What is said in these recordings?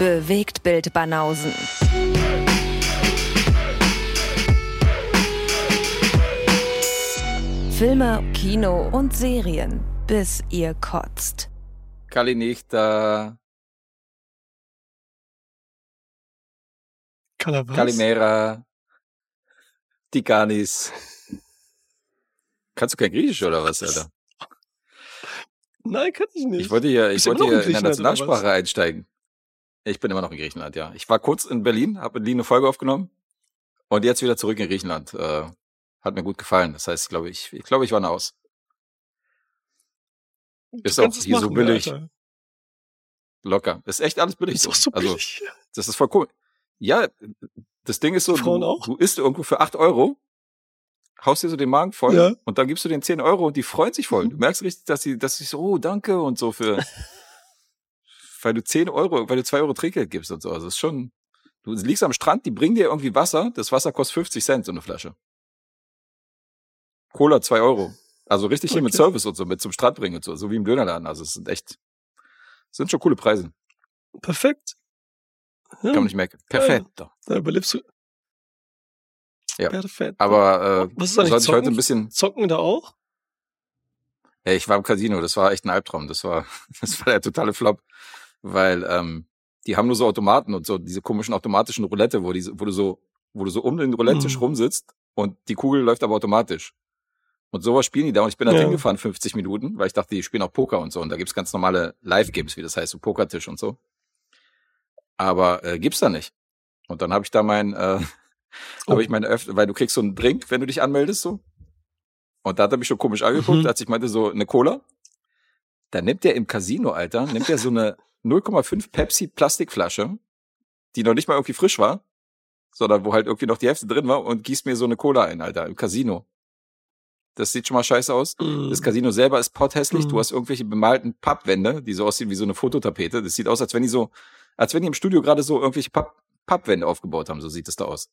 Bewegt Bild Banausen. Filme, Kino und Serien, bis ihr kotzt. Kalinichta, Kalabas? Kalimera, Tikanis. Kannst du kein Griechisch oder was, Alter? Nein, kann ich nicht. Ich wollte hier, ich wollte hier in der Nationalsprache einsteigen. Ich bin immer noch in Griechenland, ja. Ich war kurz in Berlin, habe in Berlin eine Folge aufgenommen und jetzt wieder zurück in Griechenland. Äh, hat mir gut gefallen. Das heißt, ich glaube, ich, ich glaube, ich war aus. Ist auch hier so machen, billig. Alter. Locker. Ist echt alles billig. Ist so. auch so also, billig. das ist voll cool. Ja, das Ding ist so, Frauen du, auch? du isst irgendwo für acht Euro, haust dir so den Magen voll Ja. und dann gibst du den 10 Euro und die freuen sich voll. Mhm. Du merkst richtig, dass sie, dass sie so, oh, danke und so für, weil du 10 Euro, weil du 2 Euro Trinkgeld gibst und so. Also das ist schon, du liegst am Strand, die bringen dir irgendwie Wasser, das Wasser kostet 50 Cent, so eine Flasche. Cola 2 Euro. Also richtig hier mit Okay. Service und so, mit zum Strand bringen und so, so wie im Dönerladen. Also es sind echt, es sind schon coole Preise. Perfekt. Ja, Kann man nicht merken. Perfekt. da überlebst du. Ja. Perfekt. Aber äh, Was ist eigentlich ich heute Zocken? ein bisschen. Zocken da auch? Ey, ich war im Casino, das war echt ein Albtraum. Das war, das war der totale Flop. Weil ähm, die haben nur so Automaten und so, diese komischen automatischen Roulette, wo, die, wo du so, wo du so um den Roulette-Tisch Mhm. rumsitzt und die Kugel läuft aber automatisch. Und sowas spielen die da und ich bin da Ja. hingefahren, 50 Minuten, weil ich dachte, die spielen auch Poker und so. Und da gibt's ganz normale Live-Games, wie das heißt, so Pokertisch und so. Aber äh, gibt's da nicht. Und dann habe ich da mein, äh, Oh. habe ich meine Öff weil du kriegst so einen Drink, wenn du dich anmeldest, so. Und da hat er mich schon komisch angeguckt, Mhm. als ich meinte, so eine Cola. Da nimmt er im Casino, Alter, nimmt er so eine 0,5 Pepsi Plastikflasche, die noch nicht mal irgendwie frisch war, sondern wo halt irgendwie noch die Hälfte drin war und gießt mir so eine Cola ein, Alter, im Casino. Das sieht schon mal scheiße aus. Mhm. Das Casino selber ist potthässlich. Mhm. Du hast irgendwelche bemalten Pappwände, die so aussehen wie so eine Fototapete. Das sieht aus, als wenn die so, als wenn die im Studio gerade so irgendwelche Papp, Pappwände aufgebaut haben. So sieht es da aus.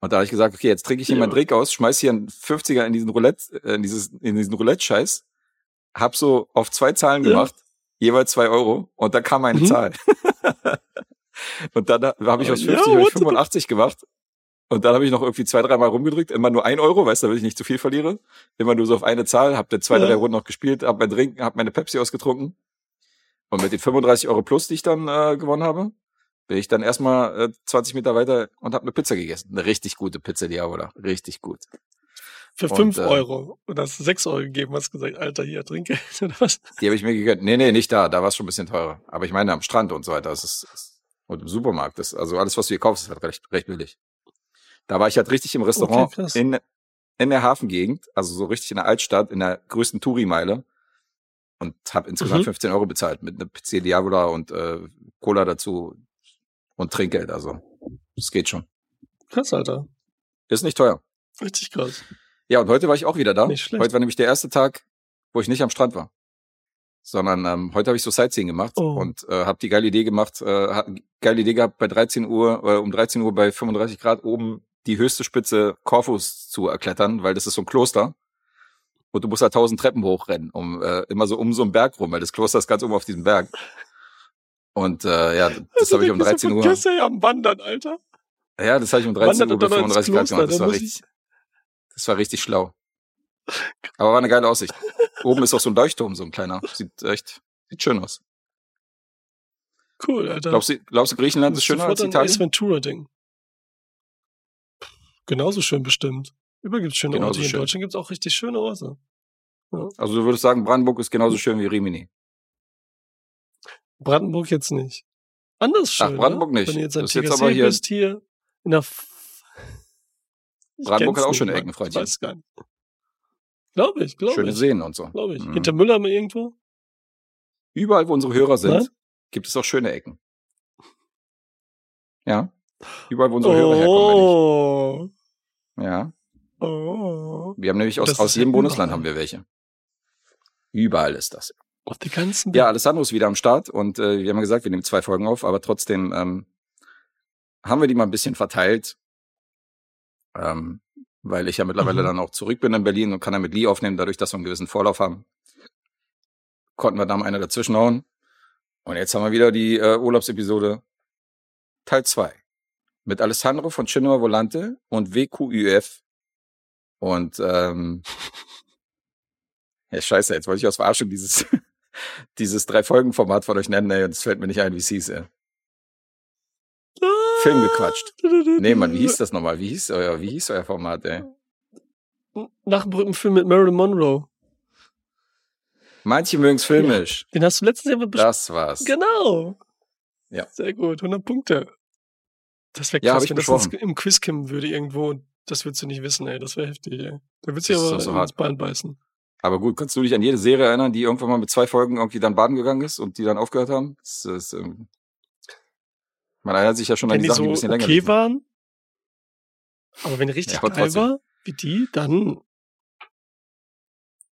Und da habe ich gesagt, okay, jetzt trinke ich hier Ja. meinen Drink aus, schmeiß hier einen 50er in diesen Roulette, äh, in dieses, in diesen Roulette-Scheiß, hab so auf zwei Zahlen Ja. gemacht, jeweils zwei Euro, und dann kam eine Mhm. Zahl. und dann habe ich aus Ja, 50 hab what ich the- 85 gemacht. Und dann habe ich noch irgendwie zwei, dreimal rumgedrückt, immer nur ein Euro, weißt du, damit ich nicht zu viel verliere. Immer nur so auf eine Zahl, hab dann zwei, Ja. drei Runden noch gespielt, hab mein Trinken, hab meine Pepsi ausgetrunken. Und mit den 35 Euro plus, die ich dann äh, gewonnen habe, bin ich dann erstmal äh, 20 Meter weiter und habe eine Pizza gegessen. Eine richtig gute Pizza Diavola. Richtig gut. Für Und, 5 äh, Euro. Und hast 6 Euro gegeben, hast gesagt, Alter, hier, trinke. Oder was? Die habe ich mir gegönnt. Nee, nee, nicht da. Da war es schon ein bisschen teurer. Aber ich meine am Strand und so weiter. Das ist, ist und im Supermarkt. Das, also alles, was du hier kaufst, ist halt recht, recht billig. Da war ich halt richtig im Restaurant Okay, in, in der Hafengegend, also so richtig in der Altstadt, in der größten Touri-Meile. Und habe insgesamt Mhm. 15 Euro bezahlt mit einer Pizza Diavola und äh, Cola dazu und Trinkgeld. Also das geht schon. Krass, Alter. Ist nicht teuer. Richtig krass. Ja, und heute war ich auch wieder da. Nicht schlecht. Heute war nämlich der erste Tag, wo ich nicht am Strand war. Sondern ähm, heute habe ich so Sightseeing gemacht Oh. und äh, habe die geile Idee gemacht, äh, geile Idee gehabt, bei 13 Uhr, äh, um 13 Uhr bei 35 Grad oben die höchste Spitze Korfus zu erklettern, weil das ist so ein Kloster. Und du musst da tausend Treppen hochrennen, um äh, immer so um so einen Berg rum, weil das Kloster ist ganz oben auf diesem Berg. Und äh, ja, das habe ich um 13 Uhr. Das ist ja am Wandern, Alter. Ja, das habe ich um 13 Wandert Uhr bei er dann ins 35 Grad gemacht. Das war richtig, das war richtig schlau. Aber war eine geile Aussicht. Oben ist auch so ein Leuchtturm, so ein kleiner. Sieht echt, sieht schön aus. Cool, Alter. Glaubst du, glaubst du Griechenland ist schöner als ein Italien? Ventura-Ding. Genauso schön bestimmt. Überall gibt's schöne Genauso Orte. Hier in schön. Deutschland gibt's auch richtig schöne Orte. Also du würdest sagen, Brandenburg ist genauso schön wie Rimini. Brandenburg jetzt nicht. Anders Ach, schön. Brandenburg ne? nicht. Wenn du jetzt an Das ist jetzt Tegersee aber hier- bist, hier in der Brandenburg hat auch schöne. Ecken, Freundchen. Ich weiß gar nicht. Glaube ich, glaube Schöne ich. Seen und so. Glaube ich. Mhm. Hinter Müller mal irgendwo? Überall, wo unsere Hörer sind, Nein? gibt es auch schöne Ecken. Ja. Überall, wo unsere Hörer herkommen. Oh. meine ich. Ja. Oh. Wir haben nämlich aus, aus jedem Bundesland haben wir welche. Überall ist das. Auf die ganzen Ja, Alessandro ist wieder am Start und äh, wir haben ja gesagt, wir nehmen zwei Folgen auf, aber trotzdem ähm, haben wir die mal ein bisschen verteilt, ähm, weil ich ja mittlerweile Mhm. dann auch zurück bin in Berlin und kann dann mit Lee aufnehmen, dadurch, dass wir einen gewissen Vorlauf haben. Konnten wir da mal einer dazwischen hauen. Und jetzt haben wir wieder die äh, Urlaubsepisode Teil 2 mit Alessandro von Chinua Volante und WQÜF. Und ähm, ja, scheiße, jetzt wollte ich aus Verarschung dieses, dieses Drei-Folgen-Format von euch nennen, ey, und es fällt mir nicht ein, wie es hieß, ey. Film gequatscht. Nee, Mann, wie hieß das nochmal? Wie hieß euer, wie hieß euer Format, ey? Nach dem Film mit Marilyn Monroe. Manche mögen's filmisch. Den hast du letztens ja besprochen. Das war's. Genau. Ja. Sehr gut, 100 Punkte. Das wäre Ja, krass, ich wenn das besprochen. im Quiz kommen würde irgendwo. Das würdest du nicht wissen, ey. Das wäre heftig, ey. Da würdest du Das aber so ins. Bein beißen. Aber gut, kannst du dich an jede Serie erinnern, die irgendwann mal mit zwei Folgen irgendwie dann baden gegangen ist und die dann aufgehört haben? Das ist, ähm, man erinnert sich ja schon an wenn die die Sachen, die ein bisschen länger okay liefen. waren, aber wenn richtig Ja, geil trotzdem. war, wie die, dann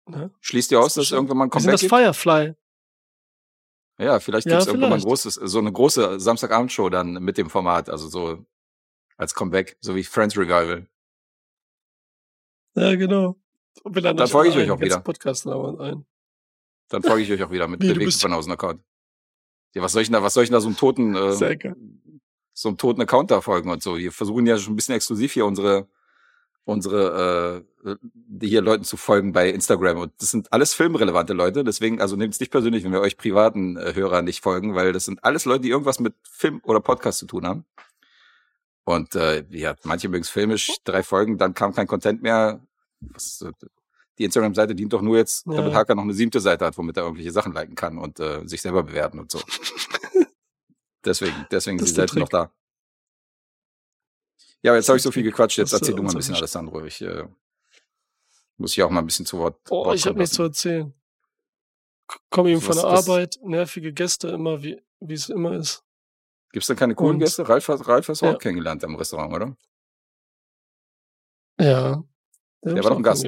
ne? Schließt ihr aus, dass es irgendwann mal ein Comeback das gibt? Firefly. Ja, vielleicht Ja, gibt's irgendwann mal ein großes, so eine große Samstagabendshow dann mit dem Format, also so als Comeback, so wie Friends Revival. Ja, genau. Und Dann euch folge ich euch auch wieder. Podcast ein. Dann folge ich euch auch wieder mit Nee, bewegten von außen Account. Ja, was soll ich denn da, was soll ich denn da so einen toten, äh, so einen toten Account da folgen und so? Wir versuchen ja schon ein bisschen exklusiv hier unsere, unsere, äh, die hier Leuten zu folgen bei Instagram. Und das sind alles filmrelevante Leute. Deswegen, also nehmt es nicht persönlich, wenn wir euch privaten äh, Hörer nicht folgen, weil das sind alles Leute, die irgendwas mit Film oder Podcast zu tun haben. Und äh, ja, manche mögen es filmisch, drei Folgen, dann kam kein Content mehr. Was, äh, die Instagram-Seite dient doch nur jetzt, Ja. damit Hacker noch eine siebte Seite hat, womit er irgendwelche Sachen liken kann und äh, sich selber bewerten und so. deswegen, deswegen Das ist die der Seite noch da. Ja, aber jetzt habe ich so viel gequatscht, jetzt erzähl du mal ein bisschen. Alessandro. Ich äh, muss hier auch mal ein bisschen zu Wort, Oh, ich habe nichts zu erzählen. K- Komm eben von der Arbeit, nervige Gäste immer, wie es immer ist. Gibt's denn keine coolen Und- Gäste? Ralf, hat- Ralf hast du Ja. auch kennengelernt am Restaurant, oder? Ja. Der hab war doch ein Gast.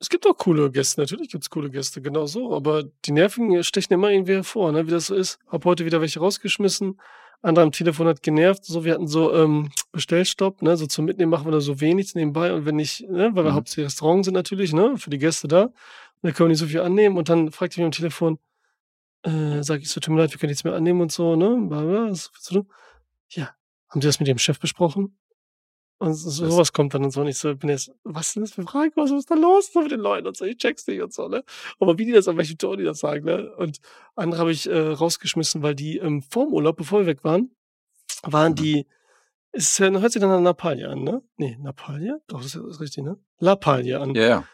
Es gibt auch coole Gäste, natürlich gibt's coole Gäste, genau so. Aber die Nerven stechen immer irgendwie hervor, ne? wie das so ist. Hab heute wieder welche rausgeschmissen. Anderer am Telefon hat genervt. So, wir hatten so ähm, Bestellstopp, ne? So zum Mitnehmen machen wir da so wenig nebenbei und wenn nicht, ne? weil wir Mhm. hauptsächlich Restaurant sind natürlich, ne? Für die Gäste da. Und dann können wir nicht so viel annehmen. Und dann fragt ich mich am Telefon, äh, sag ich so, tut mir leid, wir können nichts mehr annehmen und so, ne? Was du tun? Ja, haben Sie das mit Ihrem Chef besprochen? Und so, sowas kommt dann und so. Und ich so, bin jetzt, was sind das für Fragen? Was ist da los so mit den Leuten? Und so, ich check's nicht und so, ne? Aber wie die das, an welchem Ton die das sagen, ne? Und andere habe ich äh, rausgeschmissen, weil die ähm, vorm Urlaub, bevor wir weg waren, waren Mhm. die, es ist hört sich dann an Napalia an, ne? Nee, Napalia? Doch, das ist, ist richtig, ne? Lapalia an. Ja, ja.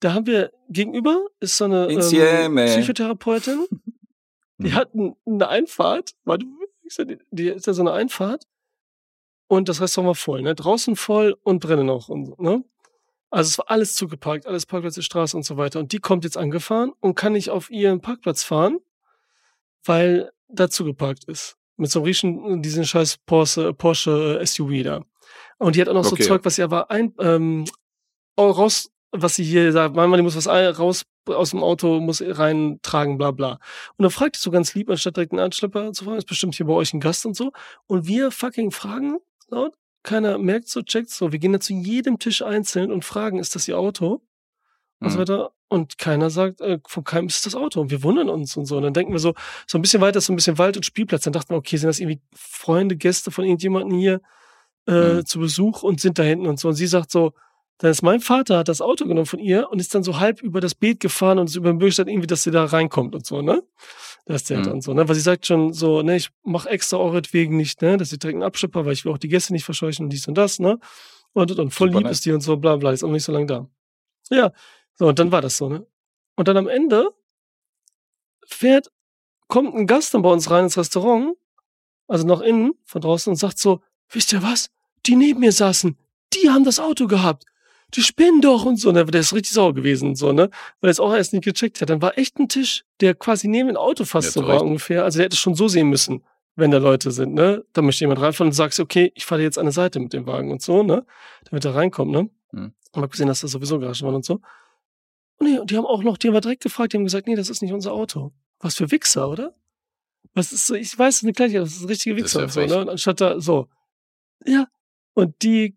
Da haben wir gegenüber ist so eine ähm, Insieme. Psychotherapeutin, die Mhm. hatten eine Einfahrt, war du, ich sag, die, die ist ja so eine Einfahrt und das Restaurant war voll, ne? Draußen voll und drinnen auch und so, ne? Also es war alles zugeparkt, alles Parkplätze, Straße und so weiter. Und die kommt jetzt angefahren und kann nicht auf ihren Parkplatz fahren, weil da zugeparkt ist. Mit so einem Riechen, diesen scheiß Porsche, Porsche äh, SUV da. Und die hat auch noch Okay. so Zeug, was sie aber ein, ähm, raus, was sie hier sagt, manchmal, die muss was raus aus dem Auto, muss reintragen, bla bla. Und dann fragt die so ganz lieb, anstatt direkt einen Anschlepper zu fragen, ist bestimmt hier bei euch ein Gast und so. Und wir fucking fragen laut, keiner merkt so, checkt so. Wir gehen da zu jedem Tisch einzeln und fragen, ist das ihr Auto? Und so Mhm. weiter. Und keiner sagt, äh, von keinem ist das Auto. Und wir wundern uns und so. Und dann denken wir so, so ein bisschen weiter ist so ein bisschen Wald und Spielplatz. Dann dachten wir, okay, sind das irgendwie Freunde, Gäste von irgendjemandem hier äh, Mhm. zu Besuch und sind da hinten und so. Und sie sagt so, dann ist mein Vater, hat das Auto genommen von ihr und ist dann so halb über das Beet gefahren und ist über den Bürgersteig irgendwie, dass sie da reinkommt und so, ne? Das ist der Mhm. dann so, ne? Weil sie sagt schon so, ne, ich mach extra euretwegen nicht, ne? Dass sie direkt einen Abschipper, weil ich will auch die Gäste nicht verscheuchen und dies und das, ne? Und, und, und voll Super lieb nett. ist die und so, bla bla, ist auch nicht so lange da. Ja, so, und dann war das so, ne? Und dann am Ende fährt, kommt ein Gast dann bei uns rein ins Restaurant, also nach innen, von draußen, und sagt so, wisst ihr was? Die neben mir saßen, die haben das Auto gehabt. Die spinnen doch und so. Ne? Der ist richtig sauer gewesen und so, ne? Weil er es auch erst nicht gecheckt hat. Dann war echt ein Tisch, der quasi neben dem Auto fast so war ungefähr. Also der hätte es schon so sehen müssen, wenn da Leute sind, ne? Da möchte jemand reinfahren und sagst, okay, ich fahre jetzt an der Seite mit dem Wagen und so, ne? Damit er reinkommt, ne? Mhm. Und hab gesehen, dass das sowieso Garagen waren und so. Und, nee, und die haben auch noch, die haben wir direkt gefragt, die haben gesagt, nee, das ist nicht unser Auto. Was für Wichser, oder? Was ist so, ich weiß, das ist eine Kleinigkeit, das ist ein richtiger ist Wichser und so, ne? Und anstatt da, so. Ja. Und die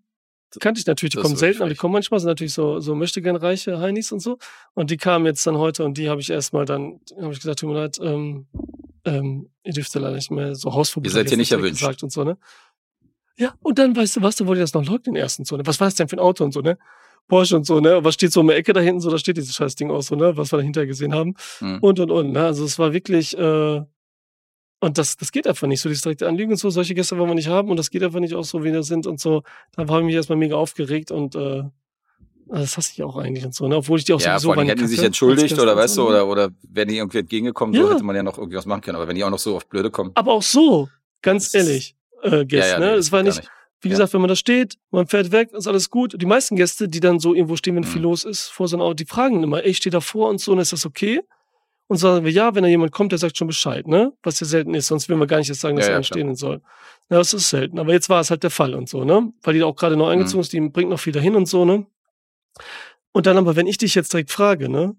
kannte ich natürlich, die kommen selten, aber die kommen manchmal, sind natürlich so, so möchte gern reiche Heinis und so. Und die kamen jetzt dann heute und die habe ich erstmal dann, habe ich gesagt, tut mir leid, ähm, ähm, ihr dürft ja leider nicht mehr so Hausverbot. Ihr seid hier nicht erwünscht. Gesagt und so, ne? Ja, und dann, weißt du was, da wollte ich das noch leugnen erst und so, ne? Was war das denn für ein Auto und so, ne? Porsche und so, ne? Und was steht so in der Ecke da hinten, so, da steht dieses scheiß Ding aus, so, ne? Was wir dahinter gesehen haben. Hm. Und, und, und, ne? Also es war wirklich, äh, und das, das geht einfach nicht so, dieses direkte Anlügen und so. Solche Gäste wollen wir nicht haben und das geht einfach nicht auch so, wie wir sind und so. Da habe ich mich erstmal mega aufgeregt und äh, das hasse ich auch eigentlich und so, ne? Obwohl ich die auch Ja, sowieso vor allem hätten die sich entschuldigt oder weißt du, ne? oder, oder wären die irgendwie entgegengekommen, Ja. so hätte man ja noch irgendwie was machen können. Aber wenn die auch noch so oft blöde kommen. Aber auch so, ganz ehrlich, äh, Gäste, nee, ne? das Es war gar nicht, wie gesagt, wenn man da steht, man fährt weg, ist alles gut. Die meisten Gäste, die dann so irgendwo stehen, wenn viel Mhm. los ist, vor so einem Auto, die fragen immer, ey, ich stehe davor und so, und ist das okay? Und sagen wir, ja, wenn da jemand kommt, der sagt schon Bescheid, ne? Was ja selten ist, sonst will man gar nicht jetzt sagen, dass Ja, er ja, anstehen soll. Ja, das ist selten. Aber jetzt war es halt der Fall und so, ne? Weil die auch gerade neu Mhm. eingezogen ist, die bringt noch viel dahin und so, ne? Und dann aber, wenn ich dich jetzt direkt frage, ne?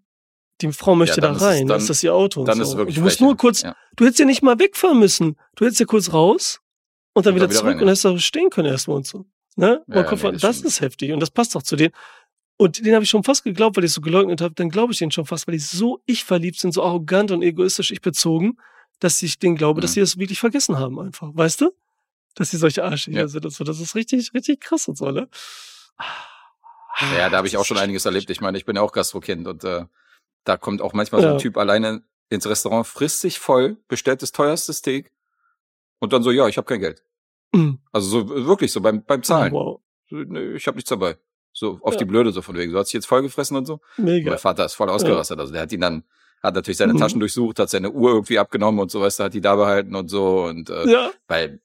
Die Frau möchte dann da ist es- rein, dann- ist das ihr Auto und Dann so. ist es wirklich und du musst nur ja. kurz, Ja. du hättest ja nicht mal wegfahren müssen. Du hättest ja kurz raus und dann Und wieder wieder zurück rein, und ja. hättest da stehen können erstmal und so. Ne? Ja, Und guck nee, das das, ist heftig und das passt auch zu denen. Und den habe ich schon fast geglaubt, weil ich so geleugnet habe. Dann glaube ich denen schon fast, weil die so ich verliebt sind, so arrogant und egoistisch ich bezogen, dass ich denen glaube, dass Mhm. sie das wirklich vergessen haben einfach. Weißt du? Dass sie solche Arschlöcher Ja. sind und so. Das ist richtig, richtig krass und so, ne? Ja, da habe ich auch schon einiges erlebt. Ich meine, ich bin ja auch Gastrokind und äh, da kommt auch manchmal so Ja. ein Typ alleine ins Restaurant, frisst sich voll, bestellt das teuerste Steak und dann so, ja, ich habe kein Geld. Mhm. Also so wirklich so beim beim Zahlen. Wow. So, nee, ich habe nichts dabei. So auf Ja. die Blöde so von wegen. So hat sich jetzt vollgefressen und so. Mega. Mein Vater ist voll ausgerastet. Also der hat ihn dann, hat natürlich seine Mhm. Taschen durchsucht, hat seine Uhr irgendwie abgenommen und so, weißt du, hat die da behalten und so. Und äh, Ja. weil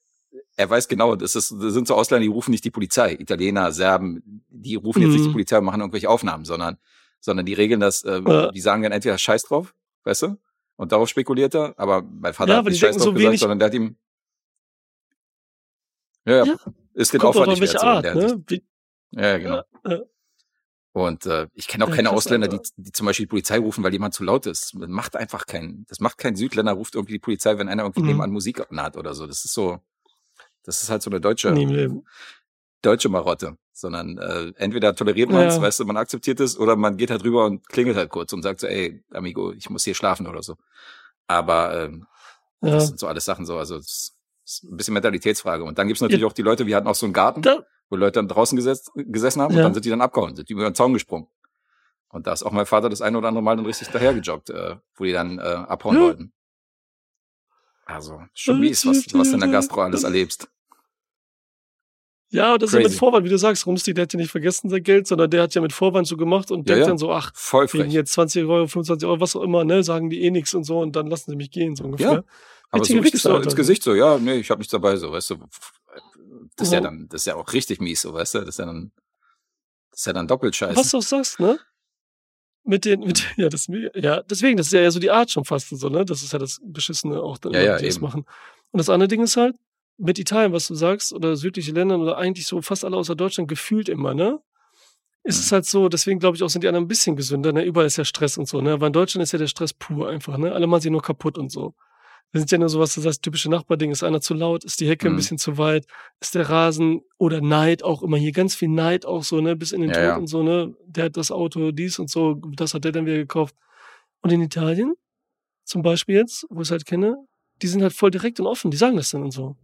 er weiß genau, das, ist, das sind so Ausländer, die rufen nicht die Polizei. Italiener, Serben, die rufen jetzt nicht die Mhm. Polizei und machen irgendwelche Aufnahmen, sondern, sondern die regeln das, äh, Ja. die sagen dann entweder Scheiß drauf, weißt du? Und darauf spekuliert er, aber mein Vater Ja, hat nicht Scheiß drauf so gesagt, sondern der hat ihm. Ja, ja. Ja. ist den Kommt Aufwand auf nicht in Art, der ne? Wie, Ja, ja, genau. Ja, ja. Und äh, ich kenne auch Ja, keine Ausländer, die, die zum Beispiel die Polizei rufen, weil jemand zu laut ist. Das macht einfach kein, das macht kein Südländer, ruft irgendwie die Polizei, wenn einer irgendwie Mhm. nebenan Musik hat oder so. Das ist so, das ist halt so eine deutsche, deutsche Marotte. Sondern äh, entweder toleriert man es, Ja. weißt du, man akzeptiert es, oder man geht halt rüber und klingelt halt kurz und sagt so, ey, Amigo, ich muss hier schlafen oder so. Aber ähm, Ja. das sind so alles Sachen so, also das ist ein bisschen Mentalitätsfrage. Und dann gibt's natürlich auch die Leute, wir hatten auch so einen Garten, Da, wo Leute dann draußen gesetzt, gesessen haben Ja. und dann sind die dann abgehauen, sind die über den Zaun gesprungen. Und da ist auch mein Vater das eine oder andere Mal dann richtig dahergejoggt, äh, wo die dann äh, abhauen wollten. Also, schon mies, was, was du in der Gastro alles erlebst. ja, das ist ja mit Crazy. Vorwand, wie du sagst, Rumstig, der hat ja nicht vergessen sein Geld, sondern der hat ja mit Vorwand so gemacht und Ja, denkt ja. dann so, ach, Voll wegen jetzt 20 Euro, 25 Euro, was auch immer, ne, sagen die eh nix und so und dann lassen sie mich gehen, so ungefähr. Ja, Aber so ins Gesicht so, ja, nee, ich habe nichts dabei, so, weißt du. Das ist ja Ja. dann, das ist ja auch richtig mies, so, weißt du. Das ist ja dann, das ist ja dann doppelt scheiße. Was du auch sagst, ne? Mit den, mit, ja, das, ja, deswegen, das ist ja eher so die Art schon fast und so, ne? Das ist ja das Beschissene auch, dann, Ja, ja, die das machen. Und das andere Ding ist halt, mit Italien, was du sagst, oder südliche Länder oder eigentlich so fast alle außer Deutschland gefühlt immer, ne? Ist Mhm. es halt so, deswegen glaube ich auch, sind die anderen ein bisschen gesünder, ne? Überall ist ja Stress und so, ne? Aber in Deutschland ist ja der Stress pur einfach, ne? Alle machen sich nur kaputt und so. Wir sind ja nur so, was du sagst, typische Nachbarding. Ist einer zu laut? Ist die Hecke ein Mhm. bisschen zu weit? Ist der Rasen oder Neid auch immer hier? Ganz viel Neid auch so, ne? Bis in den Ja, Tod ja. und so, ne? Der hat das Auto, dies und so, das hat der dann wieder gekauft. Und in Italien, zum Beispiel jetzt, wo ich es halt kenne, die sind halt voll direkt und offen, die sagen das dann und so.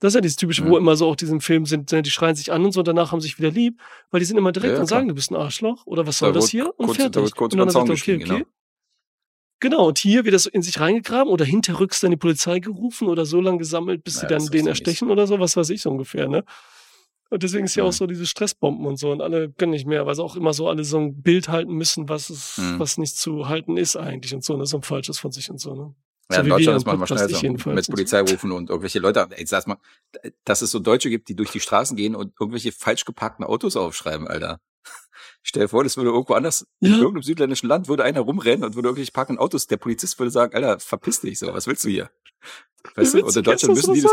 Das ist ja dieses typische, Mhm. wo immer so auch diesen Film sind, ne, die schreien sich an und so, und danach haben sie sich wieder lieb, weil die sind immer direkt Ja, ja, und sagen, du bist ein Arschloch oder was soll Da das hier? Und kurz- da fertig. wird kurz und dann sagt er, okay, okay. Genau, und hier wird das so in sich reingegraben oder hinterrücks dann die Polizei gerufen oder so lange gesammelt, bis sie Ja, dann das ist den erstechen oder so, was weiß ich so ungefähr, ne? Und deswegen ist ja Mhm. auch so diese Stressbomben und so und alle können nicht mehr, weil sie auch immer so alle so ein Bild halten müssen, was es, Mhm. was nicht zu halten ist eigentlich und so, ne? So ein falsches von sich und so, ne? Ja, So in Deutschland ist man Podcast, schnell so mit und. Polizei rufen und irgendwelche Leute, ey, sag mal, dass es so Deutsche gibt, die durch die Straßen gehen und irgendwelche falsch geparkten Autos aufschreiben, Alter. Stell dir vor, das würde irgendwo anders, in Ja. irgendeinem südländischen Land würde einer rumrennen und würde irgendwelche parkenden Autos, der Polizist würde sagen, Alter, verpiss dich so, was willst du hier? Weißt du, und in Deutschland müssen die das,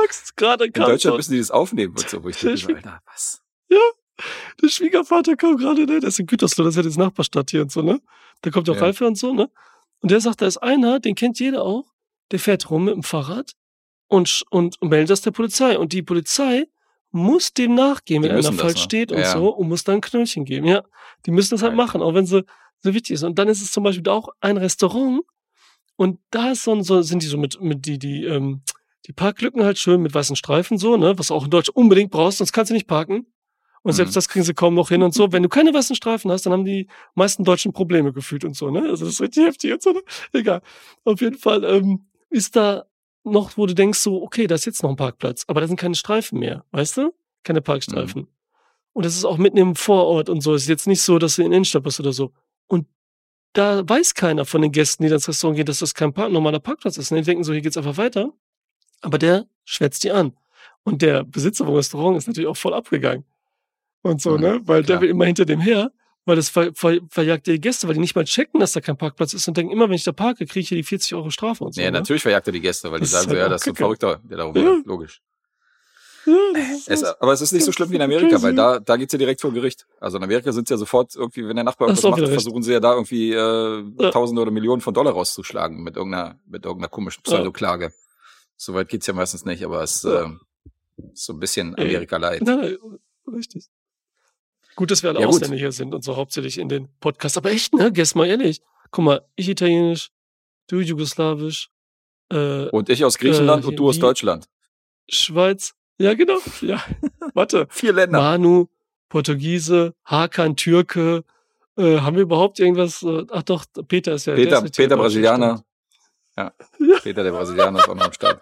in Deutschland müssen die das aufnehmen und so, wo ich Der denke, Alter, was? der Schwiegervater kam gerade, ne? Der ist in Gütersloh, das ist ja das Nachbarstadt hier und so, ne? Da kommt ja auch Ja. Ralf und so, ne? Und der sagt, da ist einer, den kennt jeder auch, der fährt rum mit dem Fahrrad und, und, und meldet das der Polizei. Und die Polizei muss dem nachgehen, Die wenn einer falsch ne? steht und Ja. so und muss dann ein Knöllchen geben. Ja, die müssen das halt Alter. machen, auch wenn sie so wichtig ist. Und dann ist es zum Beispiel auch ein Restaurant und da ist so, ein- so sind die so mit, mit die, die, ähm, die Parklücken halt schön mit weißen Streifen so, ne, was du auch in Deutsch unbedingt brauchst, sonst kannst du nicht parken. Und selbst Mhm. das kriegen sie kaum noch hin und so. Wenn du keine weißen Streifen hast, dann haben die meisten Deutschen Probleme gefühlt und so, ne? Also das ist richtig heftig und so, ne? Egal. Auf jeden Fall ähm, ist da noch, wo du denkst so, okay, da ist jetzt noch ein Parkplatz, aber da sind keine Streifen mehr, weißt du? Keine Parkstreifen. Und das ist auch mitten im Vorort und so. Es ist jetzt nicht so, dass du in der Innenstadt bist oder so. Und da weiß keiner von den Gästen, die ins Restaurant gehen, dass das kein Park normaler Parkplatz ist. Und die denken so, hier geht's einfach weiter. Aber der schwätzt die an. Und der Besitzer vom Restaurant ist natürlich auch voll abgegangen. Und so, Mhm, ne? Weil der klar. will immer hinter dem her, weil das ver ver verjagt die Gäste, weil die nicht mal checken, dass da kein Parkplatz ist und denken, immer wenn ich da parke, kriege ich hier die 40 Euro Strafe und so. Ja, ne? natürlich verjagt er die Gäste, weil die Das ist sagen so, halt ja, auch das ist ein Kacke. Verrückter, der darum Ja. Logisch. Ja, ist Es, das. aber es ist nicht so schlimm wie in Amerika, crazy. weil da, da geht's ja direkt vor Gericht. Also in Amerika sind ja sofort irgendwie, wenn der Nachbar irgendwas macht, recht. versuchen sie ja da irgendwie äh, Ja. Tausende oder Millionen von Dollar rauszuschlagen mit irgendeiner, mit irgendeiner komischen Ja. Pseudoklage. Soweit geht's ja meistens nicht, aber es Ja. ist so ein bisschen Ey. Amerika leid. Nein, richtig. Gut, dass wir alle Ja, gut. Ausländer hier sind und so hauptsächlich in den Podcasts. Aber echt, ne? Guess mal ehrlich. Guck mal, ich Italienisch, du Jugoslawisch, äh, Und ich aus Griechenland Äh, und du aus Deutschland. Schweiz. Ja, genau. Ja, warte. Vier Länder. Manu, Portugiese, Hakan, Türke. Äh, haben wir überhaupt irgendwas? Äh, ach doch, Peter ist ja. Peter, ist Peter Brasilianer. Ja. Ja. Peter der Brasilianer ist auch noch am Start.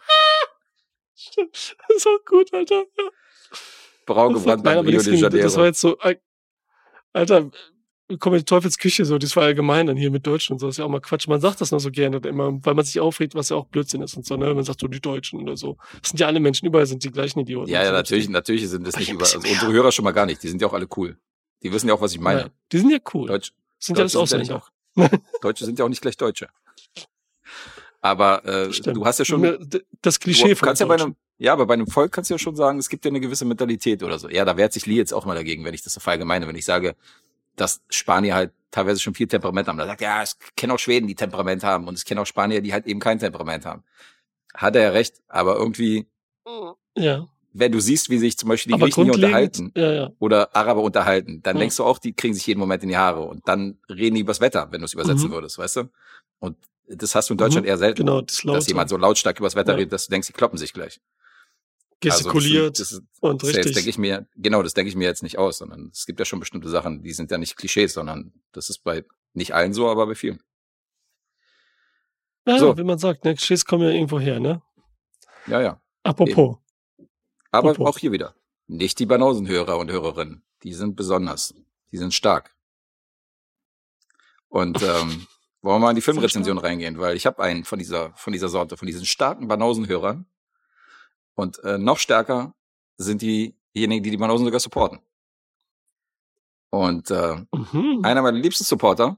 Stimmt. stimmt. Das ist auch gut, Alter. Ja. Brau Das, gebrannt beim Rio de gegen, das war Janeiro. jetzt so, Al- Alter, komm in die Teufelsküche so, das war allgemein dann hier mit Deutschen und so, das ist ja auch mal Quatsch. Man sagt das nur so gerne immer, weil man sich aufregt, was ja auch Blödsinn ist und so, ne? Man sagt so, die Deutschen oder so. Das sind ja alle Menschen, überall sind die gleichen Idioten. Ja, ja, so. natürlich, natürlich sind das Aber nicht ein über, also unsere. Hörer schon mal gar nicht. Die sind ja auch alle cool. Die wissen ja auch, was ich meine. Nein, die sind ja cool. Deutsch, sind ja alles Deutsche sind ja Ausländer. auch, Deutsche sind ja auch nicht gleich Deutsche. Aber äh, Stimmt. du hast ja schon, Das Klischee du von kannst ja bei einem, ja, aber bei einem Volk kannst du ja schon sagen, es gibt ja eine gewisse Mentalität oder so. Ja, da wehrt sich Lee jetzt auch mal dagegen, wenn ich das so verallgemeine, wenn ich sage, dass Spanier halt teilweise schon viel Temperament haben. Da sagt er, ja, es kennen auch Schweden, die Temperament haben und es kennen auch Spanier, die halt eben kein Temperament haben. Hat er ja recht, aber irgendwie, Ja, wenn du siehst, wie sich zum Beispiel die aber Griechen hier unterhalten, ja, ja. oder Araber unterhalten, dann Mhm. denkst du auch, die kriegen sich jeden Moment in die Haare und dann reden die übers Wetter, wenn du es übersetzen Mhm. würdest, weißt du? Und das hast du in Deutschland Mhm. eher selten, Genau, das dass jemand so lautstark übers Wetter Ja. redet, dass du denkst, die kloppen sich gleich. gestikuliert Also das, ist- und das, ist- das richtig. denke ich mir, genau, das denke ich mir jetzt nicht aus, sondern es gibt ja schon bestimmte Sachen, die sind ja nicht Klischees, sondern das ist bei nicht allen so, aber bei vielen. ja, so. wie man sagt, ne, Klischees kommen ja irgendwo her, ne? Ja, ja. Apropos. Aber Apropos. auch hier wieder. Nicht die Banausenhörer und Hörerinnen. Die sind besonders. Die sind stark. Und ähm, wollen wir mal in die Filmrezension reingehen, weil ich habe einen von dieser, von dieser Sorte, von diesen starken Banausenhörern. Und äh, noch stärker sind diejenigen, die die Banausen sogar supporten. Und äh, Mhm. einer meiner liebsten Supporter,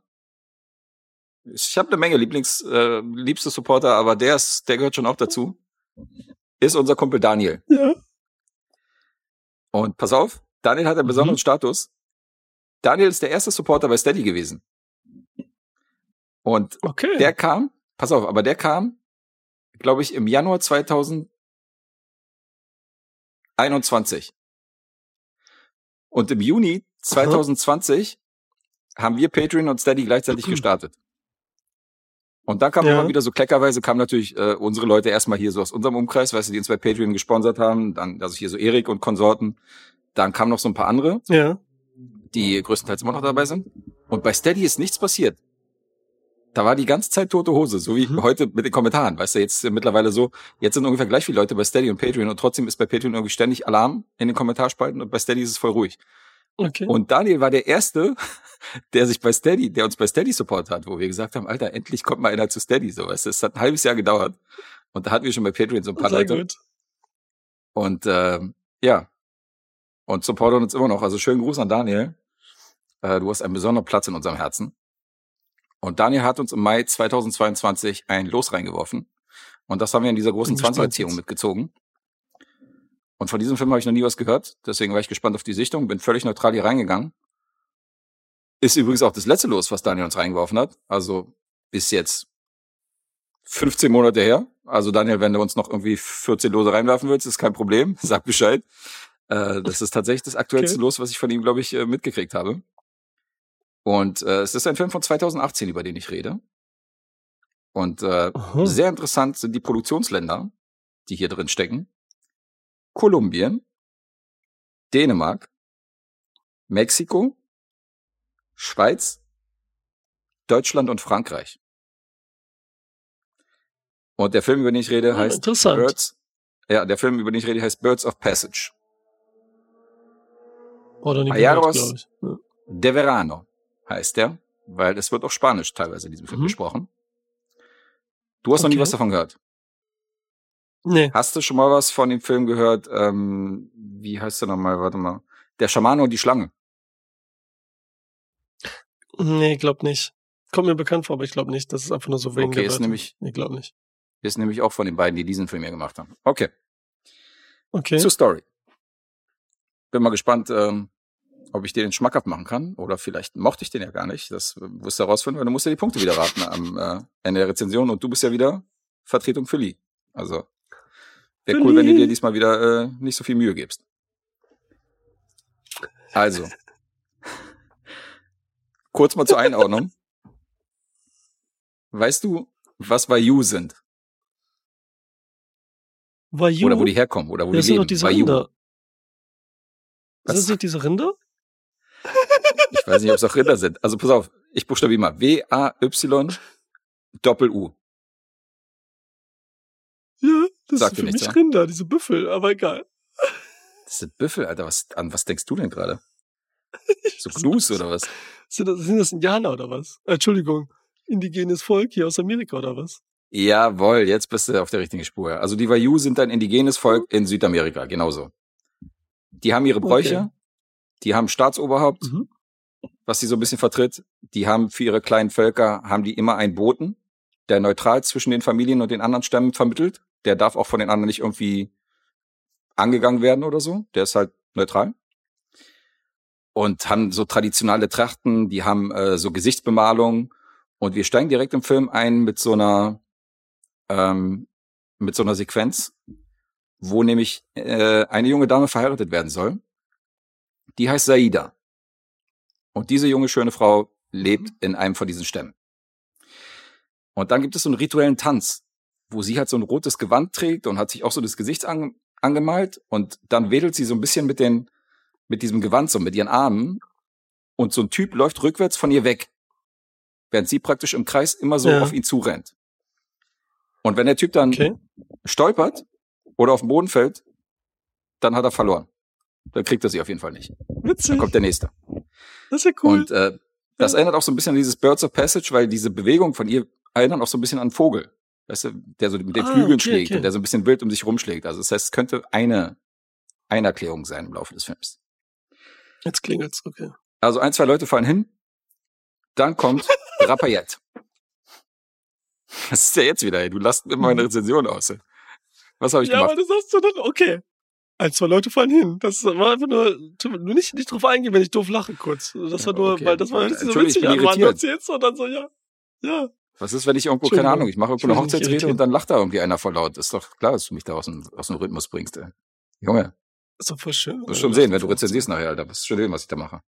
ich habe eine Menge Lieblings, äh, liebste Supporter, aber der ist, der gehört schon auch dazu, ist unser Kumpel Daniel. Ja. Und pass auf, Daniel hat einen besonderen Mhm. Status. Daniel ist der erste Supporter bei Steady gewesen. Und Okay. der kam, pass auf, aber der kam, glaube ich, im Januar 2021. Und im Juni 2020 haben wir Patreon und Steady gleichzeitig gestartet. Und dann kam Ja. immer wieder so kleckerweise, kamen natürlich äh, unsere Leute erstmal hier so aus unserem Umkreis, weißt du, die uns bei Patreon gesponsert haben. Dann, also hier so Erik und Konsorten. Dann kamen noch so ein paar andere ja. die größtenteils immer noch dabei sind. Und bei Steady ist nichts passiert. Da war die ganze Zeit tote Hose, so wie Mhm. heute mit den Kommentaren. Weißt du, jetzt äh, mittlerweile so, jetzt sind ungefähr gleich viele Leute bei Steady und Patreon und trotzdem ist bei Patreon irgendwie ständig Alarm in den Kommentarspalten und bei Steady ist es voll ruhig. Okay. Und Daniel war der Erste, der sich bei Steady, der uns bei Steady Support hat, wo wir gesagt haben, Alter, endlich kommt mal einer zu Steady, so, weißt du, es hat ein halbes Jahr gedauert. Und da hatten wir schon bei Patreon so ein paar Sehr Leute. gut. Und ähm, ja, und supportet uns immer noch. Also schönen Gruß an Daniel. Äh, du hast einen besonderen Platz in unserem Herzen. Und Daniel hat uns im Mai 2022 ein Los reingeworfen. Und das haben wir in dieser großen Bin gespannt 20er-Ziehung jetzt. mitgezogen. Und von diesem Film habe ich noch nie was gehört. Deswegen war ich gespannt auf die Sichtung. Bin völlig neutral hier reingegangen. Ist übrigens auch das letzte Los, was Daniel uns reingeworfen hat. Also ist jetzt 15 Monate her. Also Daniel, wenn du uns noch irgendwie 14 Lose reinwerfen willst, ist kein Problem. Sag Bescheid. Äh, das ist tatsächlich das aktuellste Okay. Los, was ich von ihm, glaube ich, äh, mitgekriegt habe. Und äh, es ist ein Film von 2018, über den ich rede. Und äh, Aha. sehr interessant sind die Produktionsländer, die hier drin stecken. Kolumbien, Dänemark, Mexiko, Schweiz, Deutschland und Frankreich. Und der Film, über den ich rede, Ah, heißt interessant. Birds. Ja, der Film, über den ich rede, heißt Birds of Passage. Oder nicht Ayaros-. Ja. De Verano heißt der, weil es wird auch Spanisch teilweise in diesem Film Mhm. gesprochen. Du hast noch nie Okay. was davon gehört. Nee. Hast du schon mal was von dem Film gehört? Ähm, wie heißt der nochmal? Warte mal. Der Schamane und die Schlange. Nee, glaub nicht. Kommt mir bekannt vor, aber ich glaube nicht. Das ist einfach nur so wegen Okay, der ist Wörter. nämlich- Nee, glaub nicht. Ist nämlich auch von den beiden, die diesen Film hier gemacht haben. Okay, Okay. zur Story. Bin mal gespannt, ähm, ob ich dir den schmackhaft machen kann. Oder vielleicht mochte ich den ja gar nicht. Das äh, wirst du herausfinden, weil du musst ja die Punkte wieder raten am äh, Ende der Rezension. Und du bist ja wieder Vertretung für Lee. Also wäre cool, wenn du Lee. dir diesmal wieder äh, nicht so viel Mühe gibst. Also, kurz mal zur Einordnung. Weißt du, was Vayu sind? Vayu? Oder wo die herkommen? Oder wo das die sind leben? doch diese Vayu. Rinder. Was? Sind das nicht diese Rinder? Ich weiß nicht, ob es auch Rinder sind. Also pass auf, ich buchstabiere mal. W-A-Y Doppel-U. Ja, das Sagt sind für nichts, mich ja? Rinder, diese Büffel, aber egal. Das sind Büffel, Alter. Was, an was denkst du denn gerade? So Gnus oder was? Sind das, sind das Indianer oder was? Äh, Entschuldigung, indigenes Volk hier aus Amerika oder was? Jawohl, jetzt bist du auf der richtigen Spur. Also die Vayu sind ein indigenes Volk in Südamerika, genauso. Die haben ihre Bräuche, Okay. die haben Staatsoberhaupt, Mhm. Was sie so ein bisschen vertritt. Die haben für ihre kleinen Völker, haben die immer einen Boten, der neutral zwischen den Familien und den anderen Stämmen vermittelt. Der darf auch von den anderen nicht irgendwie angegangen werden oder so. Der ist halt neutral. Und haben so traditionelle Trachten, die haben äh, so Gesichtsbemalung. Und wir steigen direkt im Film ein mit so einer, ähm, mit so einer Sequenz, wo nämlich äh, eine junge Dame verheiratet werden soll. Die heißt Saida. Und diese junge, schöne Frau lebt in einem von diesen Stämmen. Und dann gibt es so einen rituellen Tanz, wo sie halt so ein rotes Gewand trägt und hat sich auch so das Gesicht ange angemalt und dann wedelt sie so ein bisschen mit den, mit diesem Gewand so, mit ihren Armen und so ein Typ läuft rückwärts von ihr weg, während sie praktisch im Kreis immer so Ja. auf ihn zurennt. Und wenn der Typ dann Okay. stolpert oder auf den Boden fällt, dann hat er verloren. Dann kriegt er sie auf jeden Fall nicht. Witzig. Dann kommt der nächste. Das ist ja cool. Und äh, das Ja. erinnert auch so ein bisschen an dieses Birds of Passage, weil diese Bewegung von ihr erinnert auch so ein bisschen an einen Vogel. Weißt du, der so mit den Ah, Flügeln okay, schlägt okay. und der so ein bisschen wild um sich rumschlägt. Also das heißt, es könnte eine, eine Erklärung sein im Laufe des Films. Jetzt klingelt's, okay. Also ein, zwei Leute fallen hin, dann kommt Rapayette. Was ist der jetzt wieder? Ey? Du lässt immer meine Rezension aus. ey. Was habe ich ja, gemacht? aber das hast du dann, okay. Ein, zwei Leute fallen hin. Das war einfach nur, nur nicht, nicht drauf eingehen, wenn ich doof lache kurz. Das war nur, okay. weil das war nicht so witzig an, Mann. Du erzählst und dann so, ja. Ja. Was ist, wenn ich irgendwo, keine. Ahnung, ich mache irgendwo eine Hochzeitsrede und dann lacht da irgendwie einer voll laut. Ist doch klar, dass du mich da aus dem, aus dem Rhythmus bringst. Ey. Junge, Ist doch voll schön. du wirst schon sehen, wenn du rezensierst nachher, Alter. Das ist schon sehen, was ich da mache.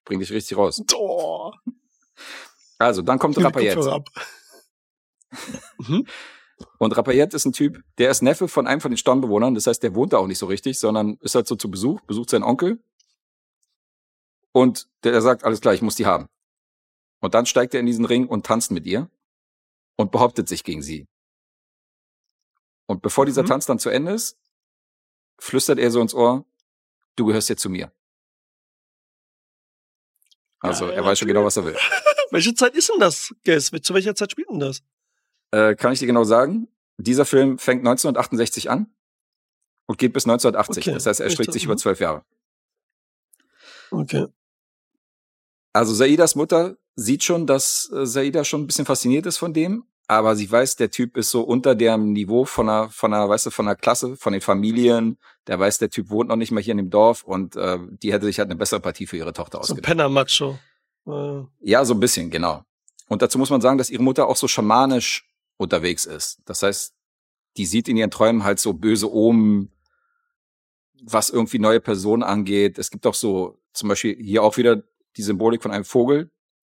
Ich bring dich richtig raus. Oh. Also, dann kommt. Kopfhörer ab. Mhm. Und Rapayette ist ein Typ, der ist Neffe von einem von den Stammbewohnern. Das heißt, der wohnt da auch nicht so richtig, sondern ist halt so zu Besuch, besucht seinen Onkel. Und der, sagt, alles klar, ich muss die haben. Und dann steigt er in diesen Ring und tanzt mit ihr und behauptet sich gegen sie. Und bevor dieser Mhm. Tanz dann zu Ende ist, flüstert er so ins Ohr, du gehörst jetzt zu mir. Also, Geil, er weiß schon genau, was er will. Welche Zeit ist denn das, Guess? Zu welcher Zeit spielt denn das? Äh, kann ich dir genau sagen, dieser Film fängt 1968 an und geht bis 1980. Okay, Das heißt, er streckt sich mhm. über zwölf Jahre. Okay. Also Saidas Mutter sieht schon, dass äh, Saida schon ein bisschen fasziniert ist von dem, aber sie weiß, der Typ ist so unter dem Niveau von einer, von einer, weißt du, von einer Klasse, von den Familien. Der weiß, der Typ wohnt noch nicht mal hier in dem Dorf und äh, die hätte sich halt eine bessere Partie für ihre Tochter So ein ausgedacht. Penner-Macho. Äh, Ja, so ein bisschen, genau. Und dazu muss man sagen, dass ihre Mutter auch so schamanisch unterwegs ist. Das heißt, die sieht in ihren Träumen halt so böse Omen, was irgendwie neue Personen angeht. Es gibt auch so, zum Beispiel hier auch wieder die Symbolik von einem Vogel,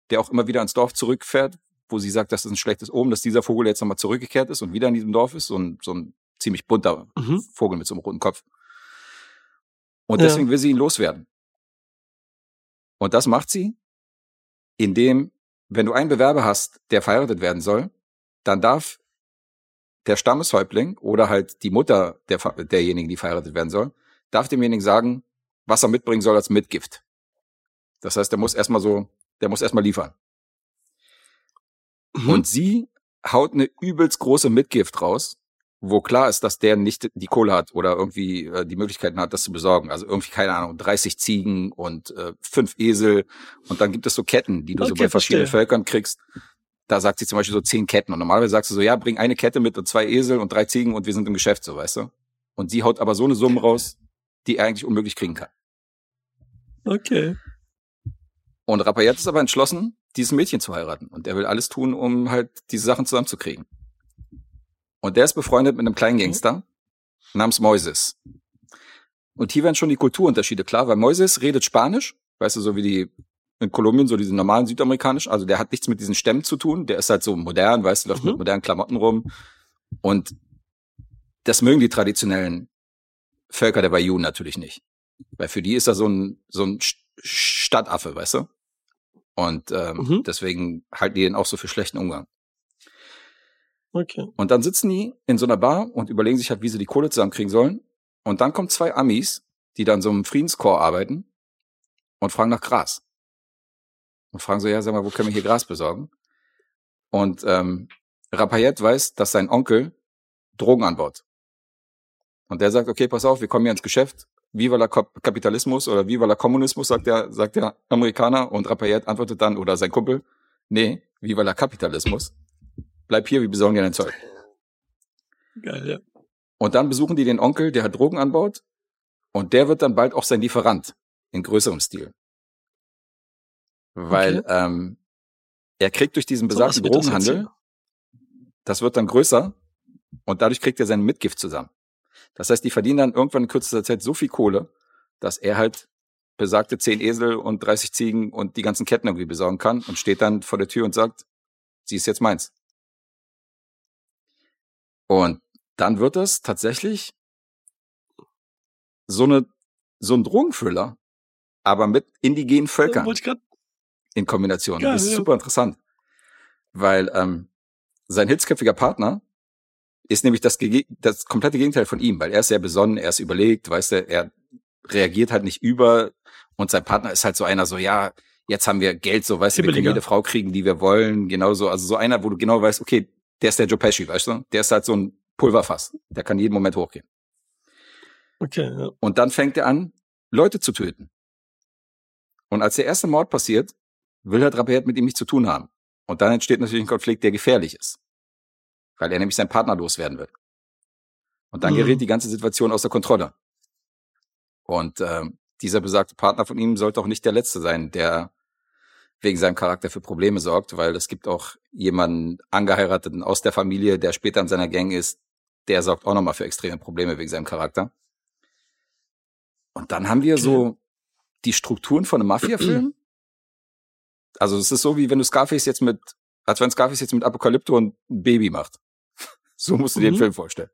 der auch immer wieder ans Dorf zurückfährt, wo sie sagt, das ist ein schlechtes Omen, dass dieser Vogel jetzt nochmal zurückgekehrt ist und wieder in diesem Dorf ist. So ein, so ein ziemlich bunter Mhm. Vogel mit so einem roten Kopf. Und Ja. deswegen will sie ihn loswerden. Und das macht sie, indem, wenn du einen Bewerber hast, der verheiratet werden soll, dann darf der Stammeshäuptling oder halt die Mutter der, derjenigen, die verheiratet werden soll, darf demjenigen sagen, was er mitbringen soll als Mitgift. Das heißt, der muss erstmal so, der muss erstmal liefern. Mhm. Und sie haut eine übelst große Mitgift raus, wo klar ist, dass der nicht die Kohle hat oder irgendwie äh, die Möglichkeiten hat, das zu besorgen. Also irgendwie, keine Ahnung, 30 Ziegen und äh, fünf Esel. Und dann gibt es so Ketten, die du so Okay, bei verschiedenen verstehe. Völkern kriegst. Da sagt sie zum Beispiel so zehn Ketten. Und normalerweise sagst du so, ja, bring eine Kette mit und zwei Esel und drei Ziegen und wir sind im Geschäft, so, weißt du? Und sie haut aber so eine Summe raus, die er eigentlich unmöglich kriegen kann. okay. Und Rapayet ist aber entschlossen, dieses Mädchen zu heiraten. Und er will alles tun, um halt diese Sachen zusammenzukriegen. Und der ist befreundet mit einem kleinen Gangster namens Moises. Und hier werden schon die Kulturunterschiede klar, weil Moises redet Spanisch, weißt du, so wie die in Kolumbien, so diese normalen südamerikanisch. Also der hat nichts mit diesen Stämmen zu tun. Der ist halt so modern, weißt du, läuft Mhm. mit modernen Klamotten rum. Und das mögen die traditionellen Völker der Bayou natürlich nicht. Weil für die ist er so ein, so ein St- Stadtaffe, weißt du? Und ähm, Mhm. deswegen halten die den auch so für schlechten Umgang. Okay. Und dann sitzen die in so einer Bar und überlegen sich halt, wie sie die Kohle zusammenkriegen sollen. Und dann kommen zwei Amis, die dann so im Friedenskorps arbeiten und fragen nach Gras. Und fragen so, ja, sag mal, wo können wir hier Gras besorgen? Und ähm, Rapayet weiß, dass sein Onkel Drogen anbaut. Und der sagt, okay, pass auf, wir kommen hier ins Geschäft. Viva la Kap- Kapitalismus oder Viva la Kommunismus, sagt der, sagt der Amerikaner. Und Rapayet antwortet dann, oder sein Kumpel, nee, Viva la Kapitalismus. Bleib hier, wir besorgen dir dein Zeug. Geil, ja. Und dann besuchen die den Onkel, der halt Drogen anbaut. Und der wird dann bald auch sein Lieferant in größerem Stil. Weil ähm, er kriegt durch diesen So besagten das jetzt Drogenhandel, das wird dann größer und dadurch kriegt er seine Mitgift zusammen. Das heißt, die verdienen dann irgendwann in kürzester Zeit so viel Kohle, dass er halt besagte 10 Esel und 30 Ziegen und die ganzen Ketten irgendwie besorgen kann und steht dann vor der Tür und sagt, sie ist jetzt meins. Und dann wird es tatsächlich so eine so ein Drogenfüller, aber mit indigenen Völkern Wollte ich grad, in Kombination. Geil, das ist ja. super interessant. Weil ähm, sein hitzköpfiger Partner ist nämlich das, das komplette Gegenteil von ihm, weil er ist sehr besonnen, er ist überlegt, weißt du, er reagiert halt nicht über und sein Partner ist halt so einer, so ja, jetzt haben wir Geld, so weißt du, wir können jede Frau kriegen, die wir wollen, genauso, also so einer, wo du genau weißt, okay, der ist der Joe Pesci, weißt du, der ist halt so ein Pulverfass, der kann jeden Moment hochgehen. okay, ja. Und dann fängt er an, Leute zu töten. Und als der erste Mord passiert, will halt Raphael mit ihm nichts zu tun haben. Und dann entsteht natürlich ein Konflikt, der gefährlich ist. Weil er nämlich seinen Partner loswerden wird. Und dann Mhm. gerät die ganze Situation außer Kontrolle. Und ähm, dieser besagte Partner von ihm sollte auch nicht der Letzte sein, der wegen seinem Charakter für Probleme sorgt, weil es gibt auch jemanden angeheirateten aus der Familie, der später in seiner Gang ist, der sorgt auch nochmal für extreme Probleme wegen seinem Charakter. Und dann haben wir so die Strukturen von einem Mafia-Film. Also es ist so, wie wenn du Scarface jetzt mit, als wenn Scarface jetzt mit Apokalypto und ein Baby macht. So musst du dir den Mhm. Film vorstellen.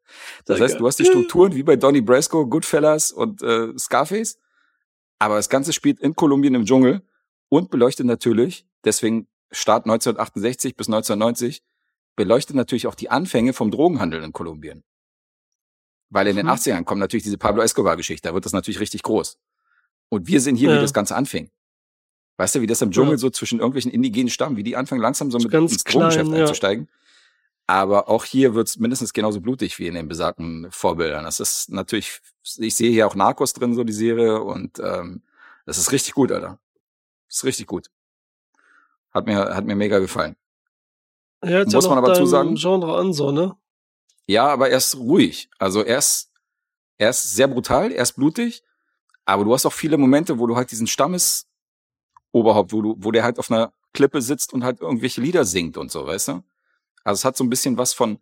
Das Sehr heißt, geil. du hast die Strukturen wie bei Donnie Brasco, Goodfellas und äh, Scarface, aber das Ganze spielt in Kolumbien im Dschungel und beleuchtet natürlich, deswegen Start 1968 bis 1990, beleuchtet natürlich auch die Anfänge vom Drogenhandel in Kolumbien. Weil in den Mhm. 80ern kommt natürlich diese Pablo Escobar-Geschichte, da wird das natürlich richtig groß. Und wir sehen hier, Ja. wie das Ganze anfing. Weißt du, wie das im Dschungel Ja. so zwischen irgendwelchen indigenen Stammen, wie die anfangen langsam so mit ganz ins Drogengeschäft ja. einzusteigen. Aber auch hier wird's mindestens genauso blutig wie in den besagten Vorbildern. Das ist natürlich, ich sehe hier auch Narcos drin, so die Serie, und ähm, das ist richtig gut, Alter. Das ist richtig gut. Hat mir, hat mir mega gefallen. Hört Muss ja man aber zu sagen- deinem Genre an, so, ne? Ja, aber er ist ruhig. Also er ist, er ist sehr brutal, er ist blutig, aber du hast auch viele Momente, wo du halt diesen Stammesoberhaupt, wo du, wo der halt auf einer Klippe sitzt und halt irgendwelche Lieder singt und so, weißt du? Also es hat so ein bisschen was von,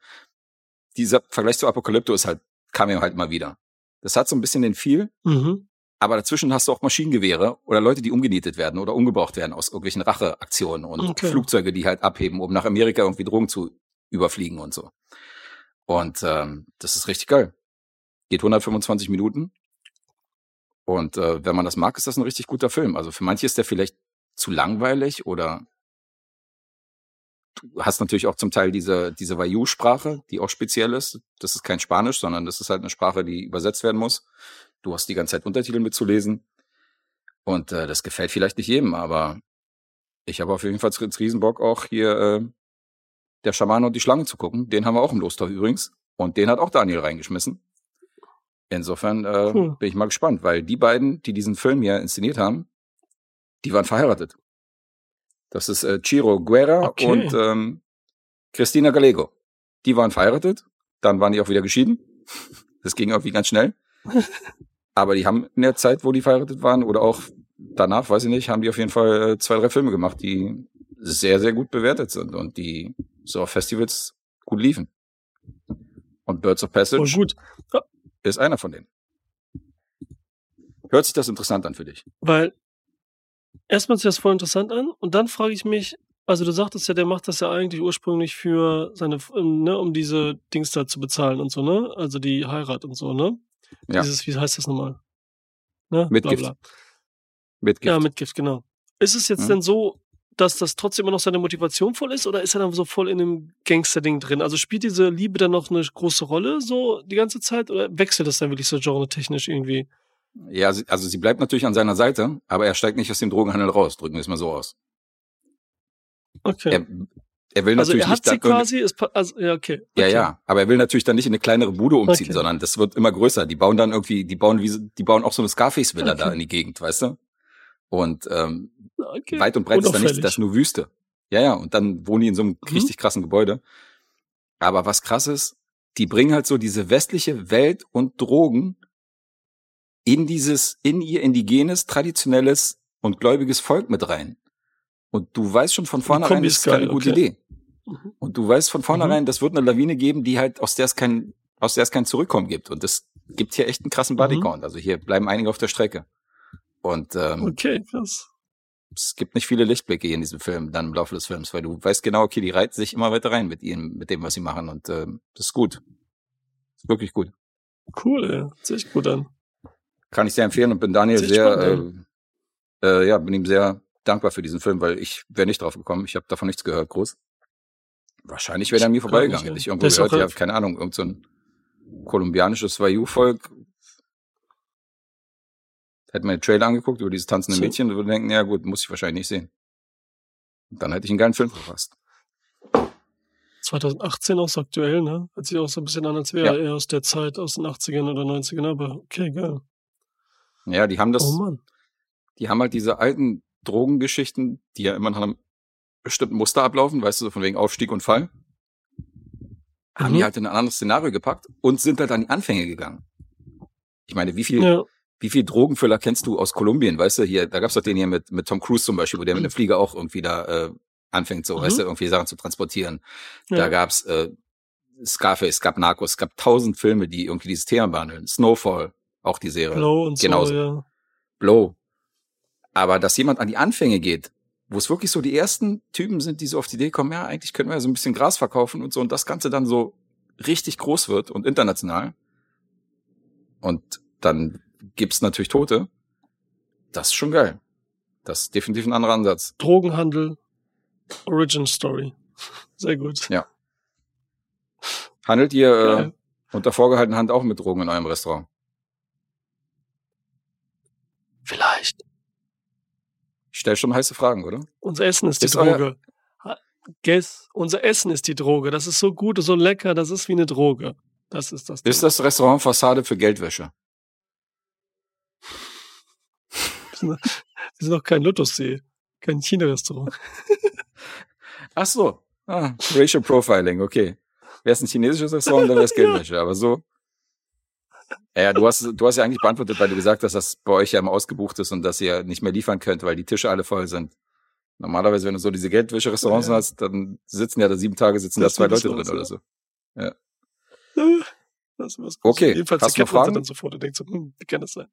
dieser Vergleich zu Apokalypto ist halt, kam ihm halt mal wieder. Das hat so ein bisschen den viel, Mhm. aber dazwischen hast du auch Maschinengewehre oder Leute, die umgenietet werden oder umgebraucht werden aus irgendwelchen Racheaktionen und Okay. Flugzeuge, die halt abheben, um nach Amerika irgendwie Drogen zu überfliegen und so. Und ähm, das ist richtig geil. Geht 125 Minuten. Und äh, wenn man das mag, ist das ein richtig guter Film. Also für manche ist der vielleicht zu langweilig oder du hast natürlich auch zum Teil diese, diese Wayuu-Sprache, die auch speziell ist. Das ist kein Spanisch, sondern das ist halt eine Sprache, die übersetzt werden muss. Du hast die ganze Zeit Untertitel mitzulesen. Und äh, das gefällt vielleicht nicht jedem, aber ich habe auf jeden Fall Riesenbock auch hier äh, der Schamane und die Schlange zu gucken. Den haben wir auch im Lostorf übrigens. Und den hat auch Daniel reingeschmissen. Insofern äh, Cool. bin ich mal gespannt, weil die beiden, die diesen Film hier inszeniert haben, die waren verheiratet. Das ist äh, Chiro Guerra Okay. und ähm, Christina Gallego. Die waren verheiratet, dann waren die auch wieder geschieden. Das ging irgendwie ganz schnell. Aber die haben in der Zeit, wo die verheiratet waren, oder auch danach, weiß ich nicht, haben die auf jeden Fall äh, zwei, drei Filme gemacht, die sehr, sehr gut bewertet sind und die so auf Festivals gut liefen. Und Birds of Voll Passage gut. Ist einer von denen. Hört sich das interessant an für dich? Weil erstmal sieht das voll interessant an und dann frage ich mich, also du sagtest ja, der macht das ja eigentlich ursprünglich für seine, ähm, ne, um diese Dings da zu bezahlen und so, ne? Also die Heirat und so, ne? Ja. Dieses, wie heißt das nochmal? Ne? Mitgift. Bla, bla. Mit Gift. Ja, Mitgift, genau. Ist es jetzt Mhm. denn so, dass das trotzdem immer noch seine Motivation voll ist oder ist er dann so voll in dem Gangster-Ding drin? Also spielt diese Liebe dann noch eine große Rolle so die ganze Zeit oder wechselt das dann wirklich so genre-technisch irgendwie? Ja, also sie bleibt natürlich an seiner Seite, aber er steigt nicht aus dem Drogenhandel raus, drücken wir es mal so aus. Okay. Er, er will also natürlich er hat sie quasi, ist, also, ja, okay. Ja, okay. ja, aber er will natürlich dann nicht in eine kleinere Bude umziehen, Okay. sondern das wird immer größer. Die bauen dann irgendwie, die bauen wie, die bauen auch so eine Scarface-Villa da Okay. in die Gegend, weißt du? Und ähm, okay. weit und breit ist da nichts, das ist nur Wüste. Ja, ja, und dann wohnen die in so einem Mhm. richtig krassen Gebäude. Aber was krass ist, die bringen halt so diese westliche Welt und Drogen in dieses, in ihr indigenes, traditionelles und gläubiges Volk mit rein. Und du weißt schon von vornherein, das ist keine gute okay. Idee. Mhm. Und du weißt von vornherein, das wird eine Lawine geben, die halt, aus der es kein, aus der es kein Zurückkommen gibt. Und das gibt hier echt einen krassen Mhm. Bodycount. Also hier bleiben einige auf der Strecke. Und ähm, Okay, krass. es gibt nicht viele Lichtblicke hier in diesem Film, dann im Laufe des Films, weil du weißt genau, okay, die reiten sich immer weiter rein mit ihnen, mit dem, was sie machen. Und ähm, das ist gut. Ist wirklich gut. Cool, sich echt gut an. Kann ich sehr empfehlen und bin Daniel sehr, spannend, äh, äh, ja, bin ihm sehr dankbar für diesen Film, weil ich wäre nicht drauf gekommen. Ich habe davon nichts gehört, groß. Wahrscheinlich wäre er mir vorbeigegangen. ich, Hätte ja. ich irgendwo auch gehört, ja, relativ- keine Ahnung, irgend so ein kolumbianisches Wayuu-Volk. Hätte mir den Trailer angeguckt über dieses tanzende So. Mädchen und würde denken, ja gut, muss ich wahrscheinlich nicht sehen. Und dann hätte ich einen geilen Film verfasst. 2018 auch so aktuell, ne? Hört sich auch so ein bisschen an, als wäre Ja. er eher aus der Zeit, aus den 80ern oder 90ern, aber okay, geil. Ja, die haben das, oh Mann. die haben halt diese alten Drogengeschichten, die ja immer nach einem bestimmten Muster ablaufen, weißt du, so von wegen Aufstieg und Fall. Haben Mhm. die halt in ein anderes Szenario gepackt und sind halt an die Anfänge gegangen. Ich meine, wie viel, Ja, wie viel Drogenfüller kennst du aus Kolumbien, weißt du, hier, da gab's doch den hier mit, mit Tom Cruise zum Beispiel, wo der mit dem Flieger auch irgendwie da äh, anfängt, so, Mhm. weißt du, irgendwie Sachen zu transportieren. Da ja. gab's äh, Scarface, es gab Narcos, es gab tausend Filme, die irgendwie dieses Thema behandeln. Snowfall, auch die Serie. Blow und so, genauso. ja. Blow. Aber dass jemand an die Anfänge geht, wo es wirklich so die ersten Typen sind, die so auf die Idee kommen, ja, eigentlich können wir ja so ein bisschen Gras verkaufen und so und das Ganze dann so richtig groß wird und international. Und dann gibt's natürlich Tote. Das ist schon geil. Das ist definitiv ein anderer Ansatz. Drogenhandel, Origin Story. Sehr gut. Handelt ihr äh, unter vorgehaltener Hand auch mit Drogen in eurem Restaurant? Vielleicht. Ich stelle schon heiße Fragen, oder? Unser Essen ist die Ist Droge. Guess, unser Essen ist die Droge. Das ist so gut, so lecker, das ist wie eine Droge. Das ist das. Ist das Restaurant Fassade für Geldwäsche? Wir sind doch kein Lotussee, kein China-Restaurant. Ach so. Ah, Racial Profiling, okay. Wäre es ein chinesisches Restaurant, dann wäre es Geldwäsche, aber so. Ja, du hast, du hast ja eigentlich beantwortet, weil du gesagt hast, dass bei euch ja immer ausgebucht ist und dass ihr nicht mehr liefern könnt, weil die Tische alle voll sind. Normalerweise, wenn du so diese Geldwäsche-Restaurants Ja. hast, dann sitzen ja da sieben Tage, sitzen Das da zwei Leute drin oder so. Ja, Ist was Okay, Jedenfalls hast du Fragen? dann sofort und denkt so, hm, wie kann das sein?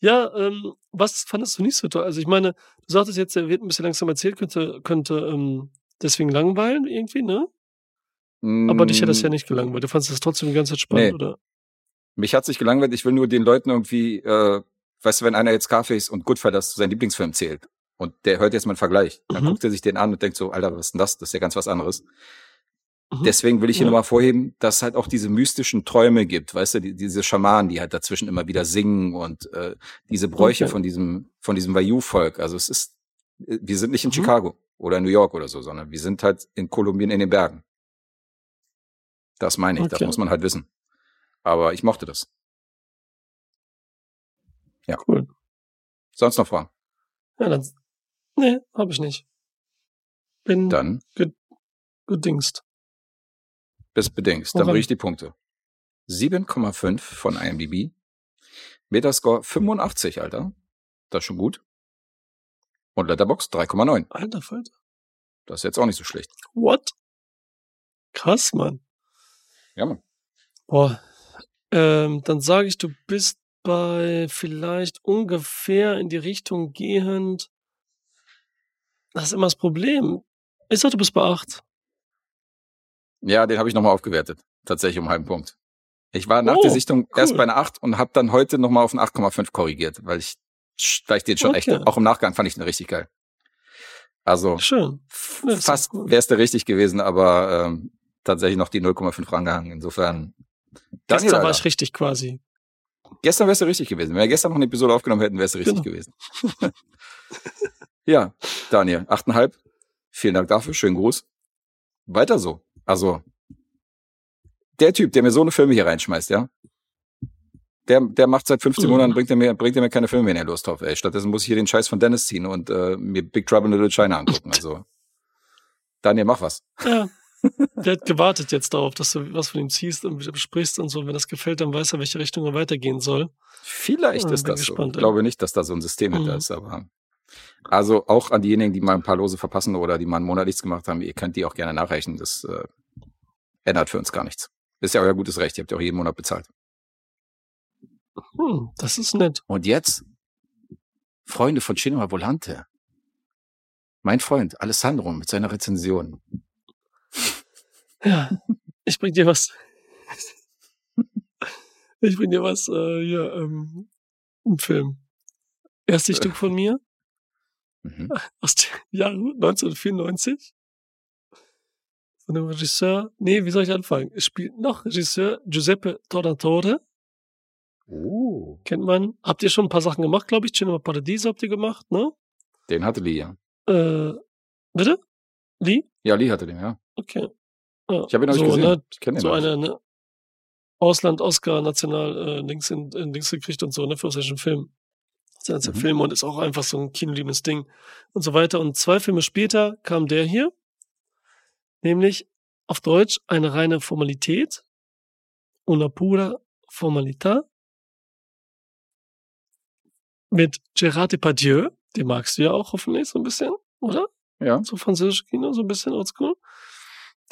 Ja, ähm, was fandest du nicht so toll? Also ich meine, du sagtest jetzt, er wird ein bisschen langsam erzählt, könnte, könnte ähm, deswegen langweilen irgendwie, ne? Aber dich hat das ja Mm, nicht gelangweilt. Du fandest das trotzdem die ganze Zeit spannend, Nee. oder? Mich hat's nicht gelangweilt. Ich will nur den Leuten irgendwie, äh, weißt du, wenn einer jetzt Scarface und Goodfellas zu seinem Lieblingsfilm zählt und der hört jetzt mal einen Vergleich, dann Mhm. guckt er sich den an und denkt so, Alter, was ist denn das? Das ist ja ganz was anderes. Mhm. Deswegen will ich hier Ja. nochmal vorheben, dass es halt auch diese mystischen Träume gibt, weißt du, die, diese Schamanen, die halt dazwischen immer wieder singen und äh, diese Bräuche Okay. von diesem, von diesem Wayuu-Volk. Also es ist, äh, wir sind nicht in Mhm. Chicago oder New York oder so, sondern wir sind halt in Kolumbien in den Bergen. Das meine ich, das Okay. muss man halt wissen. Aber ich mochte das. Ja. Cool. Sonst noch Fragen? Ja, dann. Nee, hab ich nicht. Bin Dann gedingst. Bis bedingt. Dann Woran? bringe ich die Punkte. 7,5 von IMDb. Metascore 85, Alter. Das ist schon gut. Und Letterbox 3,9. Alter Falter. Das ist jetzt auch nicht so schlecht. What? Krass, Mann. Ja, Mann. Boah. Ähm, dann sage ich, du bist bei vielleicht ungefähr in die Richtung gehend. Das ist immer das Problem. Ich sag, du bist bei acht. Ja, den habe ich nochmal aufgewertet. Tatsächlich um einen halben Punkt. Ich war nach Oh, der Sichtung erst cool. bei einer 8 und habe dann heute nochmal auf eine 8,5 korrigiert, weil ich, weil ich den schon echt, Okay. auch im Nachgang fand ich den richtig geil. Also Schön. Fast es der richtig gewesen, aber ähm, tatsächlich noch die 0,5 rangehangen. Insofern. Gestern war ich richtig quasi. Gestern wärst du richtig gewesen. Wenn wir gestern noch eine Episode aufgenommen hätten, wärst du richtig Genau. gewesen. ja, Daniel, 8,5. Vielen Dank dafür. Schönen Gruß. Weiter so. Also, der Typ, der mir so eine Filme hier reinschmeißt, ja, der, der macht seit 15 Mhm. Monaten, bringt er mir, bringt er mir keine Filme mehr in der Lust drauf, ey. Stattdessen muss ich hier den Scheiß von Dennis ziehen und äh, mir Big Trouble in Little China angucken. Also, Daniel, mach was. Ja. Der hat gewartet jetzt darauf, dass du was von ihm ziehst und wieder besprichst und so. Wenn das gefällt, dann weiß er, welche Richtung er weitergehen soll. Vielleicht Ja, ist das so. gespannt, Ich ey. glaube nicht, dass da so ein System hinter Mhm. ist, aber also auch an diejenigen, die mal ein paar Lose verpassen oder die mal einen Monat nichts gemacht haben, ihr könnt die auch gerne nachreichen. Das äh, ändert für uns gar nichts. Ist ja euer gutes Recht. Ihr habt ja auch jeden Monat bezahlt. Hm, das ist nett. Und jetzt, Freunde von Cinema Volante. Mein Freund Alessandro mit seiner Rezension. Ja, ich bring dir was. Ich bring dir was, äh, hier, ähm, ein Film. Erste Äh. Stück von mir Mhm. aus dem Jahre 1994. Von dem Regisseur, nee, wie soll ich anfangen? Es spielt noch Regisseur Giuseppe Tornatore. Oh. Kennt man. Habt ihr schon ein paar Sachen gemacht, glaube ich? Cinema Paradiso habt ihr gemacht, ne? Den hatte Lee, ja. Äh, bitte? Lee? Ja, Lee hatte den, ja. Okay. Ja, Ich habe ihn noch nicht so, gesehen. Ne, Ich kenne so nicht. eine ne, Ausland Oscar national äh, Dings in, in Dings gekriegt und so, ne, für solchen Film. Das ist ein Mhm. Film und ist auch einfach so ein kinoliebendes Ding und so weiter. Und zwei Filme später kam der hier, nämlich auf Deutsch eine reine Formalität, una pura formalità, mit Gérard Depardieu, den magst du ja auch hoffentlich so ein bisschen, oder? Ja. so französische Kino, so ein bisschen oldschool.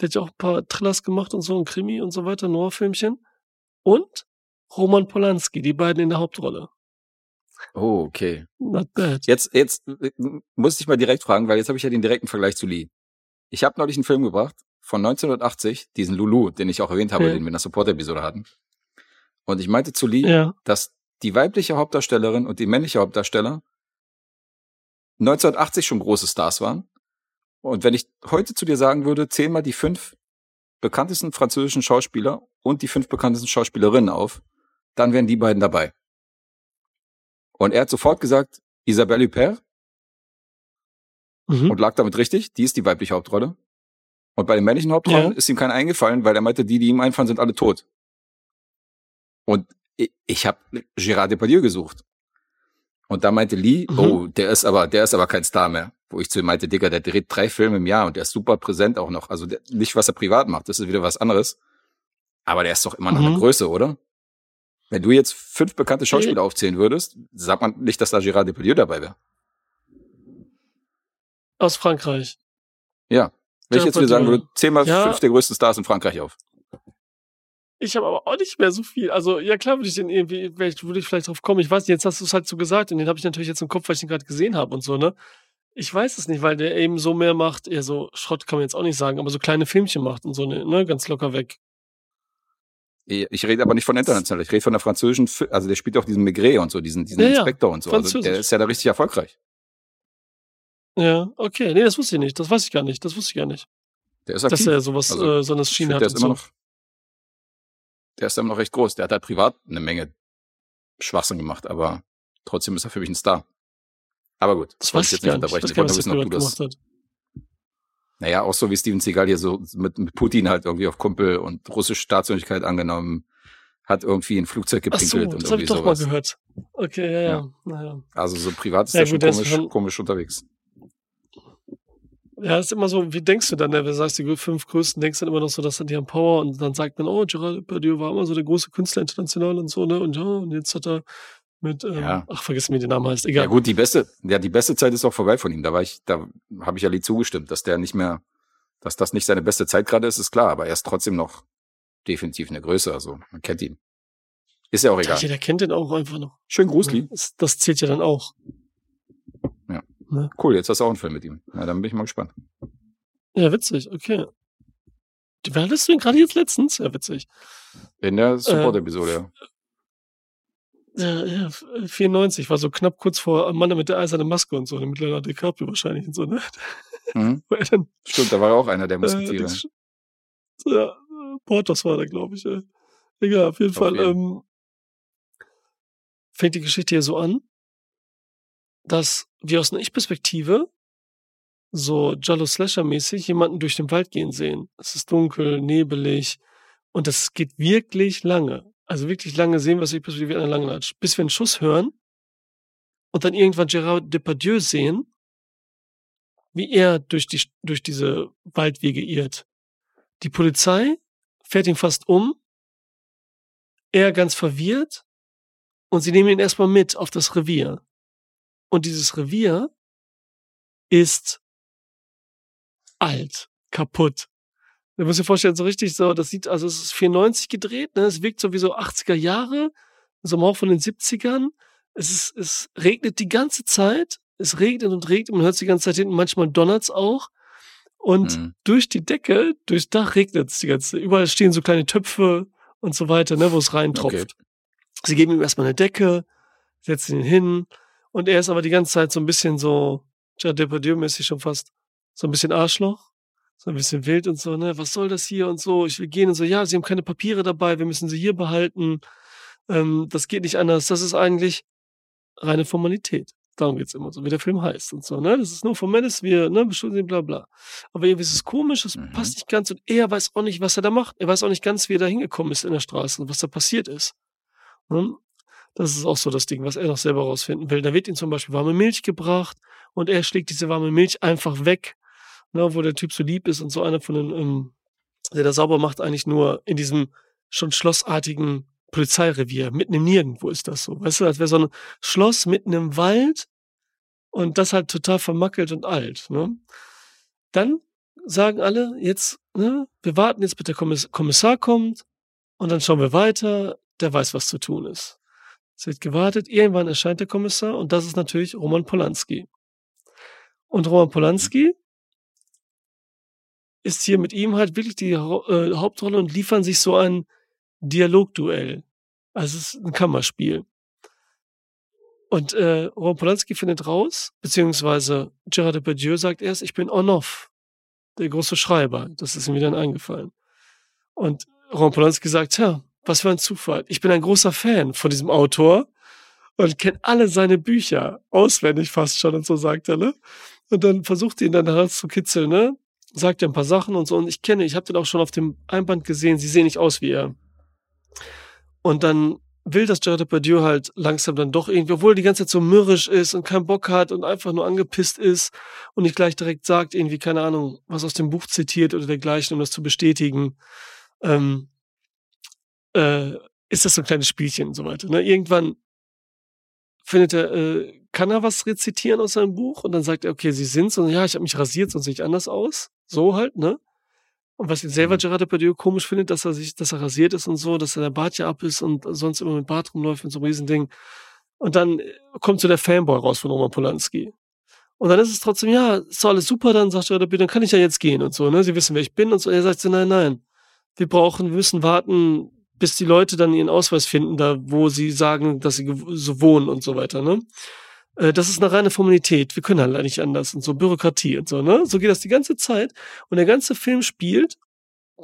Der hat ja auch ein paar Thrillers gemacht und so, ein Krimi und so weiter, Noir-Filmchen. Und Roman Polanski, die beiden in der Hauptrolle. Oh, okay. Not bad. Jetzt, jetzt äh, muss ich mal direkt fragen, weil jetzt habe ich ja den direkten Vergleich zu Lee. Ich habe neulich einen Film gebracht von 1980, diesen Lulu, den ich auch erwähnt habe, Ja. den wir in der Support-Episode hatten. Und ich meinte zu Lee, Ja. dass die weibliche Hauptdarstellerin und die männliche Hauptdarsteller 1980 schon große Stars waren. Und wenn ich heute zu dir sagen würde, zähl mal die fünf bekanntesten französischen Schauspieler und die fünf bekanntesten Schauspielerinnen auf, dann wären die beiden dabei. Und er hat sofort gesagt, Isabelle Huppert, Mhm. und lag damit richtig. Die ist die weibliche Hauptrolle. Und bei den männlichen Hauptrollen Ja. ist ihm keiner eingefallen, weil er meinte, die, die ihm einfallen, sind alle tot. Und ich, ich habe Gérard Depardieu gesucht. Und da meinte Lee, Mhm. oh, der ist aber, der ist aber kein Star mehr. Wo ich zu ihm meinte, Digga, der dreht drei Filme im Jahr und der ist super präsent auch noch. Also der, nicht, was er privat macht, das ist wieder was anderes. Aber der ist doch immer noch eine Mhm. Größe, oder? Wenn du jetzt fünf bekannte Schauspieler aufzählen würdest, sagt man nicht, dass da Gérard Depardieu dabei wäre. Aus Frankreich. Ja. Wenn ich jetzt wieder sagen würde, zähl mal Ja. fünf der größten Stars in Frankreich auf. Ich habe aber auch nicht mehr so viel. Also, ja klar würde ich den irgendwie, vielleicht, würde ich vielleicht drauf kommen. Ich weiß nicht, jetzt hast du es halt so gesagt und den habe ich natürlich jetzt im Kopf, weil ich ihn gerade gesehen habe und so, ne? Ich weiß es nicht, weil der eben so mehr macht, eher so Schrott kann man jetzt auch nicht sagen, aber so kleine Filmchen macht und so, ne, ne ganz locker weg. Ich rede aber nicht von international, ich rede von der französischen, also der spielt auch diesen Maigret und so, diesen, diesen Ja, ja, Inspektor und so. Also der ist ja da richtig erfolgreich. Ja, okay. Nee, das wusste ich nicht. Das weiß ich gar nicht. Das wusste ich gar nicht. Der ist Dass aktiv. er sowas, Also, äh, so eine Schiene hat der ist so. immer noch, der ist immer noch recht groß. Der hat halt privat eine Menge Schwachsinn gemacht, aber trotzdem ist er für mich ein Star. Aber gut, das weiß ich gar nicht. Ich unterbrechen. Ich wollte wissen, ob du das, gemacht hat. Naja, auch so wie Steven Seagal hier so mit, mit Putin halt irgendwie auf Kumpel und russische Staatsangehörigkeit angenommen, hat irgendwie ein Flugzeug Ach so, gepinkelt und das habe irgendwie ich doch mal sowas. gehört. Okay, ja, ja. Ja. Naja. Also so privat ist Ja, er schon schon- komisch unterwegs. Ja, ist immer so, wie denkst du dann, ne? wenn du sagst, die fünf größten, denkst du dann immer noch so, dass die haben Power und dann sagt man, oh, Gerard Depardieu war immer so der große Künstler international und so, ne? Und ja, und jetzt hat er mit, ähm, Ja. ach, vergiss mir den Namen heißt, Ja egal. gut, die beste, ja, die beste Zeit ist auch vorbei von ihm. Da war ich, da habe ich Ali zugestimmt, dass der nicht mehr, dass das nicht seine beste Zeit gerade ist, ist klar, aber er ist trotzdem noch definitiv eine Größe, also man kennt ihn. Ist ja auch egal. Jeder kennt den auch einfach noch. Schön Grusli. Das, das zählt ja dann auch. Cool, jetzt hast du auch einen Film mit ihm. Na, dann bin ich mal gespannt. Ja, witzig, okay. Wer hattest du ihn gerade jetzt letztens? Ja, witzig. In der Support-Episode, ja. Ja, ja, 94 war so knapp kurz vor Mann mit der eisernen Maske und so, mit Leonardo DiCaprio wahrscheinlich und so, ne? Mhm. Dann, Stimmt, da war auch einer der äh, Musketiere. das- ja, äh, Portos war da, glaube ich. Äh. Egal, auf jeden Auf Fall. jeden. Ähm, fängt die Geschichte hier so an, dass wir aus einer Ich-Perspektive so Jallo Slasher-mäßig jemanden durch den Wald gehen sehen. Es ist dunkel, nebelig und das geht wirklich lange. Also wirklich lange sehen wir es Ich-Perspektive wie eine lange Latsch. Bis wir einen Schuss hören und dann irgendwann Gerard Depardieu sehen, wie er durch, die, durch diese Waldwege irrt. Die Polizei fährt ihn fast um, er ganz verwirrt und sie nehmen ihn erstmal mit auf das Revier. Und dieses Revier ist alt, kaputt. Du musst dir vorstellen, so richtig so, das sieht, also es ist 94 gedreht, ne? es wirkt so wie so 80er Jahre, so im Hauch von den 70ern. Es ist, es regnet die ganze Zeit, es regnet und regnet, man hört es die ganze Zeit hinten, manchmal donnert's auch. Und Mhm. durch die Decke, durchs Dach regnet es die ganze Zeit. Überall stehen so kleine Töpfe und so weiter, ne, wo es reintropft. Okay. Sie geben ihm erstmal eine Decke, setzen ihn hin und er ist aber die ganze Zeit so ein bisschen so, Gerard Depardieu-mäßig schon fast, so ein bisschen Arschloch, so ein bisschen wild und so, ne, was soll das hier und so, ich will gehen und so, ja, sie haben keine Papiere dabei, wir müssen sie hier behalten, ähm, das geht nicht anders, das ist eigentlich reine Formalität. Darum geht's immer so, wie der Film heißt und so, ne? Das ist nur formelles, wir, ne, beschuldigen, bla, bla. Aber irgendwie ist es komisch, es Mhm. passt nicht ganz und er weiß auch nicht, was er da macht. Er weiß auch nicht ganz, wie er da hingekommen ist in der Straße und was da passiert ist. Ne? Das ist auch so das Ding, was er noch selber rausfinden will. Da wird ihm zum Beispiel warme Milch gebracht und er schlägt diese warme Milch einfach weg, ne, wo der Typ so lieb ist und so einer von den, ähm, der da sauber macht, eigentlich nur in diesem schon schlossartigen Polizeirevier. Mitten im Nirgendwo ist das so. Weißt du, als wäre so ein Schloss mitten im Wald und das halt total vermackelt und alt. Ne? Dann sagen alle, jetzt, ne, wir warten jetzt, bis der Kommiss Kommissar kommt und dann schauen wir weiter, der weiß, was zu tun ist. Es wird gewartet, irgendwann erscheint der Kommissar und das ist natürlich Roman Polanski. Und Roman Polanski ist hier mit ihm halt wirklich die äh, Hauptrolle und liefern sich so ein Dialogduell. Also es ist ein Kammerspiel. Und äh, Roman Polanski findet raus, beziehungsweise Gerard Depardieu sagt erst, ich bin on-off, der große Schreiber. Das ist ihm wieder eingefallen. Und Roman Polanski sagt, ja, was für ein Zufall. Ich bin ein großer Fan von diesem Autor und kenne alle seine Bücher auswendig fast schon und so sagt er, ne? Und dann versucht er ihn dann herauszukitzeln, ne? Sagt er ein paar Sachen und so und ich kenne, ich habe den auch schon auf dem Einband gesehen, sie sehen nicht aus wie er. Und dann will das Gerard Depardieu halt langsam dann doch irgendwie, obwohl er die ganze Zeit so mürrisch ist und keinen Bock hat und einfach nur angepisst ist und nicht gleich direkt sagt, irgendwie, keine Ahnung, was aus dem Buch zitiert oder dergleichen, um das zu bestätigen, ähm, äh, ist das so ein kleines Spielchen und so weiter. Ne? Irgendwann findet er, äh, kann er was rezitieren aus seinem Buch und dann sagt er, okay, sie sind's und ja, ich habe mich rasiert, sonst sehe ich anders aus. So halt, ne? Und was jetzt selber Mhm. Gerard Depardieu komisch findet, dass er sich, dass er rasiert ist und so, dass er der Bart ja ab ist und sonst immer mit Bart rumläuft mit so einem Riesending. Und dann äh, kommt so der Fanboy raus von Roman Polanski. Und dann ist es trotzdem, ja, ist doch alles super, dann sagt Gerard Depardieu, dann kann ich ja jetzt gehen und so, ne? Sie wissen, wer ich bin und so. Er sagt so, nein, nein. Wir brauchen, wir müssen warten, bis die Leute dann ihren Ausweis finden, da wo sie sagen, dass sie so wohnen und so weiter, ne? Äh, Das ist eine reine Formalität. Wir können halt nicht anders und so Bürokratie und so, ne? So geht das die ganze Zeit. Und der ganze Film spielt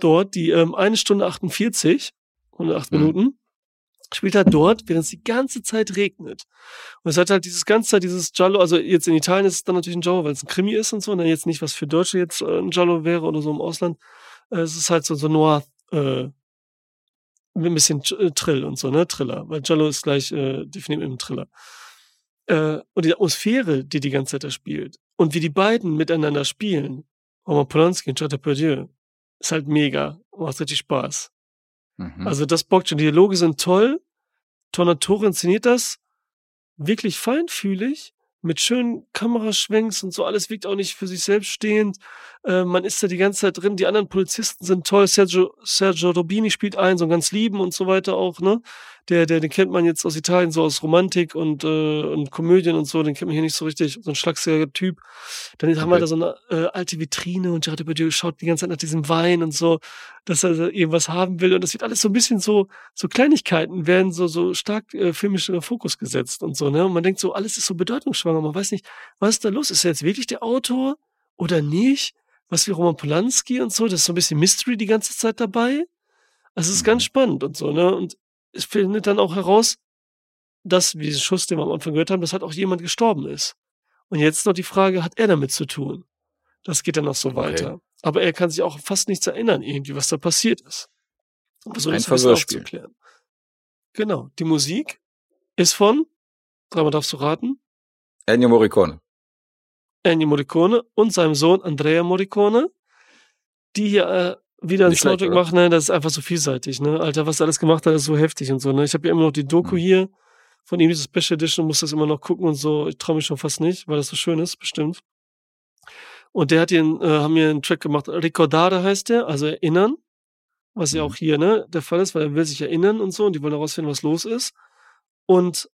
dort die ähm, eine Stunde 48, 108 Mhm. Minuten, spielt halt dort, während es die ganze Zeit regnet. Und es hat halt dieses ganze Zeit dieses Giallo, also jetzt in Italien ist es dann natürlich ein Giallo, weil es ein Krimi ist und so, und dann jetzt nicht, was für Deutsche jetzt äh, ein Giallo wäre oder so im Ausland. Äh, es ist halt so, so Noir, äh, ein bisschen Tr- äh, Trill und so, ne? Triller. Weil Giallo ist gleich äh, definiert mit einem Triller. Äh, und die Atmosphäre, die die ganze Zeit da spielt und wie die beiden miteinander spielen, Roman Polanski und Depardieu, ist halt mega. Macht richtig Spaß. Mhm. Also das bockt schon. Die Dialoge sind toll. Tornatore inszeniert das wirklich feinfühlig mit schönen Kameraschwenks und so. Alles wirkt auch nicht für sich selbst stehend. Äh, man ist da die ganze Zeit drin. Die anderen Polizisten sind toll. Sergio, Sergio Robini spielt ein, so ganz lieben und so weiter auch, ne? Der, der, den kennt man jetzt aus Italien, so aus Romantik und, äh, und Komödien und so. Den kennt man hier nicht so richtig. So ein schlagsiger Typ. Dann haben wir Okay. da so eine äh, alte Vitrine und Gerard Depardieu schaut die ganze Zeit nach diesem Wein und so, dass er irgendwas haben will. Und das wird alles so ein bisschen so, so Kleinigkeiten werden so, so stark äh, filmisch in den Fokus gesetzt und so, ne? Und man denkt so, alles ist so bedeutungsschwanger. Man weiß nicht, was ist da los? Ist er jetzt wirklich der Autor oder nicht? Was wie Roman Polanski und so? Das ist so ein bisschen Mystery die ganze Zeit dabei. Also es ist Mhm. ganz spannend und so, ne? Und es findet dann auch heraus, dass, wie diesen Schuss, den wir am Anfang gehört haben, dass halt auch jemand gestorben ist. Und jetzt noch die Frage, hat er damit zu tun? Das geht dann noch so Okay. weiter. Aber er kann sich auch fast nichts erinnern, irgendwie, was da passiert ist. Versucht Ein Verhörspiel. aufzuklären. Genau. Die Musik ist von, dreimal darfst du raten, Ennio Morricone. Ennio Morricone und seinem Sohn Andrea Morricone, die hier äh, wieder ein Soundtrack machen, ne? das ist einfach so vielseitig, ne? Alter, was er alles gemacht hat, ist so heftig und so, ne? Ich habe ja immer noch die Doku Mhm. hier von ihm, diese Special Edition, muss das immer noch gucken und so. Ich traue mich schon fast nicht, weil das so schön ist, bestimmt. Und der hat einen, äh, haben hier einen Track gemacht, Ricordare heißt der, also erinnern, was ja Mhm. auch hier, ne, der Fall ist, weil er will sich erinnern und so und die wollen herausfinden, was los ist. Und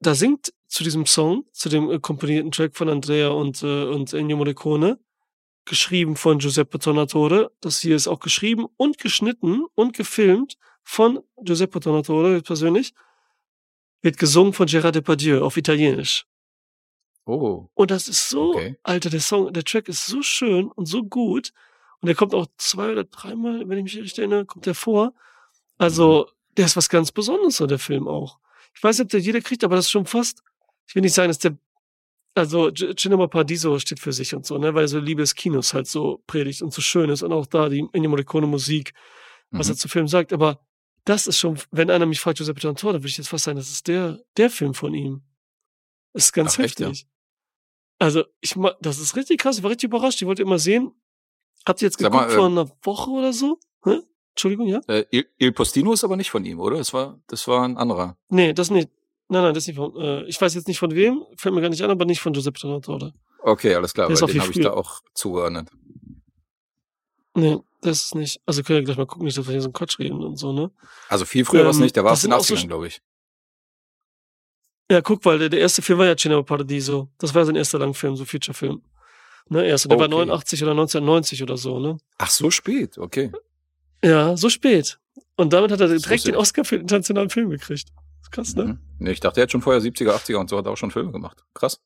da singt zu diesem Song, zu dem äh, komponierten Track von Andrea und, äh, und Ennio Morricone, geschrieben von Giuseppe Tornatore. Das hier ist auch geschrieben und geschnitten und gefilmt von Giuseppe Tornatore persönlich. Wird gesungen von Gerard Depardieu auf Italienisch. Oh. Und das ist so, Okay. Alter, der Song, der Track ist so schön und so gut. Und der kommt auch zwei oder dreimal, wenn ich mich richtig erinnere, kommt der vor. Also, der ist was ganz Besonderes, so der Film auch. Ich weiß nicht, ob der jeder kriegt, aber das ist schon fast, ich will nicht sagen, dass der, also Cinema Paradiso steht für sich und so, ne, weil er so Liebe des Kinos halt so predigt und so schön ist und auch da die Ennio Morricone Musik, was Mhm. er zu Film sagt, aber das ist schon, wenn einer mich fragt, Giuseppe Tornatore, dann würde ich jetzt fast sagen, das ist der, der Film von ihm. Das ist ganz Ach, echt, heftig. Also, ich das ist richtig krass. Ich war richtig überrascht. Ich wollte immer sehen. Habt ihr jetzt geguckt mal, vor ähm, einer Woche oder so? Hä? Entschuldigung, ja? Äh, Il, Il Postino ist aber nicht von ihm, oder? Das war, das war ein anderer. Nee, das nicht. Nein, nein, das nicht von, äh, ich weiß jetzt nicht von wem, fällt mir gar nicht an, aber nicht von Giuseppe Tornatore. Okay, alles klar, Der ist weil den habe ich da auch zugeordnet. Nee, das ist nicht. Also können wir gleich mal gucken, nicht, dass wir hier so einen Quatsch reden und so, ne? Also viel früher war es Ähm, nicht, der war den sind auch so 80ern, Sch- glaube ich. Ja, guck, weil der, der erste Film war ja Cinema Paradiso. Das war sein erster Langfilm, so Featurefilm. Ne, erster. Der war Okay. 89 oder 1990 oder so, ne? Ach, so spät, okay. Ja, so spät. Und damit hat er direkt wusste den. Oscar für den internationalen Film gekriegt. Krass, ne? Mhm. Nee, ich dachte, er hat schon vorher 70er, 80er und so hat er auch schon Filme gemacht. Krass.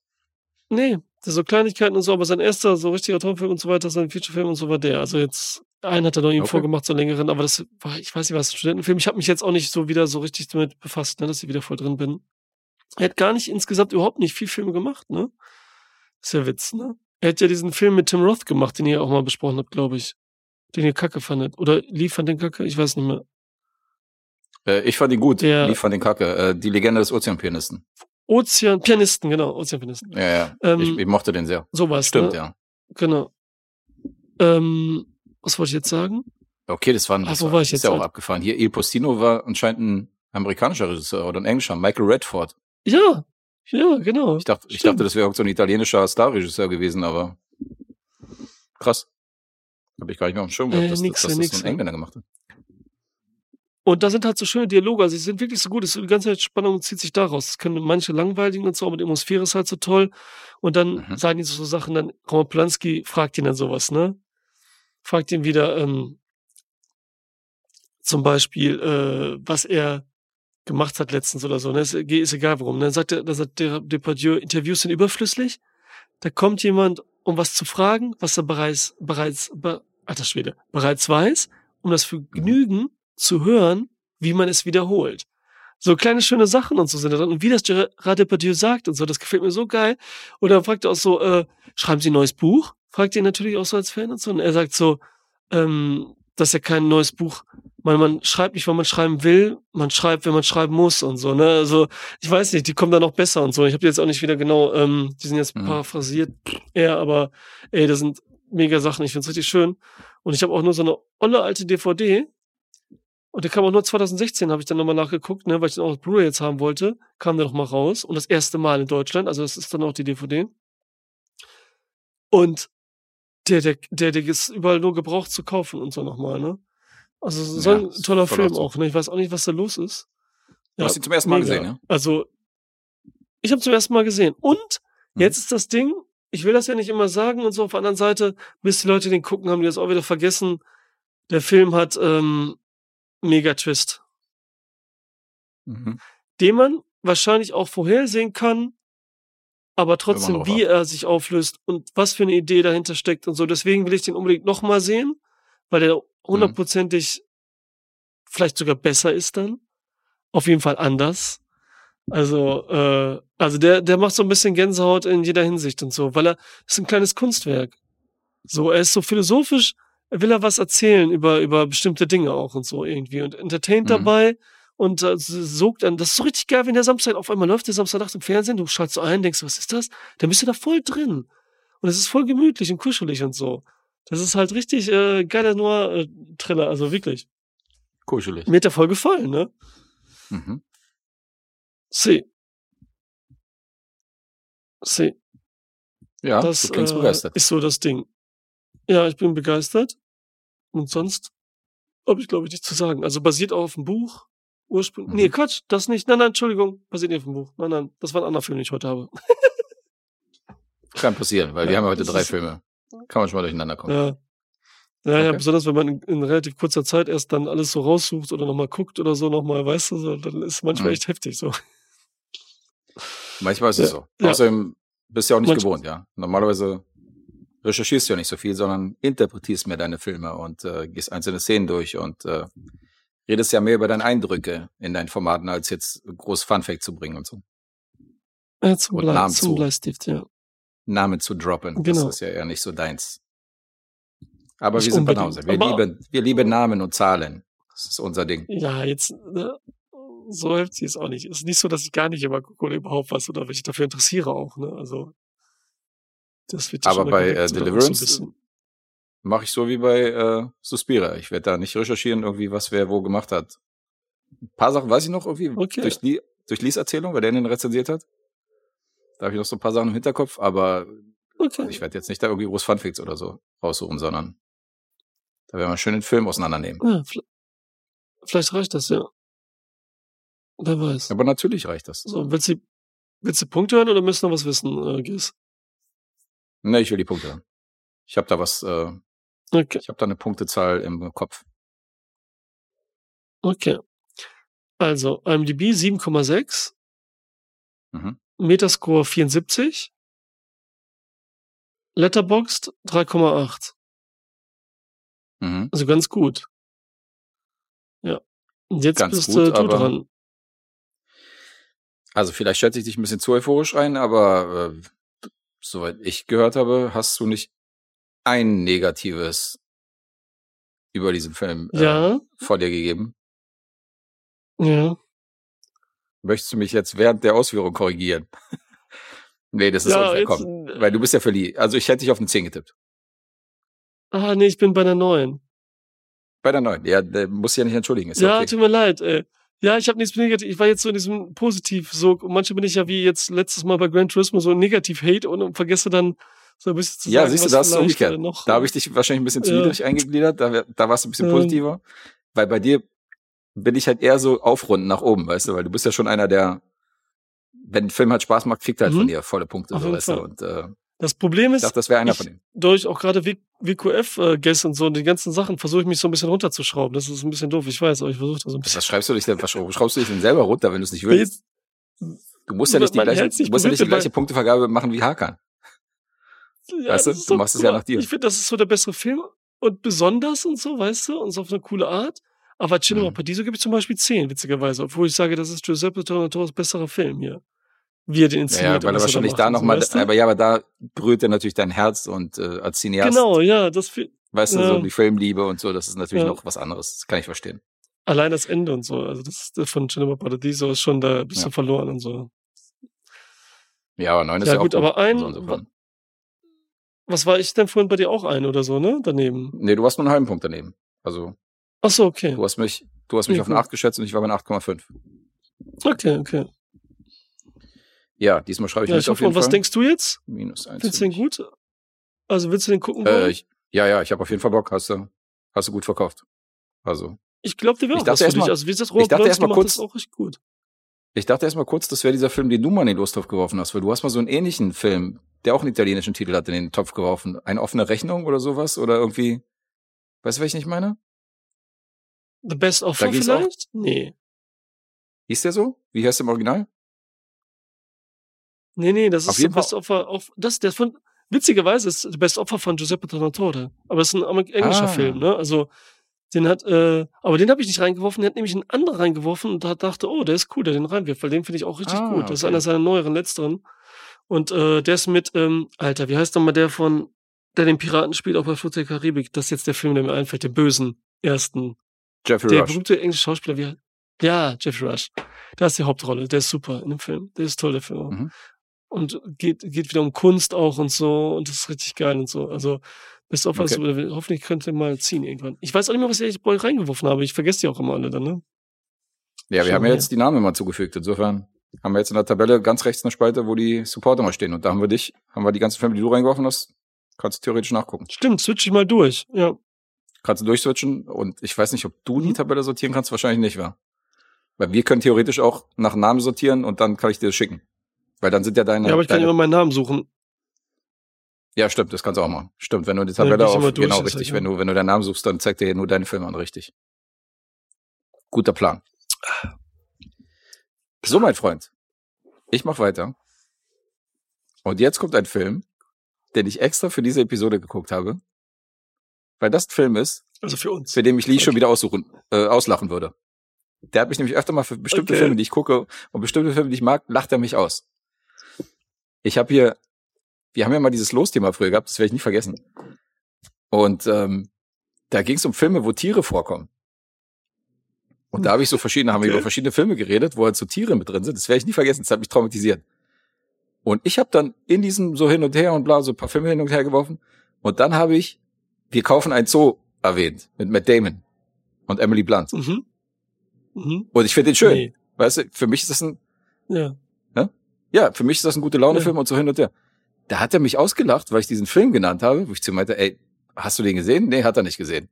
Nee, so Kleinigkeiten und so, aber sein erster so richtiger Traumfilm und so weiter, sein Featurefilm und so war der. Also jetzt, einen hat er noch ihm Okay. vorgemacht, so einen längeren, aber das war, ich weiß nicht was, ein Studentenfilm. Ich habe mich jetzt auch nicht so wieder so richtig damit befasst, ne, dass ich wieder voll drin bin. Er hat gar nicht insgesamt überhaupt nicht viel Filme gemacht, ne? Ist ja Witz, ne? Er hat ja diesen Film mit Tim Roth gemacht, den ihr auch mal besprochen habt, glaube ich. Den ihr kacke fandet. Oder lief fand den kacke? Ich weiß nicht mehr. Äh, ich fand ihn gut, Der- lief fand den Kacke. Äh, die Legende des Ozeanpianisten. Ozean, Pianisten, genau, Ozeanpianisten. Ja, ja. Ähm, ich, ich mochte den sehr. Sowas, Stimmt, ne? ja. Genau. Ähm, was wollte ich jetzt sagen? Okay, das war, Ach, das war, war ich ist jetzt ja auch halt? abgefahren. Hier, Il Postino war anscheinend ein amerikanischer Regisseur oder ein englischer, Michael Redford. Ja, ja, genau. Ich dachte, ich dachte, das wäre auch so ein italienischer Starregisseur gewesen, aber krass. Habe ich gar nicht mehr auf dem Schirm gehabt, Äh, dass, nix, dass das nix, so ein ja. Engländer gemacht hat. Und da sind halt so schöne Dialoge, also sie sind wirklich so gut, es die ganze Zeit Spannung zieht sich daraus. Es können manche langweiligen und so, aber die Atmosphäre ist halt so toll. Und dann Mhm. sagen die so Sachen, dann Roman Polanski fragt ihn dann sowas, ne? Fragt ihn wieder, ähm, zum Beispiel, äh, was er gemacht hat letztens oder so, ne? Ist, ist egal warum. Dann sagt er, dann sagt der Depardieu, Interviews sind überflüssig. Da kommt jemand, um was zu fragen, was er bereits, bereits, be, alter Schwede, bereits weiß, um das Vergnügen zu hören, wie man es wiederholt. So kleine schöne Sachen und so sind da drin. Und wie das Gerard Depardieu sagt und so, das gefällt mir so geil. Und dann fragt er auch so, äh, schreiben Sie ein neues Buch? Fragt ihn natürlich auch so als Fan und so. Und er sagt so, ähm, dass er kein neues Buch, man, man schreibt nicht, wenn man schreiben will, man schreibt, wenn man schreiben muss und so, ne? Also, ich weiß nicht, die kommen da noch besser und so. Ich habe die jetzt auch nicht wieder genau, ähm, die sind jetzt Mhm. paraphrasiert eher, aber ey, das sind mega Sachen. Ich find's richtig schön. Und ich habe auch nur so eine olle alte DVD. Und der kam auch nur 2016, habe ich dann nochmal nachgeguckt, ne, weil ich den auch Blu-ray jetzt haben wollte, kam der noch mal raus. Und das erste Mal in Deutschland, also das ist dann auch die DVD. Und der, der, der, der ist überall nur gebraucht zu kaufen und so nochmal, ne? Also so Ja, ein toller Film auch ne? Ich weiß auch nicht, was da los ist. Du hast ihn zum ersten Mal gesehen, ja? Also, ich habe zum ersten Mal gesehen. Und Mhm. jetzt ist das Ding, ich will das ja nicht immer sagen und so, auf der anderen Seite, bis die Leute den gucken, haben die das auch wieder vergessen. Der Film hat ähm, mega Twist, Mhm. den man wahrscheinlich auch vorhersehen kann, aber trotzdem, wie er sich auflöst und was für eine Idee dahinter steckt und so. Deswegen will ich den unbedingt nochmal sehen, weil der hundertprozentig vielleicht sogar besser ist dann. Auf jeden Fall anders. Also, äh, also der, der macht so ein bisschen Gänsehaut in jeder Hinsicht und so, weil er ist ein kleines Kunstwerk. So, er ist so philosophisch, will er was erzählen über, über bestimmte Dinge auch und so irgendwie und entertaint Mhm. dabei und äh, sogt an. Das ist so richtig geil, wenn der Samstag auf einmal läuft, der Samstagnacht im Fernsehen, du schaltest so ein, denkst, was ist das? Dann bist du da voll drin. Und es ist voll gemütlich und kuschelig und so. Das ist halt richtig äh, geiler Noir-Triller, also wirklich. Kuschelig. Mir hat der voll gefallen, ne? Mhm. See. See. Ja, das du klingst äh, begeistert. ist so das Ding. Ja, ich bin begeistert. Und sonst habe ich, glaube ich, nichts zu sagen. Also basiert auch auf dem Buch. Ursprünglich. Mhm. Nee, Quatsch, das nicht. Nein, nein, Entschuldigung. Basiert nicht auf dem Buch. Nein, nein, das war ein anderer Film, den ich heute habe. Kann passieren, weil Ja, wir haben ja heute drei Filme. Kann man schon mal durcheinander kommen. Ja. Ja, ja, Okay. besonders wenn man in, in relativ kurzer Zeit erst dann alles so raussucht oder nochmal guckt oder so nochmal, weißt du, so, dann ist manchmal Mhm. echt heftig so. Manchmal ist es Ja, so. ja. Außerdem bist du ja auch nicht Manchmal- gewohnt, ja. Normalerweise recherchierst ja nicht so viel, sondern interpretierst mehr deine Filme und äh, gehst einzelne Szenen durch und äh, redest ja mehr über deine Eindrücke in deinen Formaten, als jetzt groß Funfact zu bringen und so. Ja, zum, Und Blei, Namen zum zu. Bleistift, ja. Namen zu droppen. Genau. Das ist ja eher nicht so deins. Aber Nicht wir sind unbedingt. Banause. Wir Aber- lieben, wir lieben Namen und Zahlen. Das ist unser Ding. Ja, jetzt, ne, so heftig ist auch nicht. Ist nicht so, dass ich gar nicht immer gucke oder überhaupt was oder mich dafür interessiere auch, ne? Also, das wird Aber bei, äh, Deliverance So. Mache ich so wie bei äh, Suspira. Ich werde da nicht recherchieren, irgendwie, was wer wo gemacht hat. Ein paar Sachen weiß ich noch irgendwie Okay. durch, Lee, durch Lees Erzählung, weil der den rezensiert hat. Da habe ich noch so ein paar Sachen im Hinterkopf, aber Okay. ich werde jetzt nicht da irgendwie groß Funfacts oder so raussuchen, sondern da werden wir schön den Film auseinandernehmen. Ja, vielleicht, vielleicht reicht das, ja. Wer weiß. Aber natürlich reicht das. So, willst du, willst du Punkte hören oder müssen noch was wissen, äh, Gis? Ne, ich will die Punkte haben. Ich habe da was, äh, Okay, ich habe da eine Punktezahl im Kopf. okay. Also, IMDb 7,6, Mhm. Metascore 74, Letterboxd 3,8. Mhm. Also ganz gut. Ja. Und jetzt Ganz bist gut, äh, du dran. Also vielleicht schätze ich dich ein bisschen zu euphorisch ein, aber äh, soweit ich gehört habe, hast du nicht ein negatives über diesen Film äh, Ja, vor dir gegeben. ja. Möchtest du mich jetzt während der Ausführung korrigieren? nee, das ist ja, unfair, komm. äh, Weil du bist ja verliehen. Also ich hätte dich auf eine 10 getippt. ah, nee, ich bin bei der neuen. Bei der 9. Ja, der muss sich ja nicht entschuldigen. Ist ja, Ja, okay. tut mir leid, ey. Ja, ich habe nichts negativ. Ich war jetzt so in diesem Positiv so und manche bin ich ja wie jetzt letztes Mal bei Gran Turismo so negativ Hate und, vergesse dann So ein bisschen zu Ja, sagen, siehst du, das ist vielleicht, umgekehrt. äh, Noch, Da habe ich dich wahrscheinlich ein bisschen zu Ja. niedrig eingegliedert, da, da warst du ein bisschen Ähm. positiver. Weil bei dir bin ich halt eher so aufrunden nach oben, weißt du, weil du bist ja schon einer, der, wenn ein Film halt Spaß macht, kriegt er halt Mhm. von dir volle Punkte, Auf so, weißt du. Und äh, das Problem ich ist, dachte, das wäre einer ich- von denen. durch auch gerade WQF-Guests und so und die ganzen Sachen versuche ich mich so ein bisschen runterzuschrauben. Das ist ein bisschen doof, ich weiß, aber ich versuche da so ein bisschen. Was schreibst du dich denn, was schraubst du dich denn selber runter, wenn du es nicht willst? Du musst ja nicht die gleiche, nicht musst ja nicht die gleiche Punktevergabe machen wie Hakan. Ja, Weißt du, das du machst es ja nach dir. Ich finde, das ist so der bessere Film und besonders und so, weißt du, und so auf eine coole Art. Aber Cinema Mhm. Paradiso gebe ich zum Beispiel 10, witzigerweise, obwohl ich sage, das ist Giuseppe Tornatore's besserer Film hier. Wie er den inszeniert. ja, weil er wahrscheinlich da nochmal, weißt du? aber ja, aber da berührt er natürlich dein Herz und äh, als Cineast, Genau, ja, das weißt du, ja. so die Filmliebe und so, das ist natürlich Ja. noch was anderes. Das kann ich verstehen. allein das Ende und so. Also das ist von Cinema Paradiso ist schon da ein bisschen Ja. verloren und so. Ja, aber neun ist Ja, ja, gut, auch aber ein- So. Was war ich denn vorhin bei dir auch ein oder so, ne? Daneben. Nee, du warst nur einen halben Punkt daneben. Also, Ach so, okay. du hast mich, du hast mich auf eine gut. 8 geschätzt und ich war bei einer 8,5. Okay, okay. Ja, diesmal schreibe ich Ja, mit ich auf jeden und was denkst du jetzt? Minus 1. Findest du den gut? Also willst du den gucken Äh, ich, ja, ja, ich habe auf jeden Fall Bock. Hast du, hast du gut verkauft. Also, Ich glaube, der wäre Ich auch dachte was für dich. Also wie gesagt, ich Robert dachte Polanski erst mal macht kurz- das auch richtig gut. ich dachte erstmal kurz, das wäre dieser Film, den du mal in den Lostopf geworfen hast, weil du hast mal so einen ähnlichen Film, der auch einen italienischen Titel hat, in den Topf geworfen. Eine offene Rechnung oder sowas oder irgendwie, weißt du, was ich nicht meine? The Best Offer ging's auch- vielleicht? Nee. Hieß der so? Wie heißt der im Original? Nee, nee, das Auf ist Best Offer auf, das, der von, witzigerweise ist Best Offer von Giuseppe Tornatore. Aber das ist ein englischer Ah. Film, ne? Also, den hat, äh, aber den habe ich nicht reingeworfen, der hat nämlich einen anderen reingeworfen und da dachte, oh, der ist cool, der den reinwirft, weil den finde ich auch richtig Ah, gut. Das ist okay. einer seiner neueren, letzteren. Und äh, der ist mit, ähm, Alter, wie heißt nochmal der von, der den Piraten spielt, auch bei Flucht der Karibik? Das ist jetzt der Film, der mir einfällt, den bösen ersten. Jeffrey Der Rush. berühmte englische Schauspieler, wie Ja, Jeffrey Rush. Da ist die Hauptrolle. Der ist super in dem Film. Der ist toll, der Film. Mhm. Und geht, geht wieder um Kunst auch und so. Und das ist richtig geil und so. Also, Best of Us, Okay. hoffentlich könnt ihr mal ziehen irgendwann. Ich weiß auch nicht mehr, was ich bei euch reingeworfen habe. Ich vergesse die auch immer alle dann, ne? Ja, wir Schon haben ja jetzt die Namen immer zugefügt. Insofern haben wir jetzt in der Tabelle ganz rechts eine Spalte, wo die Supporter mal stehen. Und da haben wir dich, haben wir die ganzen Filme, die du reingeworfen hast, kannst du theoretisch nachgucken. Stimmt, switch ich mal durch. Ja. Kannst du durchswitchen und ich weiß nicht, ob du die Mhm. Tabelle sortieren kannst, wahrscheinlich nicht, wa? Weil wir können theoretisch auch nach Namen sortieren und dann kann ich dir das schicken. Weil dann sind ja deine. ja, aber ich kann deine, immer meinen Namen suchen. ja, stimmt, das kannst du auch machen. Stimmt, wenn du die Tabelle ich auf, durch, genau, richtig, heißt, wenn du, wenn du deinen Namen suchst, dann zeigt er dir nur deine Filme an, richtig. Guter Plan. So, mein Freund. Ich mach weiter. Und jetzt kommt ein Film, den ich extra für diese Episode geguckt habe. Weil das ein Film ist, Also für uns. für den mich Lee schon Okay. wieder aussuchen, äh, auslachen würde. Der hat mich nämlich öfter mal für bestimmte Okay. Filme, die ich gucke und bestimmte Filme, die ich mag, lacht er mich aus. Ich habe hier, wir haben ja mal dieses Los-Thema früher gehabt, das werde ich nie vergessen. Und ähm, da ging es um Filme, wo Tiere vorkommen. Und da habe ich so verschiedene, haben wir Okay. über verschiedene Filme geredet, wo halt so Tiere mit drin sind. Das werde ich nie vergessen, das hat mich traumatisiert. Und ich habe dann in diesem so hin und her und bla so ein paar Filme hin und her geworfen. Und dann habe ich Wir kaufen ein Zoo erwähnt mit Matt Damon und Emily Blunt. Mhm. Mhm. Und ich finde den schön. Nee. Weißt du, für mich ist das ein, Ja. Ja, für mich ist das ein gute Laune-Film Ja. und so hin und her. Da hat er mich ausgelacht, weil ich diesen Film genannt habe, wo ich zu ihm meinte, ey, hast du den gesehen? Nee, hat er nicht gesehen.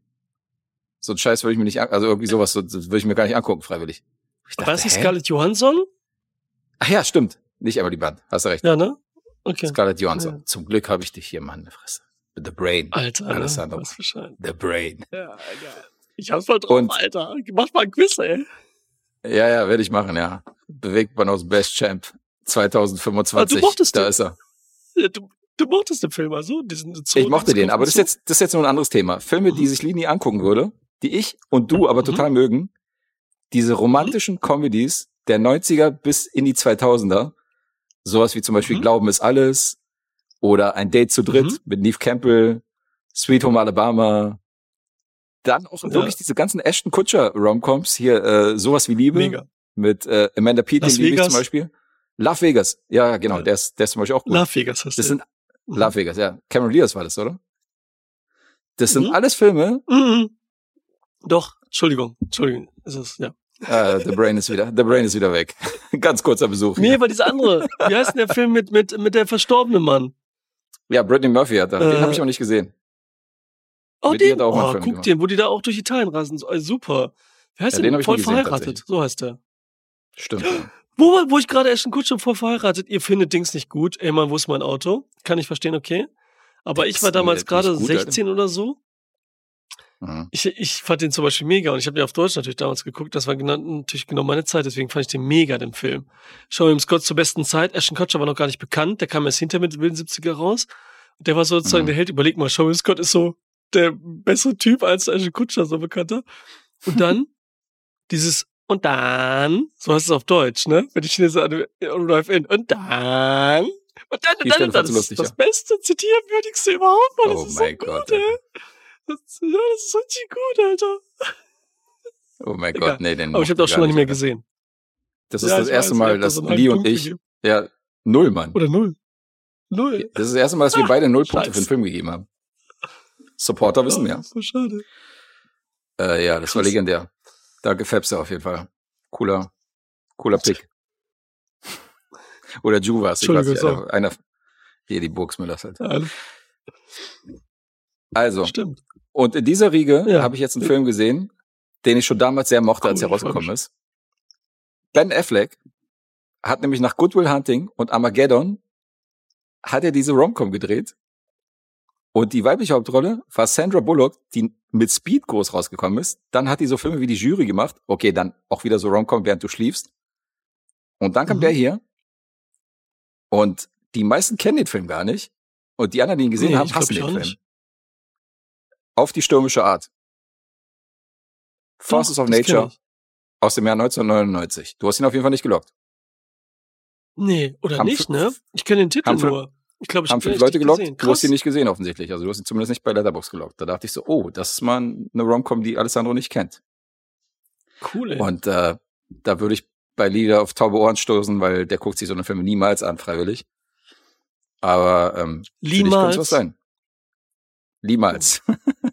So ein Scheiß würde ich mir nicht, also irgendwie sowas, so, würde ich mir gar nicht angucken, freiwillig. Ich nicht hä? Scarlett Johansson? Ach ja, stimmt. Nicht Emily Blunt, hast du recht. Ja, ne? Okay. Scarlett Johansson. Ja. Zum Glück habe ich dich hier, Mann, Fresse. The Brain. Alter, ne? Alessandro. Was. The Brain. Ja, geil. Ich hab's voll drauf, Und- Alter. Mach mal ein Quiz, ey. Ja, ja, werde ich machen, ja. Bewegt man aus Best Champ 2025. Ah, du mochtest da den. ist er. Du, du mochtest den Film also? Diesen Zoo, Ich mochte den, aber das ist jetzt, das ist jetzt nur ein anderes Thema. Filme, die Mhm. sich Lini angucken würde, die ich und du aber Mhm. total mögen, diese romantischen Comedies der 90er bis in die 2000er, sowas wie zum Beispiel Mhm. Glauben ist alles oder Ein Date zu dritt Mhm. mit Neve Campbell, Sweet Home Alabama, dann auch Ja. wirklich diese ganzen Ashton Kutcher Romcoms hier, äh, sowas wie Liebe Mega. mit äh, Amanda Peet, liebe ich zum Beispiel. Love Vegas, ja, genau, Ja. der ist, der ist zum Beispiel auch gut. Las Vegas heißt Das sind Love Vegas, ja. Cameron Diaz war das, oder? Das sind Mhm. alles Filme. Mhm. Doch, Entschuldigung, Entschuldigung. Ist es, ja. Äh, The Brain ist wieder, The Brain ist wieder weg. Ganz kurzer Besuch. Nee, war dieser andere. Wie heißt denn der Film mit, mit, mit der verstorbenen Mann? Ja, Brittany Murphy hat da. den Äh, habe ich auch nicht gesehen. Oh, Mit den, auch oh guck gemacht. den, wo die da auch durch Italien rasen. Äh, super. Wie heißt Ja, den der? Voll verheiratet. So heißt der. Stimmt. ja. Wo, wo ich gerade Ashton Kutscher voll verheiratet, ihr findet Dings nicht gut. Ey, Mann, wo ist mein Auto? Kann ich verstehen, okay. Aber Das ich war damals gerade gut, Alter. 16 oder so. Mhm. Ich, ich fand den zum Beispiel mega und ich habe den auf Deutsch natürlich damals geguckt. Das war genau, natürlich genau meine Zeit, deswegen fand ich den mega, den Film. Schau ihm Scott zur besten Zeit. Ashton Kutcher war noch gar nicht bekannt. Der kam erst hinter mit wilden 70er raus. Und der war sozusagen Mhm. der Held. Überleg mal, Sean Scott ist so der bessere Typ als Ashton Kutcher, so bekannter. Und dann dieses und dann, so heißt es auf Deutsch, ne? Wenn die Chinesen an Drive in und dann und dann und dann und dann du das, lustig, das ja? beste zitierwürdigste überhaupt, Mann. Das Oh ist mein so Gott, gut, ey. Das, ja, das ist richtig gut, Alter. Oh mein Egal. Gott, nee, den Aber ich habe das schon lange nicht mehr gesehen. Das ist Ja, das erste weiß, Mal, dass halben Lee und ich, gegeben. ja, null, Mann. Oder null. Null. Das ist das erste Mal, dass wir beide null Punkte für den Film gegeben haben. Supporter wissen Oh, mehr. das ist So schade. Äh, ja, das war Krass. legendär. Da gefärbst du auf jeden Fall. Cooler, cooler Pick. Oder Juvas, ich weiß nicht, Entschuldigung, einer, einer, hier die Burgsmüllers halt. Ja, Also, stimmt. und in dieser Riege Ja. habe ich jetzt einen Film gesehen, den ich schon damals sehr mochte, als Cool, er rausgekommen ist. Ben Affleck hat nämlich nach Good Will Hunting und Armageddon hat er diese Romcom gedreht. Und die weibliche Hauptrolle war Sandra Bullock, die mit Speed groß rausgekommen ist. Dann hat die so Filme wie die Jury gemacht. Okay, dann auch wieder so Romcom, während du schliefst. Und dann kam Mhm. der hier. Und die meisten kennen den Film gar nicht. Und die anderen, die ihn gesehen Nee, haben, hassen den Film. nicht. Auf die stürmische Art. Forces Doch, of Nature aus dem Jahr 1999. Du hast ihn auf jeden Fall nicht gelockt. Nee, oder Haben nicht, ne? Ich kenne den Titel nur. Ich glaube, ich haben fünf Leute gelockt, du hast ihn nicht gesehen offensichtlich. Also du hast ihn zumindest nicht bei Letterbox gelockt. Da dachte ich so, oh, das ist mal eine Romcom, die Alessandro nicht kennt. Cool, ey. Und äh, da würde ich bei Lieder auf taube Ohren stoßen, weil der guckt sich so eine Filme niemals an, freiwillig. Aber ähm, Niemals. was sein. Niemals.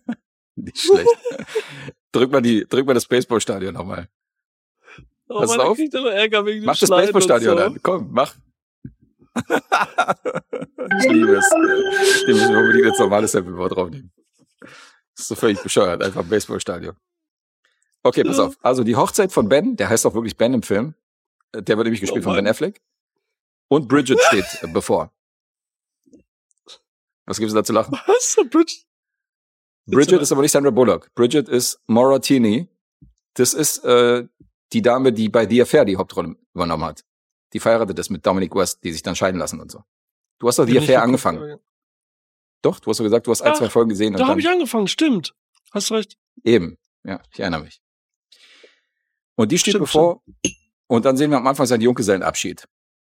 nicht schlecht. drück mal die, drück mal das Baseballstadion nochmal. Oh Pass Mann, auf. kriegt er noch Ärger wegen Mach das Baseballstadion so. an. Komm, mach. Ich liebe es. Den müssen wir unbedingt als normales Sampleboard draufnehmen. Das ist so völlig bescheuert. Einfach ein Baseballstadion. Okay, pass auf. Also die Hochzeit von Ben, der heißt auch wirklich Ben im Film. Der wird nämlich gespielt Oh von Ben. Affleck. Und Bridget steht bevor. Was gibt's da zu lachen? Was? Bridget aber- ist aber nicht Sandra Bullock. Bridget ist Maura Tierney. Das ist äh, die Dame, die bei The Affair die Hauptrolle übernommen hat. Die verheiratet ist mit Dominic West, die sich dann scheiden lassen und so. Du hast doch nicht geguckt, angefangen. aber- Doch, du hast doch gesagt, du hast ein, Ach, zwei Folgen gesehen Da habe ich angefangen, stimmt. Hast recht. eben. Ja, ich erinnere mich. Und die steht Stimmt, bevor. Und dann sehen wir am Anfang seinen Junggesellenabschied.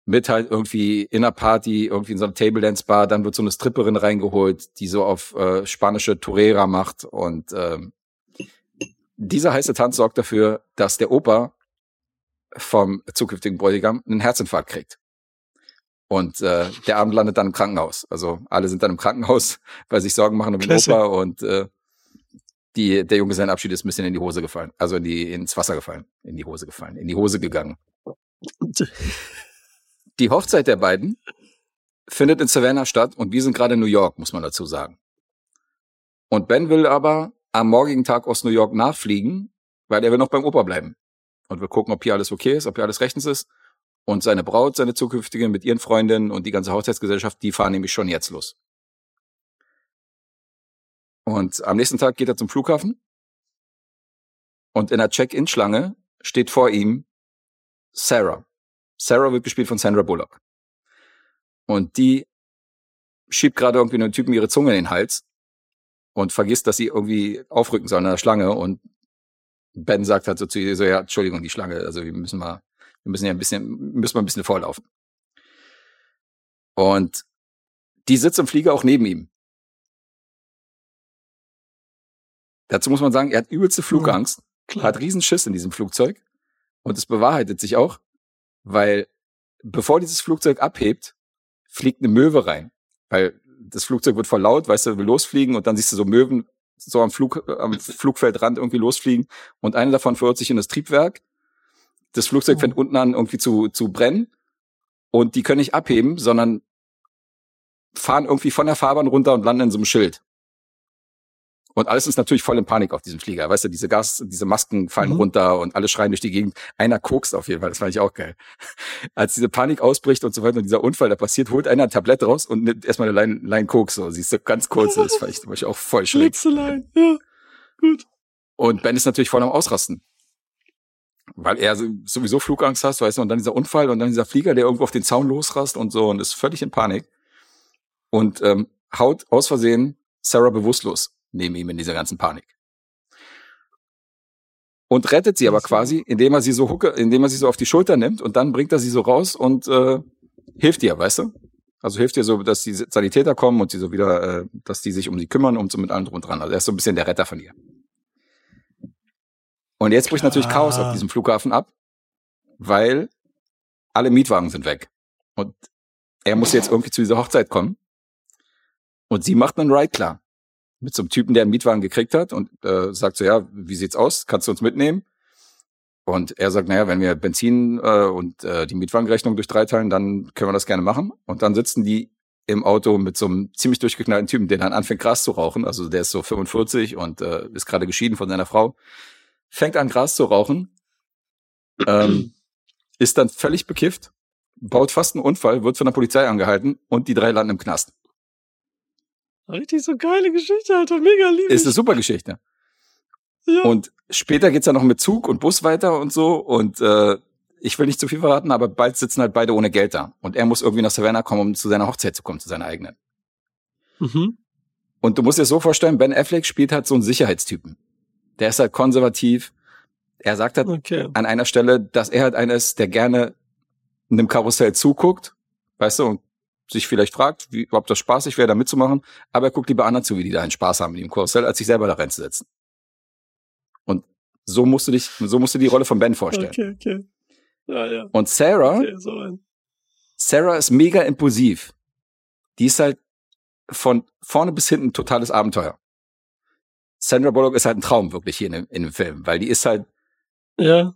Mit halt irgendwie in einer Party, irgendwie in so einer Table Dance Bar, dann wird so eine Stripperin reingeholt, die so auf äh, spanische Torera macht und ähm, dieser heiße Tanz sorgt dafür, dass der Opa vom zukünftigen Bräutigam einen Herzinfarkt kriegt. Und äh, der Abend landet dann im Krankenhaus. Also alle sind dann im Krankenhaus, weil sie sich Sorgen machen um den. Opa und äh, die, der Junggesellenabschied ist ein bisschen in die Hose gefallen. Also in die, ins Wasser gefallen. In die Hose gefallen. In die Hose gegangen. Die Hochzeit der beiden findet in Savannah statt und wir sind gerade in New York, muss man dazu sagen. Und Ben will aber am morgigen Tag aus New York nachfliegen, weil er will noch beim Opa bleiben. Und wir gucken, ob hier alles okay ist, ob hier alles rechtens ist. Und seine Braut, seine zukünftige mit ihren Freundinnen und die ganze Hochzeitsgesellschaft, die fahren nämlich schon jetzt los. Und am nächsten Tag geht er zum Flughafen. Und in der Check-in-Schlange steht vor ihm Sarah. Sarah wird gespielt von Sandra Bullock. Und die schiebt gerade irgendwie einem Typen ihre Zunge in den Hals und vergisst, dass sie irgendwie aufrücken soll in der Schlange. Und Ben sagt halt so zu ihr so, ja, Entschuldigung, die Schlange, also wir müssen mal, wir müssen ja ein bisschen, müssen mal ein bisschen vorlaufen. Und die sitzt im Flieger auch neben ihm. Dazu muss man sagen, er hat übelste Flugangst Klar. hat riesen Schiss in diesem Flugzeug. Und es bewahrheitet sich auch, weil bevor dieses Flugzeug abhebt, fliegt eine Möwe rein. Weil das Flugzeug wird voll laut, weißt du, will losfliegen und dann siehst du so Möwen so am, Flug, am Flugfeldrand irgendwie losfliegen und eine davon verirrt sich in das Triebwerk. Das Flugzeug Oh. fängt unten an irgendwie zu, zu brennen und die können nicht abheben, sondern fahren irgendwie von der Fahrbahn runter und landen in so einem Schild. Und alles ist natürlich voll in Panik auf diesem Flieger. Weißt du, diese Gas, diese Masken fallen mhm. runter und alle schreien durch die Gegend. Einer kokst auf jeden Fall, das fand ich auch geil. Als diese Panik ausbricht und so weiter und dieser Unfall da passiert, holt einer ein Tablett raus und nimmt erstmal eine Line, Line Koks. So, siehst du, ganz kurz, das fand ich, das auch voll schön. Letzte Line, ja, gut. Und Ben ist natürlich voll am Ausrasten. Weil er sowieso Flugangst hat, weißt du, und dann dieser Unfall und dann dieser Flieger, der irgendwo auf den Zaun losrast und so und ist völlig in Panik. Und ähm, haut aus Versehen Sarah bewusstlos neben ihm in dieser ganzen Panik. Und rettet sie aber quasi, indem er sie so hucke, indem er sie so auf die Schulter nimmt und dann bringt er sie so raus und äh, hilft ihr, weißt du? Also hilft ihr so, dass die Sanitäter kommen und sie so wieder, äh, dass die sich um sie kümmern und so mit allem drum dran. Also er ist so ein bisschen der Retter von ihr. Und jetzt bricht natürlich Chaos auf diesem Flughafen ab, weil alle Mietwagen sind weg. Und er muss jetzt irgendwie zu dieser Hochzeit kommen. Und sie macht einen Ride klar mit so einem Typen, der einen Mietwagen gekriegt hat und äh, sagt so, ja, wie sieht's aus? Kannst du uns mitnehmen? Und er sagt, naja, wenn wir Benzin äh, und äh, die Mietwagenrechnung durch drei teilen, dann können wir das gerne machen. Und dann sitzen die im Auto mit so einem ziemlich durchgeknallten Typen, der dann anfängt, Gras zu rauchen. Also der ist so 45 und äh, ist gerade geschieden von seiner Frau. Fängt an, Gras zu rauchen. Ähm, ist dann völlig bekifft, baut fast einen Unfall, wird von der Polizei angehalten und die drei landen im Knast. Richtig so geile Geschichte, Alter. Mega lieb. Ist eine super Geschichte. Ja. Und später geht's dann noch mit Zug und Bus weiter und so. Und äh, ich will nicht zu viel verraten, aber bald sitzen halt beide ohne Geld da. Und er muss irgendwie nach Savannah kommen, um zu seiner Hochzeit zu kommen, zu seiner eigenen. Mhm. Und du musst dir so vorstellen, Ben Affleck spielt halt so einen Sicherheitstypen. Der ist halt konservativ. Er sagt halt okay. an einer Stelle, dass er halt einer ist, der gerne einem Karussell zuguckt, weißt du, und sich vielleicht fragt, wie, ob das spaßig wäre, da mitzumachen, aber er guckt lieber anderen zu, wie die da einen Spaß haben mit dem Karussell, als sich selber da reinzusetzen. Und so musst du dich, so musst du die Rolle von Ben vorstellen. Okay, okay. Ja, ja. Und Sarah, okay, so Sarah ist mega impulsiv. Die ist halt von vorne bis hinten totales Abenteuer. Sandra Bullock ist halt ein Traum wirklich hier in dem, in dem Film, weil die ist halt, ja,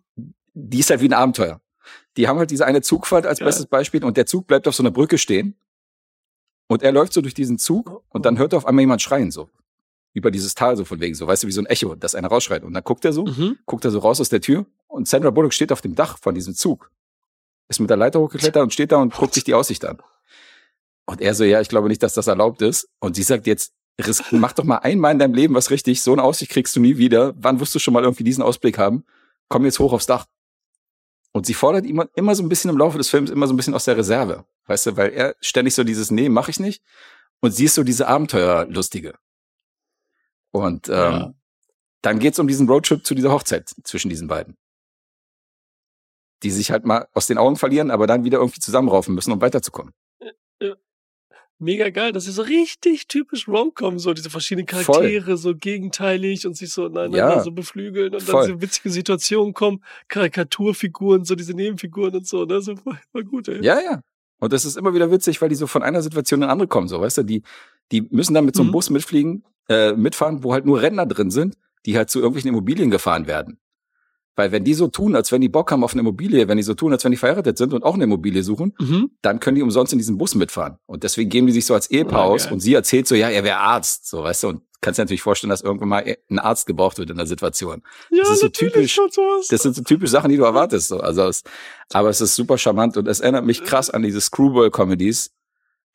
die ist halt wie ein Abenteuer. Die haben halt diese eine Zugfahrt als ja. bestes Beispiel und der Zug bleibt auf so einer Brücke stehen und er läuft so durch diesen Zug und dann hört er auf einmal jemand schreien, so. Über dieses Tal, so von wegen, so, weißt du, wie so ein Echo, dass einer rausschreit. Und dann guckt er so, mhm. guckt er so raus aus der Tür und Sandra Bullock steht auf dem Dach von diesem Zug. Ist mit der Leiter hochgeklettert und steht da und guckt sich die Aussicht an. Und er so, ja, ich glaube nicht, dass das erlaubt ist. Und sie sagt jetzt, mach doch mal einmal in deinem Leben was richtig. So eine Aussicht kriegst du nie wieder. Wann wirst du schon mal irgendwie diesen Ausblick haben? Komm jetzt hoch aufs Dach. Und sie fordert immer, immer so ein bisschen im Laufe des Films immer so ein bisschen aus der Reserve. Weißt du, weil er ständig so dieses, nee, mach ich nicht. Und sie ist so diese Abenteuerlustige. Und ähm, ja. dann geht's um diesen Roadtrip zu dieser Hochzeit zwischen diesen beiden. Die sich halt mal aus den Augen verlieren, aber dann wieder irgendwie zusammenraufen müssen, um weiterzukommen mega geil. Das ist so richtig typisch Romcom, so diese verschiedenen Charaktere Voll. so gegenteilig und sich so aneinander ja. so beflügeln und Voll. dann so witzige Situationen kommen, Karikaturfiguren, so diese Nebenfiguren und so, ne? So voll gut, ey. Ja, ja. Und das ist immer wieder witzig, weil die so von einer Situation in eine andere kommen, so, weißt du, die, die müssen dann mit so einem mhm. Bus mitfliegen, äh, mitfahren, wo halt nur Rentner drin sind, die halt zu irgendwelchen Immobilien gefahren werden. Weil wenn die so tun, als wenn die Bock haben auf eine Immobilie, wenn die so tun, als wenn die verheiratet sind und auch eine Immobilie suchen, mhm. dann können die umsonst in diesem Bus mitfahren. Und deswegen geben die sich so als Ehepaar aus und sie erzählt so, ja, er wäre Arzt, so, weißt du, und kannst dir natürlich vorstellen, dass irgendwann mal ein Arzt gebraucht wird in der Situation. Ja, das ist so typisch, das sind so typisch Sachen, die du erwartest, so. Also, es, aber es ist super charmant und es erinnert mich krass an diese Screwball-Comedies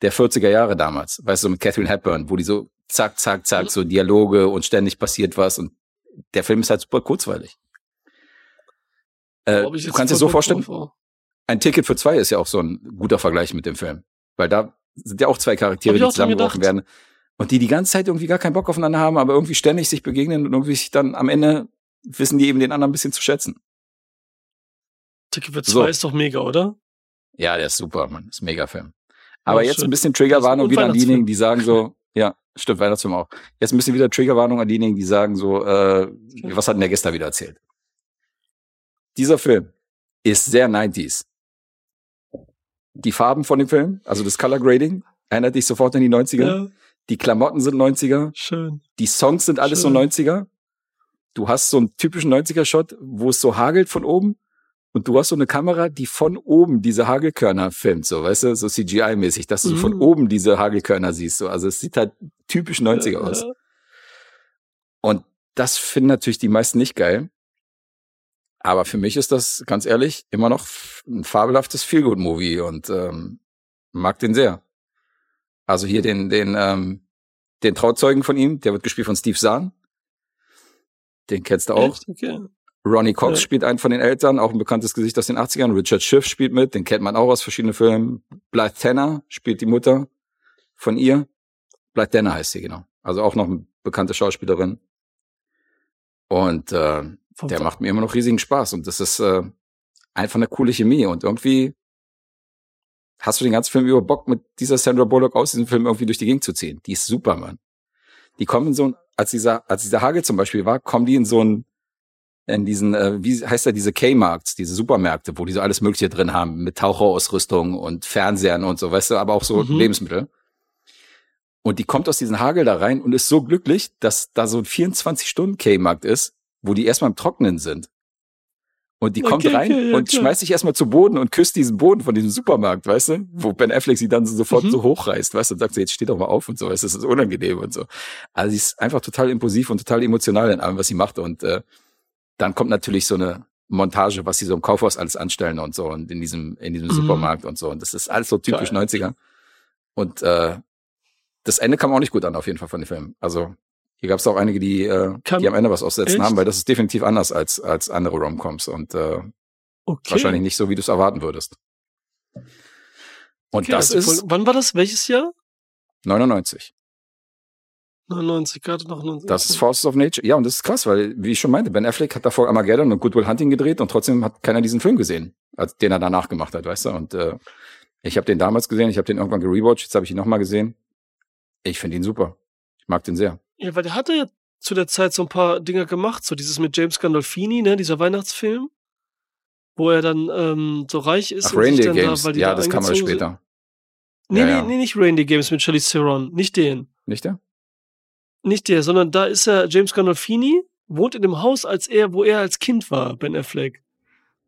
der 40er Jahre damals, weißt du, mit Catherine Hepburn, wo die so zack, zack, zack, so Dialoge und ständig passiert was und der Film ist halt super kurzweilig. Äh, du kannst dir so vorstellen, ein Ticket für zwei ist ja auch so ein guter Vergleich mit dem Film. Weil da sind ja auch zwei Charaktere, die zusammengeworfen werden. Und die die ganze Zeit irgendwie gar keinen Bock aufeinander haben, aber irgendwie ständig sich begegnen und irgendwie sich dann am Ende wissen die eben den anderen ein bisschen zu schätzen. Ticket für zwei so. ist doch mega, oder? Ja, der ist super, Mann. Ist ein mega Film. Aber ja, jetzt schön. ein bisschen Triggerwarnung wieder an diejenigen, die sagen so, ja, stimmt, Weihnachtsfilm auch. Jetzt ein bisschen wieder Triggerwarnung an diejenigen, die sagen so, äh, was hat denn der gestern wieder erzählt? Dieser Film ist sehr 90s. Die Farben von dem Film, also das Color Grading, erinnert dich sofort an die 90er. Ja. Die Klamotten sind 90er. Schön. Die Songs sind alles Schön. so 90er. Du hast so einen typischen 90er-Shot, wo es so hagelt von oben und du hast so eine Kamera, die von oben diese Hagelkörner filmt, so, weißt du, so CGI-mäßig, dass du Mhm. von oben diese Hagelkörner siehst, so. Also es sieht halt typisch 90er aus. Ja. Und das finden natürlich die meisten nicht geil. Aber für mich ist das, ganz ehrlich, immer noch ein fabelhaftes Feelgood-Movie und ähm, mag den sehr. Also hier den, den, ähm, den Trauzeugen von ihm, der wird gespielt von Steve Zahn. Den kennst du auch. Okay. Ronnie Cox Ja. spielt einen von den Eltern, auch ein bekanntes Gesicht aus den 80ern. Richard Schiff spielt mit, den kennt man auch aus verschiedenen Filmen. Blythe Tanner spielt die Mutter von ihr. Blythe Tanner heißt sie, genau. Also auch noch eine bekannte Schauspielerin. Und äh, Der macht mir immer noch riesigen Spaß. Und das ist äh, einfach eine coole Chemie. Und irgendwie hast du den ganzen Film über Bock, mit dieser Sandra Bullock aus diesem Film irgendwie durch die Gegend zu ziehen. Die ist super, Mann. Die kommen in so ein, als dieser, als dieser Hagel zum Beispiel war, kommen die in so ein, in diesen, äh, wie heißt der, diese K-Markts, diese Supermärkte, wo die so alles Mögliche drin haben, mit Taucherausrüstung und Fernsehern und so, weißt du, aber auch so Mhm. Lebensmittel. Und die kommt aus diesem Hagel da rein und ist so glücklich, dass da so ein 24-Stunden-K-Markt ist, wo die erstmal im Trocknen sind. Und die kommt Okay, rein okay, ja, und klar. schmeißt sich erstmal zu Boden und küsst diesen Boden von diesem Supermarkt, weißt du? Wo Ben Affleck sie dann so sofort Mhm. so hochreißt, weißt du, und sagt so, jetzt steh doch mal auf und so, weißt du, das ist unangenehm und so. Also sie ist einfach total impulsiv und total emotional in allem, was sie macht. Und äh, dann kommt natürlich so eine Montage, was sie so im Kaufhaus alles anstellen und so und in diesem, in diesem Mhm. Supermarkt und so. Und das ist alles so typisch Geil. 90er. Und äh, das Ende kam auch nicht gut an, auf jeden Fall von dem Film. Also hier gab es auch einige, die, äh, Kam- die am Ende was aussetzen Echt? haben, weil das ist definitiv anders als, als andere Romcoms und äh, Okay. wahrscheinlich nicht so, wie du es erwarten würdest. Und Okay, das also ist Wann war das? Welches Jahr? 99. 99, gerade noch 99. Das ist Forces of Nature. Ja, und das ist krass, weil, wie ich schon meinte, Ben Affleck hat davor Armageddon und Good Will Hunting gedreht und trotzdem hat keiner diesen Film gesehen, als den er danach gemacht hat, weißt du? Und äh, ich habe den damals gesehen, ich habe den irgendwann gerewatcht, jetzt habe ich ihn nochmal gesehen. Ich finde ihn super. Ich mag den sehr. Ja, weil der hatte ja zu der Zeit so ein paar Dinger gemacht, so dieses mit James Gandolfini, ne, dieser Weihnachtsfilm, wo er dann ähm, so reich ist. Ach, Reindeer dann da- Games. die ja, da das kam sind. später. Nee, Ja, nee, ja. nee, nicht Reindeer Games mit Charlize Theron, nicht den. Nicht der? Nicht der, sondern da ist er, James Gandolfini wohnt in dem Haus, als er, wo er als Kind war, Ben Affleck.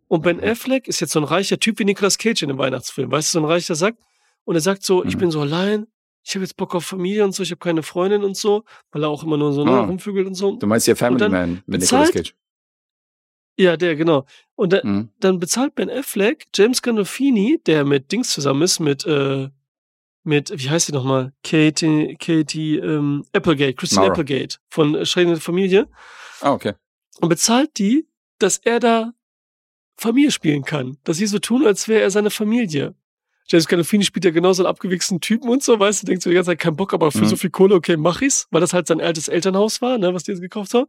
Und Ben Mhm. Affleck ist jetzt so ein reicher Typ wie Nicolas Cage in dem Weihnachtsfilm. Weißt du, so ein reicher Sack. Und er sagt so, ich Mhm. bin so allein, ich habe jetzt Bock auf Familie und so, ich habe keine Freundin und so, weil er auch immer nur so ne, Ah. rumvögelt und so. Du meinst hier Family Man mit bezahlt- Nicolas Cage. Ja, der, genau. Und da, Mhm. dann bezahlt Ben Affleck James Gandolfini, der mit Dings zusammen ist, mit, äh, mit, wie heißt sie nochmal? Katie, Katie, ähm, Applegate, Christine Mara. Applegate von äh, Schreckende Familie. Ah, okay. und bezahlt die, dass er da Familie spielen kann. Dass sie so tun, als wäre er seine Familie. James Gandolfini spielt ja genauso einen abgewichsten Typen und so, weißt du, denkt so die ganze Zeit keinen Bock, aber für Mhm. so viel Kohle, okay, mach ich's, weil das halt sein altes Elternhaus war, ne, was die jetzt gekauft haben.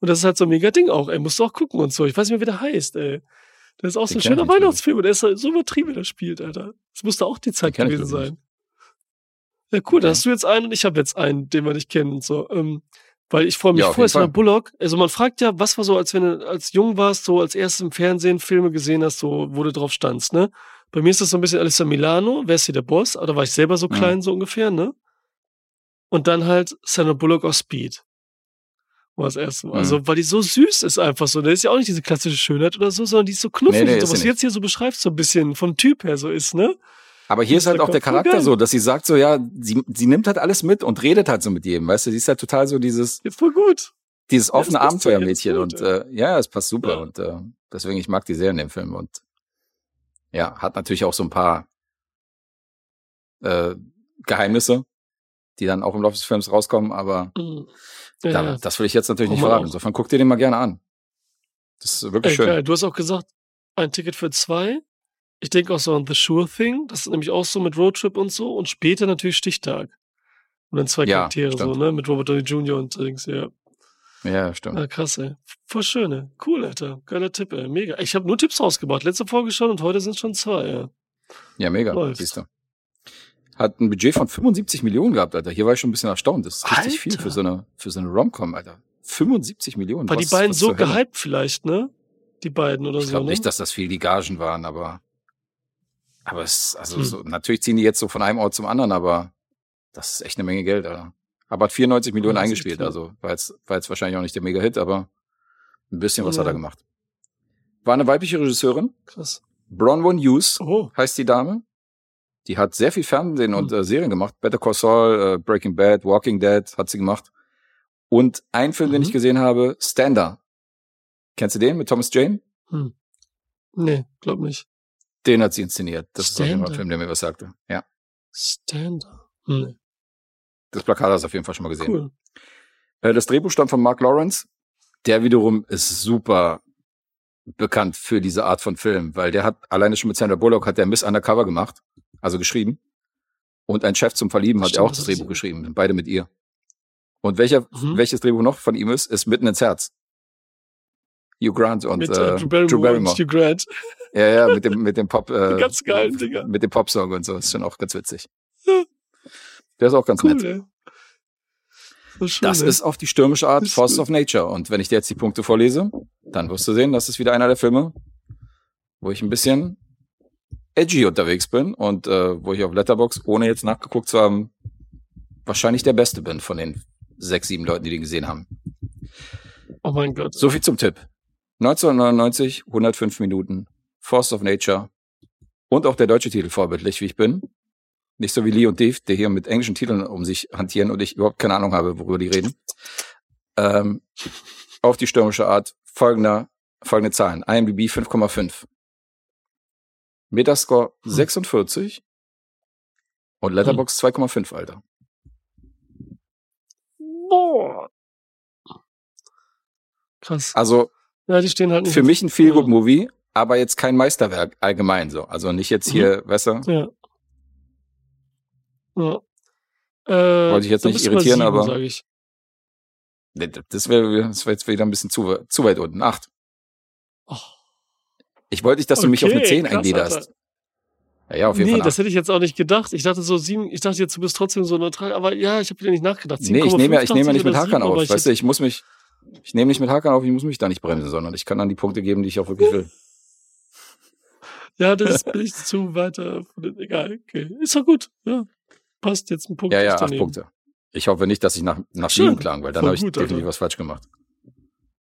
Und das ist halt so ein mega Ding auch, ey, musst du auch gucken und so. Ich weiß nicht mehr, wie der heißt, ey. Das ist auch so ein schöner. Weihnachtsfilm und der ist halt so übertrieben, wie der spielt, Alter. Das musste auch die Zeit gewesen sein. Ja, cool, da Okay. hast du jetzt einen und ich habe jetzt einen, den wir nicht kennen und so. Ähm, weil ich freue mich Ja, Sandra Fall. Bullock. Also man fragt ja, was war so, als wenn du als jung warst, so als erstes im Fernsehen Filme gesehen hast, so wo du drauf standst, ne? Bei mir ist das so ein bisschen Alissa Milano, wer ist hier der Boss? Oder war ich selber so Mhm. klein, so ungefähr, ne? Und dann halt Sandra Bullock auf Speed. War das erste Mal. Mhm. Also, weil die so süß ist einfach so. Das ist ja auch nicht diese klassische Schönheit oder so, sondern die ist so knuffig Nee, nee, so, was sie du jetzt hier so beschreibst, so ein bisschen vom Typ her so ist, ne? Aber hier Das ist halt auch der Charakter geil. so, dass sie sagt so, ja, sie, sie nimmt halt alles mit und redet halt so mit jedem, weißt du, sie ist halt total so dieses, Jetzt voll gut. dieses offene passt ja Abenteuermädchen und äh, ja, es passt super Ja. und äh, deswegen ich mag die sehr in dem Film und ja, hat natürlich auch so ein paar äh, Geheimnisse, die dann auch im Laufe des Films rauskommen, aber Mhm. Ja, da, ja. das will ich jetzt natürlich Braucht nicht verraten. auch. Insofern guck dir den mal gerne an. Das ist wirklich Ey, schön. geil. Du hast auch gesagt, ein Ticket für zwei. Ich denke auch so an The Sure Thing. Das ist nämlich auch so mit Roadtrip und so. Und später natürlich Stichtag. Und dann zwei Ja, Charaktere so, stimmt. ne? Mit Robert Downey Jr. und Dings, ja. Ja, stimmt. Ah, krass, ey. Voll schön, ey. Cool, Alter. Geiler Tipp, ey. Mega. Ich habe nur Tipps rausgebracht. Letzte Folge schon und heute sind schon zwei, ja. Ja, mega, Läuft. siehst du. Hat ein Budget von 75 Millionen gehabt, Alter. Hier war ich schon ein bisschen erstaunt. Das ist richtig Alter. viel für so eine, für so eine Rom-Com, Alter. 75 Millionen. War die beiden so gehypt vielleicht, ne? Die beiden oder Ich so, glaube ne? nicht, dass das viel die Gagen waren, aber, aber es, also Hm. so, natürlich ziehen die jetzt so von einem Ort zum anderen, aber das ist echt eine Menge Geld, Alter. Aber hat 94 Millionen ist eingespielt, also war jetzt, war jetzt wahrscheinlich auch nicht der Mega-Hit, aber ein bisschen was Ja. hat er gemacht. War eine weibliche Regisseurin. Krass. Bronwyn Hughes Oh. heißt die Dame. Die hat sehr viel Fernsehen und äh, Serien gemacht. Better Call Saul, äh, Breaking Bad, Walking Dead hat sie gemacht. Und ein Film, den Mhm. ich gesehen habe, Stander. Kennst du den mit Thomas Jane? Hm. Nee, glaub nicht. Den hat sie inszeniert. Das ist auf jeden Fall ein Stander. Film, der mir was sagte. Ja. Stand-up. Nee. Das Plakat hast du auf jeden Fall schon mal gesehen. Cool. Äh, Das Drehbuch stammt von Mark Lawrence. Der wiederum ist super bekannt für diese Art von Film, weil der hat alleine schon mit Sandra Bullock hat der Miss Undercover gemacht, also geschrieben. Und ein Chef zum Verlieben hat Stimmt, er auch das Drehbuch geschrieben, sind beide mit ihr. Und welcher, Mhm. welches Drehbuch noch von ihm ist, ist mitten ins Herz. Hugh Grant und Mit äh, äh, Drew Barrymore, Drew Barrymore. Hugh Grant. Ja, ja, mit dem, mit dem Pop, äh, Ganz geilen Dinger. mit dem Popsong und so, ist schon auch ganz witzig. Der ist auch ganz Cool, nett. ey. So schön, Das ey. ist auf die stürmische Art Force of Nature. Und wenn ich dir jetzt die Punkte vorlese, dann wirst du sehen, das ist wieder einer der Filme, wo ich ein bisschen edgy unterwegs bin und äh, wo ich auf Letterbox, ohne jetzt nachgeguckt zu haben, wahrscheinlich der Beste bin von den sechs, sieben Leuten, die den gesehen haben. Oh mein Gott. So viel zum Tipp. 1999, 105 Minuten, Force of Nature und auch der deutsche Titel vorbildlich, wie ich bin. Nicht so wie Lee und Dave, der hier mit englischen Titeln um sich hantieren und ich überhaupt keine Ahnung habe, worüber die reden. Ähm, auf die stürmische Art folgender, folgende Zahlen. IMDb 5,5. Metascore Hm. 46 und Letterbox 2,5, Alter. Boah. Krass. Also Ja, die stehen halt nicht. für mich ein Feel Good. Movie, aber jetzt kein Meisterwerk allgemein so. Also nicht jetzt hier, weißt du, Ja. Ja. Äh, Wollte ich jetzt nicht irritieren, sieben, aber-. Nee, Das wäre das wär jetzt wieder ein bisschen zu, zu weit unten. Acht. Oh. Ich wollte nicht, dass du mich auf eine Okay, 10 krass, eingliederst. Ja, ja, auf jeden nee, Fall. das acht. hätte ich jetzt auch nicht gedacht. Ich dachte so sieben, ich dachte jetzt, du bist trotzdem so neutral, aber ja, ich habe wieder nicht nachgedacht. Nee, ich nehme ja, ich nehme ja nicht mit 7,5 Hakan oder auf. sieben, aber Weißt du, ich muss mich, ich nehme nicht mit Hakan auf, ich muss mich da nicht bremsen, sondern ich kann dann die Punkte geben, die ich auch wirklich will. Ja, das bin ich zu weiter. Egal, okay. Ist doch gut. Ja. Passt jetzt ein Punkt. Ja, ja, acht daneben. Punkte. Ich hoffe nicht, dass ich nach, nach Schön. sieben klang, weil dann habe ich gut, definitiv Alter. was falsch gemacht.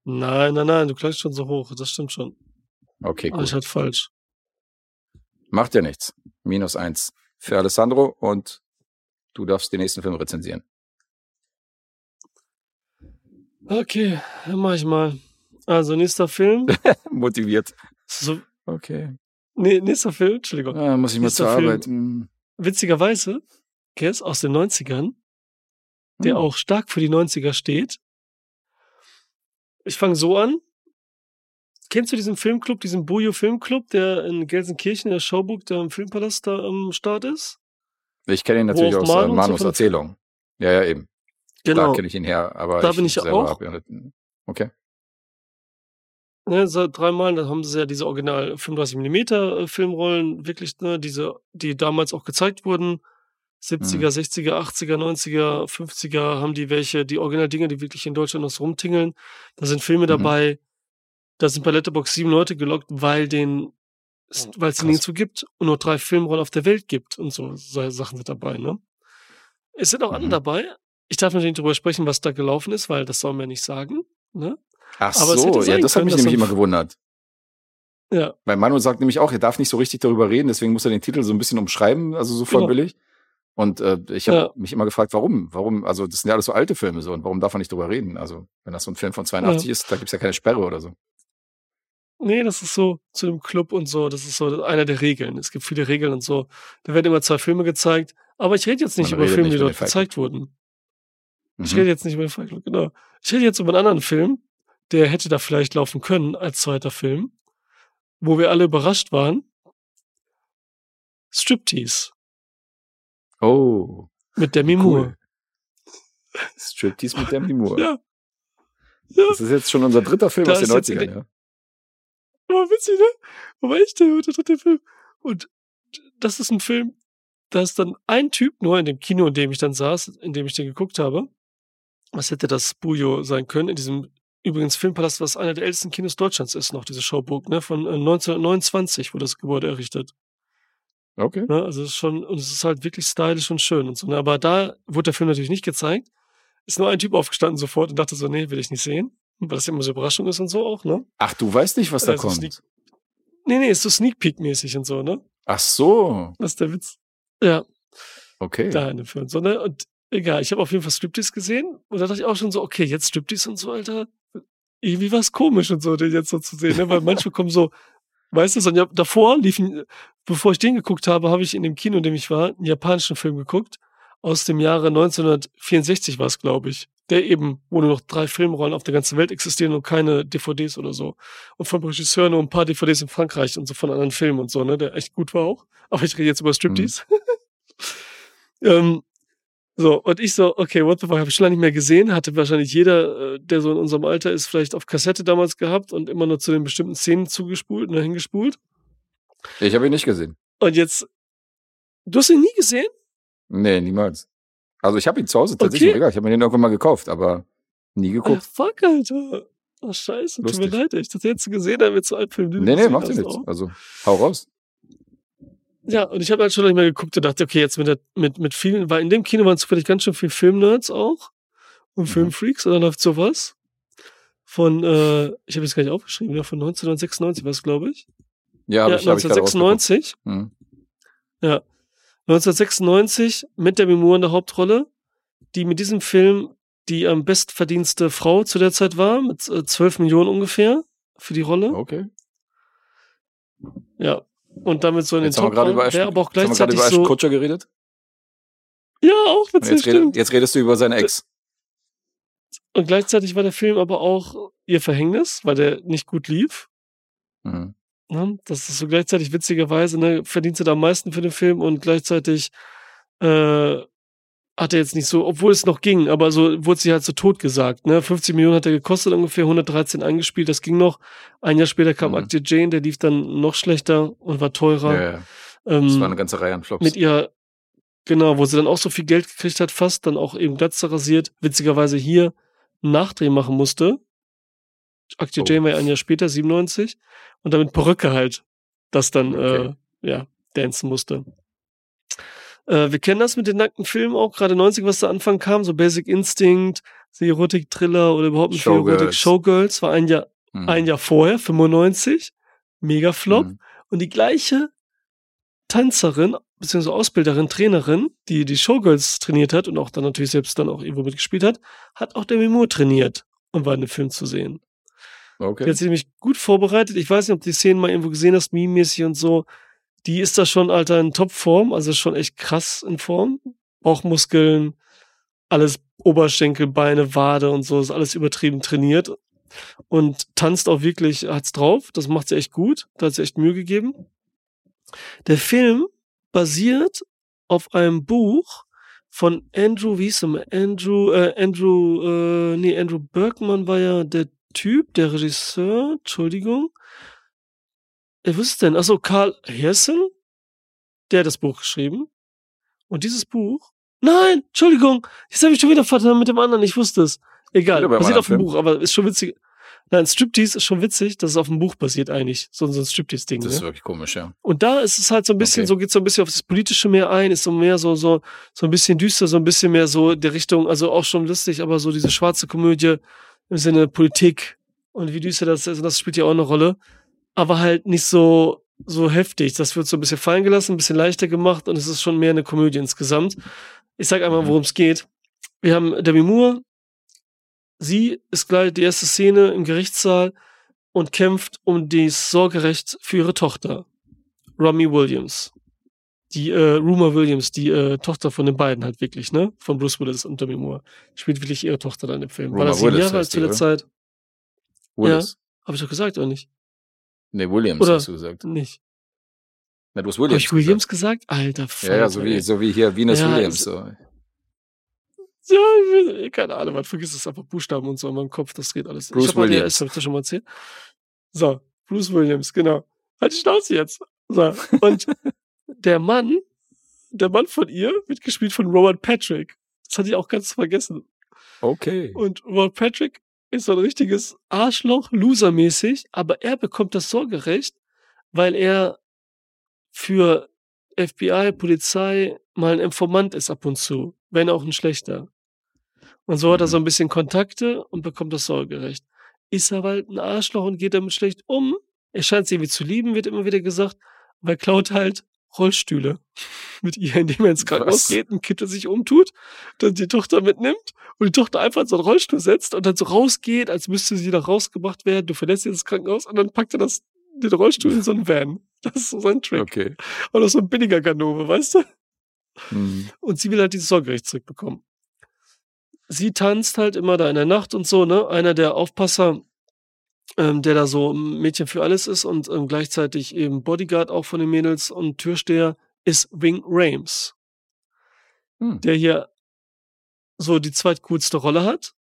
Nein, nein, nein, du klangst schon so hoch. Das stimmt schon. Okay, Aber ich gut. halt falsch. Macht ja nichts. Minus eins für Alessandro und du darfst den nächsten Film rezensieren. Okay, dann mach ich mal. Also, nächster Film. Motiviert. So, Okay. nee, nächster Film, Entschuldigung. Ja, muss ich mal Nächster zur Film. Arbeit. Hm. Witzigerweise, Guess aus den 90ern, der Hm. auch stark für die 90er steht. Ich fange so an. Kennst du diesen Filmclub, diesen Bujo Filmclub, der in Gelsenkirchen, der Schauburg, da im Filmpalast da am Start ist? Ich kenne ihn natürlich aus äh, Manu so Manus Erzählung. Ja, ja, eben. Da kenne ich ihn her, aber Da bin ich selber auch. hab ja nicht- Okay. Ne, seit dreimal, da haben sie ja diese original 35 mm Filmrollen, wirklich, ne, diese, die damals auch gezeigt wurden. 70er, 60er, 80er, 90er, 50er haben die welche, die Original-Dinge, die wirklich in Deutschland noch so rumtingeln. Da sind Filme Mhm. dabei, da sind bei Letterbox sieben Leute gelockt, weil den, weil es Krass. nirgendwo gibt und nur drei Filmrollen auf der Welt gibt und so, so Sachen sind dabei, ne? Es sind auch Mhm. andere dabei. Ich darf natürlich nicht darüber sprechen, was da gelaufen ist, weil das soll man nicht sagen, ne? Ach Aber so, ja, das hat mich nämlich immer gewundert. Ja, Weil Manu sagt nämlich auch, er darf nicht so richtig darüber reden, deswegen muss er den Titel so ein bisschen umschreiben, also so voll Genau. Und äh, ich habe Ja. mich immer gefragt, warum? Warum? Also das sind ja alles so alte Filme so und warum darf er nicht drüber reden? Also wenn das so ein Film von 82 ist, da gibt's ja keine Sperre oder so. Nee, das ist so zu dem Club und so, das ist so einer der Regeln. Es gibt viele Regeln und so. Da werden immer zwei Filme gezeigt. Aber ich rede jetzt nicht Man über Filme, nicht die dort gezeigt wurden. Ich Mhm. rede jetzt nicht über den Fight Club, genau. Ich rede jetzt über einen anderen Film, der hätte da vielleicht laufen können als zweiter Film, wo wir alle überrascht waren. Striptease Oh, mit Demi Moore. cool. Striptease mit Demi Moore. Ja. Ja. Das ist jetzt schon unser dritter Film Da aus den ist jetzt in 90ern, den- ja. Aber witzig, ne? Aber echt der, der dritte Film. Und das ist ein Film, da ist dann ein Typ nur in dem Kino, in dem ich dann saß, in dem ich den geguckt habe. Was hätte das Bujo sein können? In diesem übrigens Filmpalast, was einer der ältesten Kinos Deutschlands ist, noch diese Schauburg, ne? Von äh, 1929 wurde das Gebäude errichtet. Okay. Ne? Also es ist schon, und es ist halt wirklich stylisch und schön und so. Ne? Aber da wurde der Film natürlich nicht gezeigt. Ist nur ein Typ aufgestanden sofort und dachte so, nee, will ich nicht sehen. weil das ja immer so Überraschung ist und so auch, ne? Ach, du weißt nicht, was da Also kommt. Sneak- Nee, nee, ist so Sneak Peek-mäßig und so, ne? Ach so. Das ist der Witz. Ja, Okay. da in dem Film. So, ne? Und egal, ich habe auf jeden Fall Striptease gesehen und da dachte ich auch schon so, okay, jetzt Striptease und so, Alter. Irgendwie war es komisch und so, den jetzt so zu sehen, ne? Weil manchmal kommen so, weißt du, so, ja, davor liefen, bevor ich den geguckt habe, habe ich in dem Kino, in dem ich war, einen japanischen Film geguckt. Aus dem Jahre 1964 war es, glaube ich. Der eben, wo nur noch drei Filmrollen auf der ganzen Welt existieren und keine DVDs oder so. Und vom Regisseur nur ein paar DVDs in Frankreich und so von anderen Filmen und so, ne, der echt gut war auch. Aber ich rede jetzt über Striptease. ähm, so, und ich so, okay, what the fuck, habe ich schon lange nicht mehr gesehen. Hatte wahrscheinlich jeder, äh, der so in unserem Alter ist, vielleicht auf Kassette damals gehabt und immer nur zu den bestimmten Szenen zugespult und hingespult. Ich habe ihn nicht gesehen. Und jetzt, du hast ihn nie gesehen? Nee, niemals. Also ich habe ihn zu Hause tatsächlich Okay. im Regal. Ich habe mir den irgendwann mal gekauft, aber nie Ah, geguckt. fuck, Alter. Oh, scheiße, tut Lustig. mir leid, ich das jetzt gesehen habe, jetzt so ein Film. du nee, nee, macht ja hast nichts. Also hau raus. Ja, und ich habe halt schon nicht mehr geguckt und dachte, okay, jetzt mit, der, mit, mit vielen, weil in dem Kino waren zufällig ganz schön viele Filmnerds auch und Mhm. Filmfreaks und dann läuft sowas von, äh, ich habe jetzt gar nicht aufgeschrieben, ja, von 1996 war es, glaube ich. Ja, ja, ich, hab ich gerade rausgeguckt. 1996. Hm. 1996 mit Demi Moore in der Hauptrolle, die mit diesem Film die am bestverdienste Frau zu der Zeit war, mit äh, 12 Millionen ungefähr für die Rolle. Okay. Ja. Und damit so in Jetzt den haben wir über der aber auch jetzt haben wir gerade gleichzeitig über so. Kutscher geredet. Ja, auch witzig, jetzt, redet, jetzt redest du über seine Ex. Und gleichzeitig war der Film aber auch ihr Verhängnis, weil der nicht gut lief. Mhm. Ne? Das ist so gleichzeitig witzigerweise, ne, verdient sie da am meisten für den Film und gleichzeitig äh, hat er jetzt nicht so, obwohl es noch ging, aber so wurde sie halt so tot gesagt. Ne? 50 Millionen hat er gekostet, ungefähr 113 eingespielt, das ging noch. Ein Jahr später kam Mhm. Akte Jane, der lief dann noch schlechter und war teurer. Ja, ja. Ähm, Das war eine ganze Reihe an Flops. mit ihrer, genau, wo sie dann auch so viel Geld gekriegt hat, fast dann auch eben Glatze rasiert, witzigerweise hier einen Nachdreh machen musste. Akte Oh. Jane war ja ein Jahr später, 97, und damit Perücke halt, das dann, Okay. äh, ja, dancen musste. Äh, wir kennen das mit den nackten Filmen auch, gerade 90, was da Anfang kam, so Basic Instinct, Erotik-Thriller oder überhaupt nicht Erotik. Showgirls. Showgirls war ein Jahr, Mhm. ein Jahr vorher, 95, mega Flop. Mhm. Und die gleiche Tänzerin, beziehungsweise Ausbilderin, Trainerin, die die Showgirls trainiert hat und auch dann natürlich selbst dann auch irgendwo mitgespielt hat, hat auch Demi Moore trainiert und war in dem Film zu sehen. Die Okay. hat sich nämlich gut vorbereitet. Ich weiß nicht, ob du die Szenen mal irgendwo gesehen hast, meme-mäßig und so. Die ist da schon, Alter, in Topform, also schon echt krass in Form. Bauchmuskeln, alles Oberschenkel, Beine, Wade und so, ist alles übertrieben trainiert. Und tanzt auch wirklich, hat's drauf. Das macht sie echt gut. Da hat sie echt Mühe gegeben. Der Film basiert auf einem Buch von Andrew, wie hieß er mal? Andrew, äh, Andrew, äh, nee, Andrew Bergman war ja der Typ, der Regisseur, Entschuldigung. Wer wusste denn? Achso, Karl Hersen, der hat das Buch geschrieben. Und dieses Buch, nein, Entschuldigung, jetzt habe ich schon wieder vertan mit dem anderen, ich wusste es. Egal, basiert auf dem anderen Buch, aber ist schon witzig. Nein, Striptease ist schon witzig, dass es auf dem Buch basiert eigentlich. So, so ein Striptease-Ding. Das Ne? ist wirklich komisch, ja. Und da ist es halt so ein bisschen, Okay. so geht so ein bisschen auf das Politische mehr ein, ist so mehr so, so, so ein bisschen düster, so ein bisschen mehr so der Richtung, also auch schon lustig, aber so diese schwarze Komödie im Sinne Politik und wie düster das ist, und das spielt ja auch eine Rolle. Aber halt nicht so, so heftig. Das wird so ein bisschen fallen gelassen, ein bisschen leichter gemacht und es ist schon mehr eine Komödie insgesamt. Ich sag einmal, Mhm. worum es geht. Wir haben Demi Moore. Sie ist gleich die erste Szene im Gerichtssaal und kämpft um das Sorgerecht für ihre Tochter. Romy Williams. Die äh, Rumor Williams, die äh, Tochter von den beiden halt wirklich, ne? Von Bruce Willis und Demi Moore. Spielt wirklich ihre Tochter dann im Film. War Rumor das sieben Jahre alt zu der? Zeit? Willis. Habe ich doch gesagt, oder nicht? Nee, Williams Oder- hast du gesagt. Nicht. Na, du hast Habe Williams. ich Williams gesagt? Alter, Gesagt. Ja, ja, so wie, so wie hier Venus Ja, Williams. So. Ja, ich weiß- keine Ahnung, man vergisst es einfach Buchstaben und so in meinem Kopf, das dreht alles. Bruce ich hab Williams. hab ich das schon mal erzählt? So, Bruce Williams, genau. Halt die Schnauze jetzt. So, und der Mann, der Mann von ihr wird gespielt von Robert Patrick. Das hatte ich auch ganz vergessen. Okay. Und Robert Patrick ist so ein richtiges Arschloch, losermäßig, aber er bekommt das Sorgerecht, weil er für FBI, Polizei mal ein Informant ist ab und zu, wenn auch ein schlechter. Und so hat er Mhm. so ein bisschen Kontakte und bekommt das Sorgerecht. ist er halt ein Arschloch und geht damit schlecht um. Er scheint sie irgendwie zu lieben, wird immer wieder gesagt, aber er klaut halt Rollstühle mit ihr, indem er ins Krankenhaus Was? geht, ein Kind sich umtut, dann die Tochter mitnimmt und die Tochter einfach in so einen Rollstuhl setzt und dann so rausgeht, als müsste sie da rausgebracht werden. Du verlässt jetzt das Krankenhaus und dann packt er das, den Rollstuhl in so einen Van. Das ist so sein Trick. Okay. Oder so ein billiger Ganove, weißt du? Hm. Und sie will halt dieses Sorgerecht zurückbekommen. Sie tanzt halt immer da in der Nacht und so, ne? Einer der Aufpasser, ähm, der da so ein Mädchen für alles ist und ähm, gleichzeitig eben Bodyguard auch von den Mädels und Türsteher, ist Wing Rames, Hm. der hier so die zweitcoolste Rolle hat,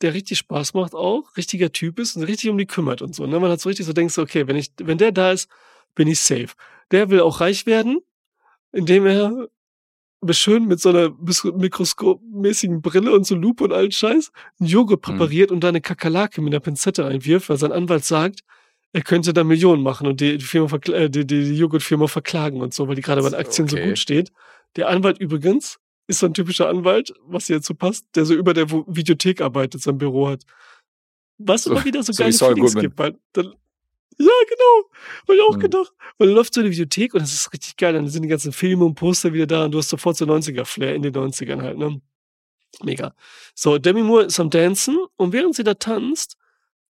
der richtig Spaß macht auch, richtiger Typ ist und richtig um die kümmert und so. Ne? Man hat so richtig so denkst, okay, wenn ich, wenn der da ist, bin ich safe. Der will auch reich werden, indem er schön mit so einer mikroskopmäßigen Brille und so Lupe und allen Scheiß einen Joghurt Mhm. präpariert und da eine Kakerlake mit einer Pinzette einwirft, weil sein Anwalt sagt, er könnte da Millionen machen und die, Firma äh, die, die, die Joghurtfirma verklagen und so, weil die gerade bei den Aktien so Okay. gut steht. Der Anwalt übrigens ist so ein typischer Anwalt, was hier dazu passt, der so über der Videothek arbeitet, sein Büro hat. Was So- immer wieder so, so geile Saul Feelings Goodman. gibt, weil dann, ja, genau. Hab ich auch Mhm. gedacht. Weil dann läuft so eine Videothek und das ist richtig geil. Dann sind die ganzen Filme und Poster wieder da und du hast sofort so 90er-Flair in den 90ern halt, ne? Mega. So, Demi Moore ist am Dancen und während sie da tanzt,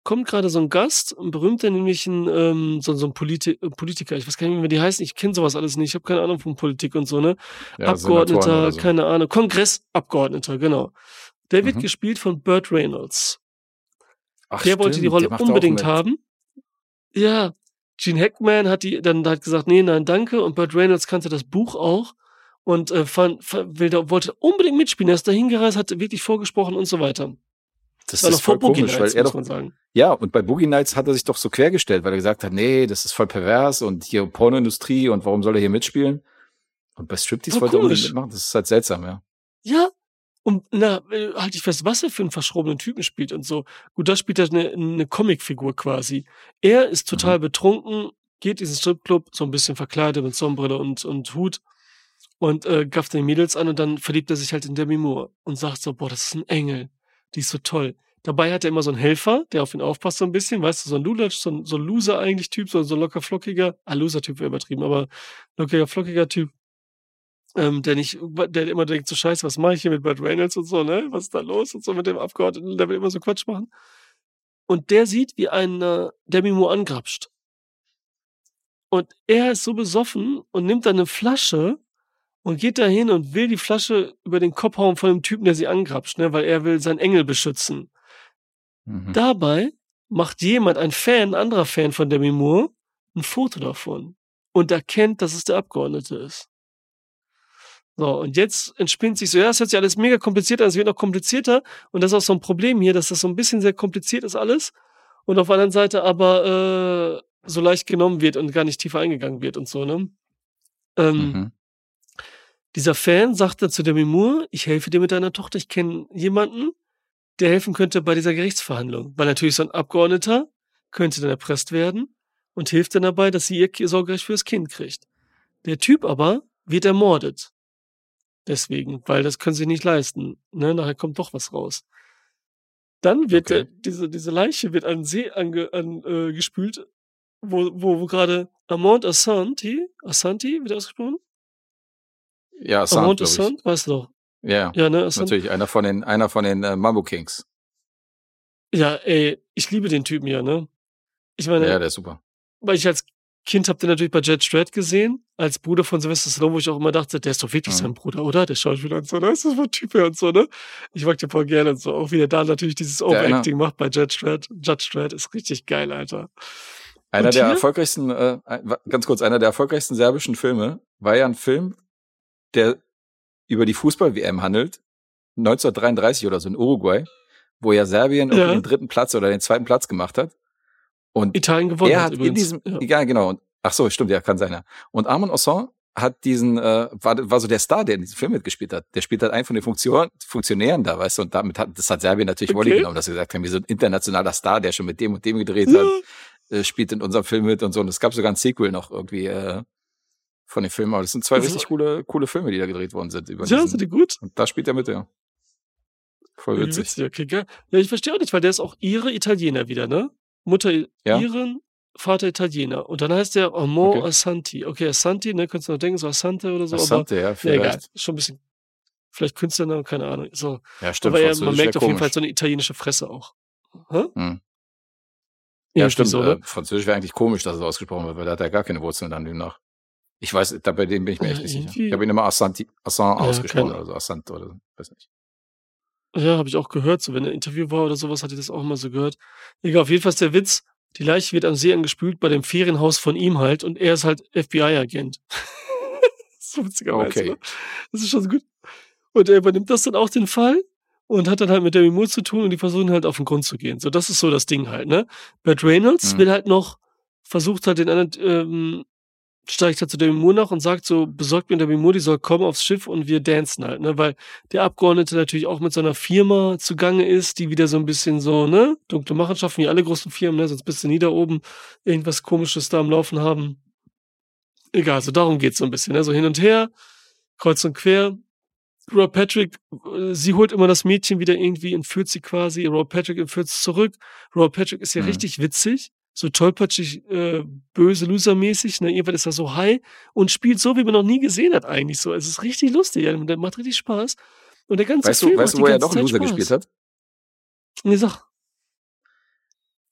kommt gerade so ein Gast, ein berühmter, nämlich ein, ähm, so, so ein Politi äh, Politiker. Ich weiß gar nicht, mehr, wie die heißen. Ich kenne sowas alles nicht. Ich habe keine Ahnung von Politik und so, ne? Ja, Abgeordneter, so. keine Ahnung. Kongressabgeordneter, genau. Der wird Mhm. gespielt von Burt Reynolds. Ach, Der wollte die stimmt, Rolle unbedingt haben. Ja, Gene Hackman hat die dann hat gesagt, nee, nein, danke. Und Burt Reynolds kannte das Buch auch und äh, fand, fand, wollte unbedingt mitspielen. Er ist da hingereist, hat wirklich vorgesprochen und so weiter. Das war ist voll komisch, weil Nights, er muss doch, man sagen. ja, und bei Boogie Nights hat er sich doch so quergestellt, weil er gesagt hat, nee, das ist voll pervers und hier Pornoindustrie und warum soll er hier mitspielen? Und bei Striptease wollte er unbedingt mitmachen, das ist halt seltsam, ja. Ja. Und na, halt ich fest, was er für einen verschrobenen Typen spielt und so. Gut, da spielt er eine, eine Comicfigur quasi. Er ist total betrunken, geht diesen Stripclub, so ein bisschen verkleidet mit Sonnenbrille und, und Hut und äh, gafft die Mädels an und dann verliebt er sich halt in Demi Moore und sagt so, boah, das ist ein Engel, die ist so toll. Dabei hat er immer so einen Helfer, der auf ihn aufpasst so ein bisschen, weißt du, so ein Lulatsch, so ein, so ein Loser eigentlich Typ, so, so ein locker flockiger, ah, Loser-Typ wäre übertrieben, aber lockiger, flockiger Typ, ähm, der nicht, der immer denkt, so scheiße, was mache ich hier mit Burt Reynolds und so, ne? Was ist da los und so mit dem Abgeordneten, der will immer so Quatsch machen. Und der sieht, wie ein äh, Demi Moore angrapscht. Und er ist so besoffen und nimmt dann eine Flasche und geht dahin und will die Flasche über den Kopf hauen von dem Typen, der sie angrapscht, ne? Weil er will seinen Engel beschützen. Mhm. Dabei macht jemand, ein Fan, ein anderer Fan von Demi Moore, ein Foto davon und erkennt, dass es der Abgeordnete ist. So, und jetzt entspinnt sich so, ja, das hört sich alles mega kompliziert an, es wird noch komplizierter und das ist auch so ein Problem hier, dass das so ein bisschen sehr kompliziert ist alles und auf der anderen Seite aber äh, so leicht genommen wird und gar nicht tiefer eingegangen wird und so, ne? Ähm, Mhm. dieser Fan sagte zu Demi Moore, ich helfe dir mit deiner Tochter, ich kenne jemanden, der helfen könnte bei dieser Gerichtsverhandlung. Weil natürlich so ein Abgeordneter könnte dann erpresst werden und hilft dann dabei, dass sie ihr Sorgerecht für das Kind kriegt. Der Typ aber wird ermordet. Deswegen, weil das können sie nicht leisten. Ne? Nachher kommt doch was raus. Dann wird Okay. der, diese, diese Leiche wird an den See ange, an, äh, gespült, wo, wo, wo gerade Amont Assanti, Assanti, wird ausgesprochen? Ja, Assad, Amont. Assant, weißt du doch. Ja, Ja, ne, Assant. natürlich, einer von den, einer von den äh, Mambo Kings. Ja, ey, ich liebe den Typen ja, ne? Ich meine, Ja, der ist super. weil ich als Kind hab den natürlich bei Jet Strat gesehen, als Bruder von Sylvester Stallone, wo ich auch immer dachte, der ist doch wirklich Mhm. sein Bruder, oder? Der Schauspieler und so, ne? Ist das ein Typ her und so, ne? Ich mag den voll gerne und so. Auch wie der da natürlich dieses einer- Overacting macht bei Jet Strat. Jet Strat ist richtig geil, Alter. Einer Und der hier? erfolgreichsten, äh, ganz kurz, einer der erfolgreichsten serbischen Filme war ja ein Film, der über die Fußball-WM handelt, 1933 oder so in Uruguay, wo ja Serbien Ja. den dritten Platz oder den zweiten Platz gemacht hat. Und Italien gewonnen er hat, hat in übrigens. diesem, ja. ja, genau. Und, ach so, stimmt, ja, kann sein, ja. Und Armand Osson hat diesen, äh, war, war so der Star, der in diesem Film mitgespielt hat. Der spielt halt einen von den Funktion, Funktionären da, weißt du, und damit hat, das hat Serbien natürlich Okay. Wolle genommen, dass sie gesagt haben, wie so ein internationaler Star, der schon mit dem und dem gedreht Ja. hat, äh, spielt in unserem Film mit und so. Und es gab sogar ein Sequel noch irgendwie, äh, von dem Film. Aber das sind zwei Also- richtig coole, coole Filme, die da gedreht worden sind. Über Ja, diesen, sind die gut? und da spielt er mit, ja. Voll Wie witzig. okay, geil. Ja, ich verstehe auch nicht, weil der ist auch ihre Italiener wieder, ne? Mutter Ja. Iren, Vater Italiener. Und dann heißt der Amon Okay. Assanti. Okay, Assanti, ne, könntest du noch denken, so Assante oder so, Assante, ja, aber nee, egal. vielleicht. Schon ein bisschen, vielleicht Künstlername, keine Ahnung. So. Ja, stimmt. aber ja, man merkt auf jeden Fall so eine italienische Fresse auch. Hä? Hm. Ja, stimmt. So, äh, ne? Französisch wäre eigentlich komisch, dass es ausgesprochen wird, weil da hat er gar keine Wurzeln dann demnach. Ich weiß, da bei dem bin ich mir echt nicht sicher. irgendwie- Ich habe ihn immer Assanti, Assan Ja, ausgesprochen oder so, Assant oder so. Weiß nicht. Ja, habe ich auch gehört. So, wenn er Interview war oder sowas, hatte ich das auch immer so gehört. Egal, auf jeden Fall ist der Witz, die Leiche wird am See angespült bei dem Ferienhaus von ihm halt und er ist halt FBI-Agent. so witzigerweise. Okay. Ne? Das ist schon so gut. Und er übernimmt das dann auch den Fall und hat dann halt mit Demi Moore zu tun und die versuchen halt auf den Grund zu gehen. So, das ist so das Ding halt, ne? Burt Reynolds Mhm. will halt noch, versucht halt den anderen, ähm, steigt halt zu Demi Moore nach und sagt so, besorgt mir Demi Moore, die soll kommen aufs Schiff und wir dancen halt, ne? Weil der Abgeordnete natürlich auch mit so einer Firma zugange ist, die wieder so ein bisschen so, ne? Dunkle Machenschaften, wie alle großen Firmen, ne? Sonst bist du nie da oben irgendwas komisches da am Laufen haben. Egal, so darum geht's so ein bisschen, ne? So hin und her, kreuz und quer. Rob Patrick, äh, sie holt immer das Mädchen wieder irgendwie, entführt sie quasi. Rob Patrick entführt sie zurück. Rob Patrick ist ja Mhm. richtig witzig, so tollpatschig, äh, böse Loser-mäßig. Ne? Irgendwann ist er so high und spielt so, wie man noch nie gesehen hat eigentlich so. Es ist richtig lustig, ja. der macht richtig Spaß. Und der ganze Weißt Film du, weißt du, wo er noch Loser Spaß. gespielt hat? Nee, sag.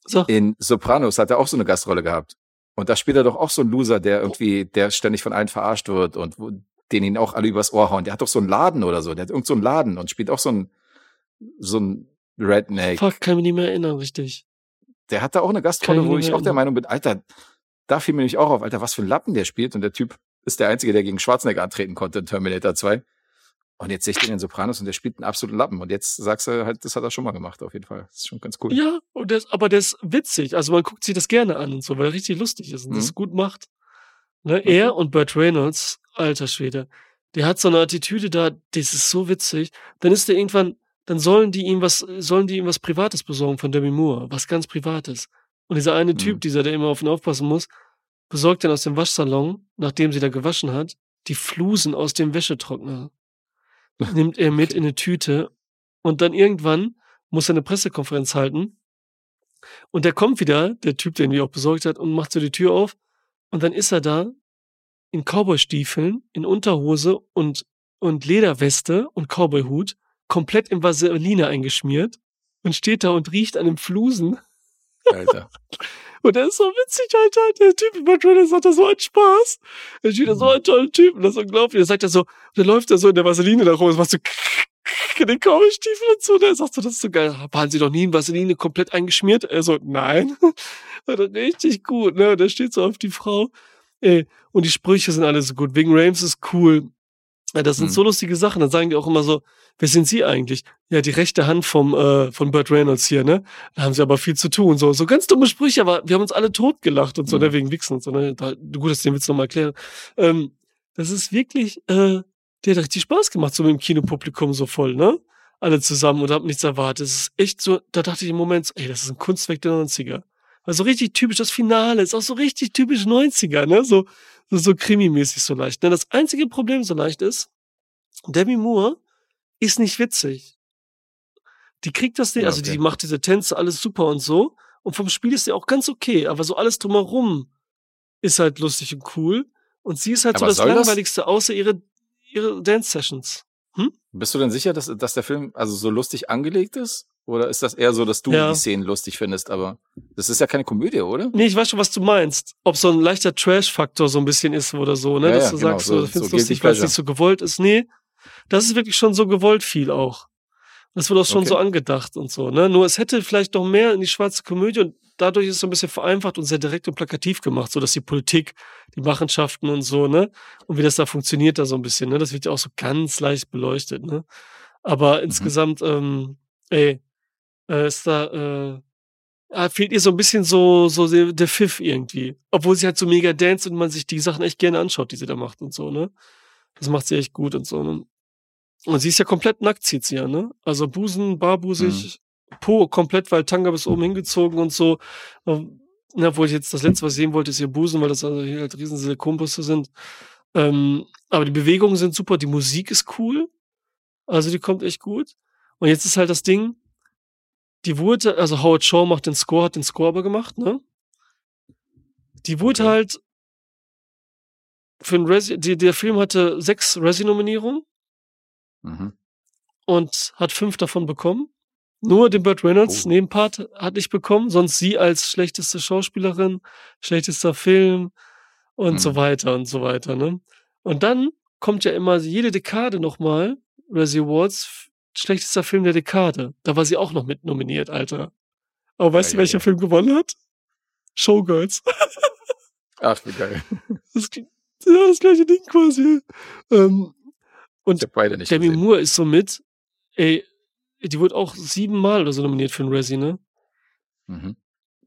Sag. In Sopranos hat er auch so eine Gastrolle gehabt. Und da spielt er doch auch so einen Loser, der irgendwie, der ständig von allen verarscht wird und wo, den ihn auch alle übers Ohr hauen. Der hat doch so einen Laden oder so. Der hat irgend so einen Laden und spielt auch so einen, so einen Redneck. Fuck, kann mich nicht mehr erinnern, richtig. Der hat da auch eine Gastrolle, wo ich auch der. Meinung bin, Alter, da fiel mir nämlich auch auf, Alter, was für ein Lappen der spielt. Und der Typ ist der Einzige, der gegen Schwarzenegger antreten konnte in Terminator 2. Und jetzt sehe ich den in den Sopranos und der spielt einen absoluten Lappen. Und jetzt sagst du halt, das hat er schon mal gemacht, auf jeden Fall. Das ist schon ganz cool. Ja, und das, aber der ist witzig. Also man guckt sich das gerne an und so, weil er richtig lustig ist und Mhm. das gut macht. Ne? Er und Burt Reynolds, alter Schwede, der hat so eine Attitüde da, das ist so witzig. Dann ist der irgendwann, dann sollen die ihm was, sollen die ihm was Privates besorgen von Demi Moore, was ganz Privates. Und dieser eine Typ, Mhm. dieser, der immer auf ihn aufpassen muss, besorgt dann aus dem Waschsalon, nachdem sie da gewaschen hat, die Flusen aus dem Wäschetrockner. Nimmt er mit in eine Tüte und dann irgendwann muss er eine Pressekonferenz halten. Und der kommt wieder, der Typ, den wir auch besorgt hat, und macht so die Tür auf. Und dann ist er da in Cowboystiefeln, in Unterhose und, und Lederweste und Cowboyhut, komplett in Vaseline eingeschmiert und steht da und riecht an dem Flusen. Alter. Und der ist so witzig, Alter. Der Typ in Bad Reynolds hat da so einen Spaß. Er steht da so ein toller Typ und das ist unglaublich. Der sagt er so, der läuft da so in der Vaseline da rum, das macht so in den Cowboystiefeln und so. Der sagt so, das ist so geil. Waren Sie noch nie in Vaseline komplett eingeschmiert? Er so, nein. Und richtig gut, ne? Und der steht so auf die Frau. Ey, und die Sprüche sind alle so gut. Wegen Rames ist cool. Ja, das sind Hm. so lustige Sachen. Dann sagen die auch immer so, wer sind Sie eigentlich? Ja, die rechte Hand vom, äh, von Burt Reynolds hier, ne? Da haben sie aber viel zu tun. So, so ganz dumme Sprüche, aber wir haben uns alle totgelacht und so, Mhm. ne, wegen Wichsen und so, ne? Da, gut, dass ich den Witz nochmal erkläre. Ähm, das ist wirklich, äh, der hat richtig Spaß gemacht, so mit dem Kinopublikum so voll, ne? Alle zusammen und hab nichts erwartet. Es ist echt so, da dachte ich im Moment, so, ey, das ist ein Kunstwerk der 90er. Also richtig typisch, das Finale ist auch so richtig typisch 90er, ne? So, so, so krimimäßig so leicht. Ne? Das einzige Problem so leicht ist, Demi Moore ist nicht witzig. Die kriegt das nicht, Ja, also okay. die macht diese Tänze, alles super und so. Und vom Spiel ist sie auch ganz okay, aber so alles drumherum ist halt lustig und cool. Und sie ist halt so Aber das soll das? Langweiligste, außer ihre, ihre Dance-Sessions. Bist du denn sicher, dass, dass der Film also so lustig angelegt ist? Oder ist das eher so, dass du Ja. die Szenen lustig findest? Aber das ist ja keine Komödie, oder? Nee, ich weiß schon, was du meinst. Ob so ein leichter Trash-Faktor so ein bisschen ist oder so, ne? Ja, Dass ja, du genau, sagst, so- du findest so lustig, weil es nicht so gewollt ist. Nee, das ist wirklich schon so gewollt viel auch. Das wird auch schon Okay. so angedacht und so, ne? Nur es hätte vielleicht noch mehr in die schwarze Komödie und dadurch ist es so ein bisschen vereinfacht und sehr direkt und plakativ gemacht, so dass die Politik, die Machenschaften und so, ne? Und wie das da funktioniert da so ein bisschen, ne? Das wird ja auch so ganz leicht beleuchtet, ne? Aber Mhm. insgesamt, ähm, ey, äh, ist da, äh, ah, fehlt ihr so ein bisschen so, so der, der Pfiff irgendwie. Obwohl sie halt so mega dance und man sich die Sachen echt gerne anschaut, die sie da macht und so, ne? Das macht sie echt gut und so, ne? Und sie ist ja komplett nackt, zieht sie ja, ne? Also Busen, barbusig, Po komplett, weil Tanga bis oben hingezogen und so. Ähm, Na, obwohl ich jetzt das letzte, was ich sehen wollte, ist ihr Busen, weil das also hier halt riesen Silikonbusse sind. Ähm, aber die Bewegungen sind super, die Musik ist cool. Also die kommt echt gut. Und jetzt ist halt das Ding, die wurde, also Howard Shaw macht den Score, hat den Score aber gemacht, ne? Die wurde Okay. halt für ein Resi, die, der Film hatte sechs Resi-Nominierungen Mhm. und hat fünf davon bekommen. Nur den Burt Reynolds Oh. Nebenpart hat nicht bekommen, sonst sie als schlechteste Schauspielerin, schlechtester Film und Mhm. so weiter und so weiter, ne? Und dann kommt ja immer jede Dekade nochmal Razzie Awards, schlechtester Film der Dekade. Da war sie auch noch mit nominiert, Alter. Aber weißt Ja, du, welcher ja. Film gewonnen hat? Showgirls. Ach, wie geil. Das, ja, das gleiche Ding quasi. Ähm, nicht Demi gesehen. Moore ist so mit, ey, die wurde auch siebenmal oder so nominiert für einen Razzie, ne? Mhm.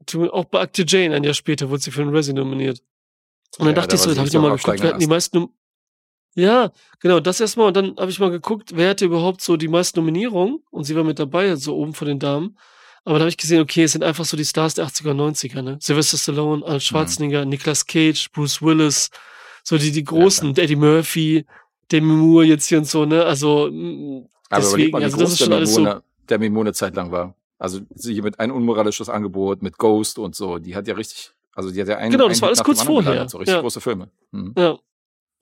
Die Auch bei Akte Jane, ein Jahr später, wurde sie für einen Razzie nominiert. Und dann Ja, dachte da ich so, da habe ich nochmal geguckt, steigenden hatten die meisten Ja, genau, das erstmal. Und dann habe ich mal geguckt, wer hatte überhaupt so die meisten Nominierungen. Und sie war mit dabei, so oben von den Damen. Aber da habe ich gesehen, okay, es sind einfach so die Stars der 80er und 90er, ne? Sylvester Stallone, Mhm. Arnold Schwarzenegger, Nicolas Cage, Bruce Willis, so die, die großen, Eddie Murphy, Demi Moore jetzt hier und so, ne? Also, mm, Aber überleg deswegen, mal, wie also das ist der schon alles so. Mimone, der Mimone Zeit lang war. Also sie hier mit ein unmoralisches Angebot, mit Ghost und so. Die hat ja richtig, also die hat ja einen, Genau, das einen war alles kurz vorher. So richtig Ja. große Filme. Mhm. Ja,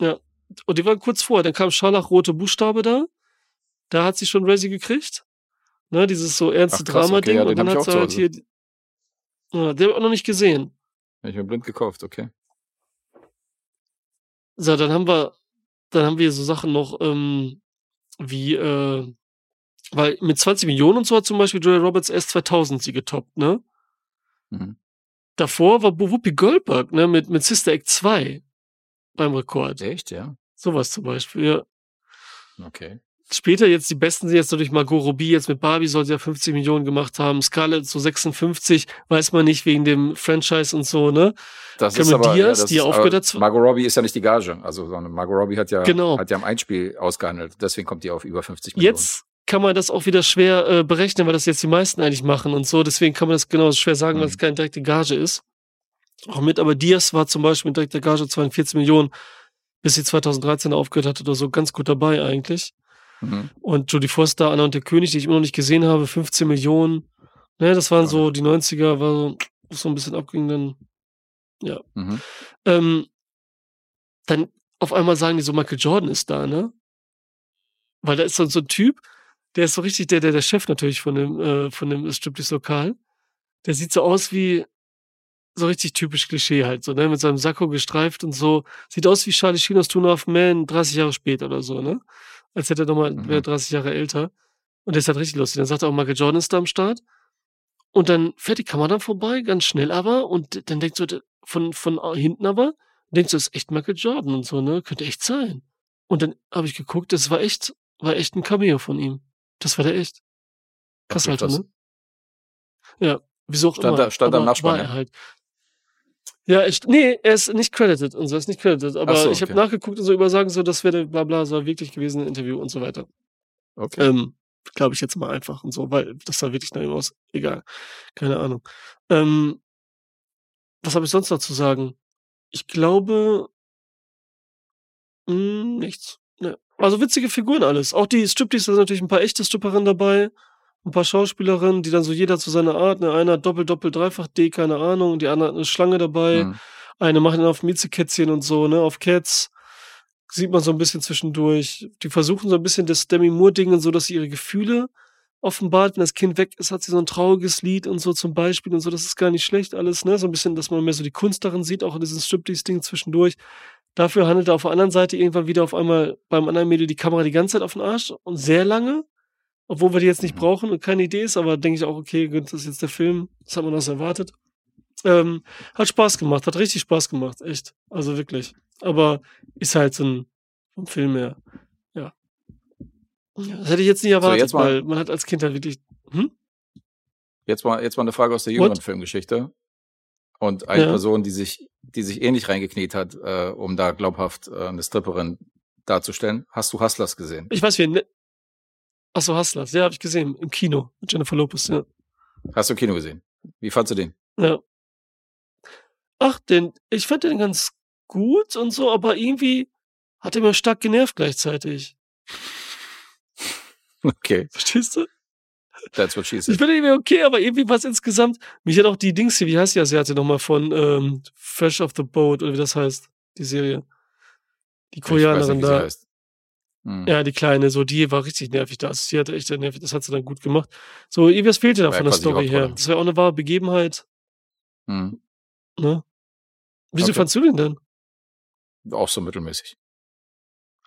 ja. Und die waren kurz vorher. Dann kam Scharlachrote Buchstabe da. Da hat sie schon Razzie gekriegt. Ne, dieses so ernste Drama-Ding. okay, ja, und dann hat sie halt hier. Ja, den hab ich auch noch nicht gesehen. Hab ich mir blind gekauft, okay. So, dann haben wir, dann haben wir so Sachen noch, ähm, wie, äh, weil mit 20 Millionen und so hat zum Beispiel Julia Roberts erst 2000 sie getoppt, ne? Mhm. Davor war Whoopi Goldberg, ne, mit, mit Sister Act 2 beim Rekord. Echt, ja? Sowas zum Beispiel, ja. Okay. Später jetzt die besten sind jetzt natürlich Margot Robbie, jetzt mit Barbie soll sie ja 50 Millionen gemacht haben. Scarlett so 56, weiß man nicht, wegen dem Franchise und so, ne? Das Cameron ist aber, Diaz, das die ist, ja aufgehört hat Margot Robbie ist ja nicht die Gage. Also, sondern Margot Robbie hat ja, Genau. hat ja am Einspiel ausgehandelt. Deswegen kommt die auf über 50 Millionen. Jetzt kann man das auch wieder schwer äh, berechnen, weil das jetzt die meisten eigentlich machen und so. Deswegen kann man das genau schwer sagen, weil Mhm. es keine direkte Gage ist. Auch mit, aber Diaz war zum Beispiel mit direkter Gage 42 Millionen, bis sie 2013 aufgehört hatte oder so, ganz gut dabei eigentlich. Mhm. Und Jodie Foster, Anna und der König, die ich immer noch nicht gesehen habe, 15 Millionen. Ne, das waren Ja. so, die 90er war so, so ein bisschen abging dann. Mhm. Ähm, dann auf einmal sagen die so, Michael Jordan ist da, ne? Weil da ist so, so ein Typ, der ist so richtig der, der, der Chef natürlich von dem, äh, von dem Striptease-Lokal. Der sieht so aus wie so richtig typisch Klischee halt, so, ne? Mit seinem Sakko gestreift und so. Sieht aus wie Charlie Sheen aus Tuna of Man 30 Jahre später oder so, ne? Als hätte er nochmal, Mhm. wäre 30 Jahre älter. Und der ist halt richtig lustig. Dann sagt er auch, Michael Jordan ist da am Start. Und dann fährt die Kamera dann vorbei, ganz schnell aber. Und dann denkt so, der- von, von hinten aber, denkst du, das ist echt Michael Jordan und so, ne? Könnte echt sein. Und dann habe ich geguckt, das war echt, war echt ein Cameo von ihm. Das war der echt. Krass, Okay, Alter, krass. ne? Ja, wieso auch Stand immer. da- stand aber Nachspann, war ja? er halt. Ja, echt, nee, er ist nicht credited und so, er ist nicht credited. Aber so, ich habe okay. nachgeguckt und so übersagen, so, das wäre bla bla, so wirklich gewesen ein Interview und so weiter. Okay. Ähm, Glaube ich jetzt mal einfach und so, weil das sah wirklich nach ihm aus. Egal. Keine Ahnung. Ähm, was habe ich sonst noch zu sagen? Ich glaube, mh, nichts. Ne. Also witzige Figuren alles. Auch die Striptease, da sind natürlich ein paar echte Stripperinnen dabei. Ein paar Schauspielerinnen, die dann so jeder zu seiner Art, ne, einer hat Doppel, Doppel, Dreifach D, keine Ahnung, die andere hat eine Schlange dabei. Mhm. Eine machen dann auf Miezekätzchen und so, ne, auf Cats. Sieht man so ein bisschen zwischendurch. Die versuchen so ein bisschen das Demi Moore-Ding so, dass sie ihre Gefühle offenbart. Wenn das Kind weg ist, hat sie so ein trauriges Lied und so zum Beispiel und so. Das ist gar nicht schlecht alles, ne? So ein bisschen, dass man mehr so die Kunst darin sieht, auch in diesem Striptease-Ding zwischendurch. Dafür handelt er auf der anderen Seite irgendwann wieder auf einmal beim anderen Mädel die Kamera die ganze Zeit auf den Arsch und sehr lange. Obwohl wir die jetzt nicht Mhm. brauchen und keine Idee ist, aber denke ich auch, okay, gut, das ist jetzt der Film. Das hat man das erwartet. Ähm, hat Spaß gemacht, hat richtig Spaß gemacht, echt. Also wirklich. Aber ist halt so ein vom Film her. Ja. Das hätte ich jetzt nicht erwartet, jetzt mal- weil man hat als Kind halt wirklich. Hm? Jetzt mal, jetzt mal eine Frage aus der What? jüngeren Filmgeschichte. Und eine Ja. Person, die sich, die sich ähnlich reingekniet hat, äh, um da glaubhaft äh, eine Stripperin darzustellen. Hast du Hustlers gesehen? Ich weiß, wie. Ne Achso, Hustlers. Ja, habe ich gesehen. Im Kino mit Jennifer Lopez. Ja. Hast du im Kino gesehen? Wie fandst du den? ja. Ach, den. Ich fand den ganz gut und so, aber irgendwie hat er mir stark genervt gleichzeitig. Okay. Verstehst du? That's what she Ich said. bin irgendwie okay, aber irgendwie was insgesamt. Mich hat auch die Dings hier, wie heißt die Asiate nochmal von ähm, Fresh off the Boat oder wie das heißt, die Serie. Die Ich nicht, Koreanerin sie da. Heißt. Hm. Ja, die kleine, so, die war richtig nervig da. Also, sie hatte echt nervig, das hat sie dann gut gemacht. So, irgendwas fehlte da ja von der die Story her. Das wäre auch eine wahre Begebenheit, Hm. ne? Wieso Okay. fandst du den denn? Auch so mittelmäßig.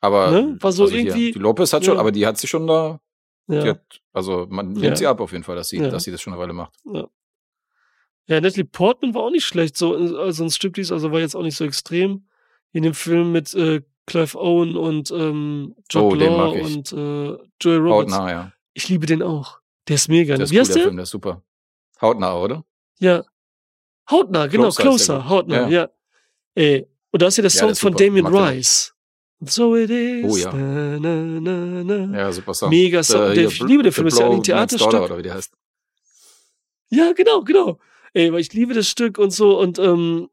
Aber Ne? War so also hier, irgendwie- die Lopez hat schon, ja. aber die hat sich schon da, die Ja. hat, also man nimmt Ja. sie ab auf jeden Fall, dass sie, Ja. dass sie das schon eine Weile macht. Ja, Natalie Portman war auch nicht schlecht, so, also ein Striptease, also war jetzt auch nicht so extrem. In dem Film mit äh, Clive Owen und ähm, Jude Oh, Law und äh, Joey Roberts. nah, ja. Ich liebe den auch. Der ist mega. Der ist Wie cool, heißt der der? Film, der ist super. Hautnah, oder? Ja. Hautnah, genau, Closer der, Closer, Hautnah, Ja. ja. Ey, und da ist ja der Ja, Song der ist von. Damien. Rice. So it is. Oh ja. Na, na, na. Ja, super Song. Mega Song. Der, hier, ich liebe den The Film, ist ja ein Theaterstück. oder wie der heißt. Ja, genau, genau. Ey, weil ich liebe das Stück und so und ähm,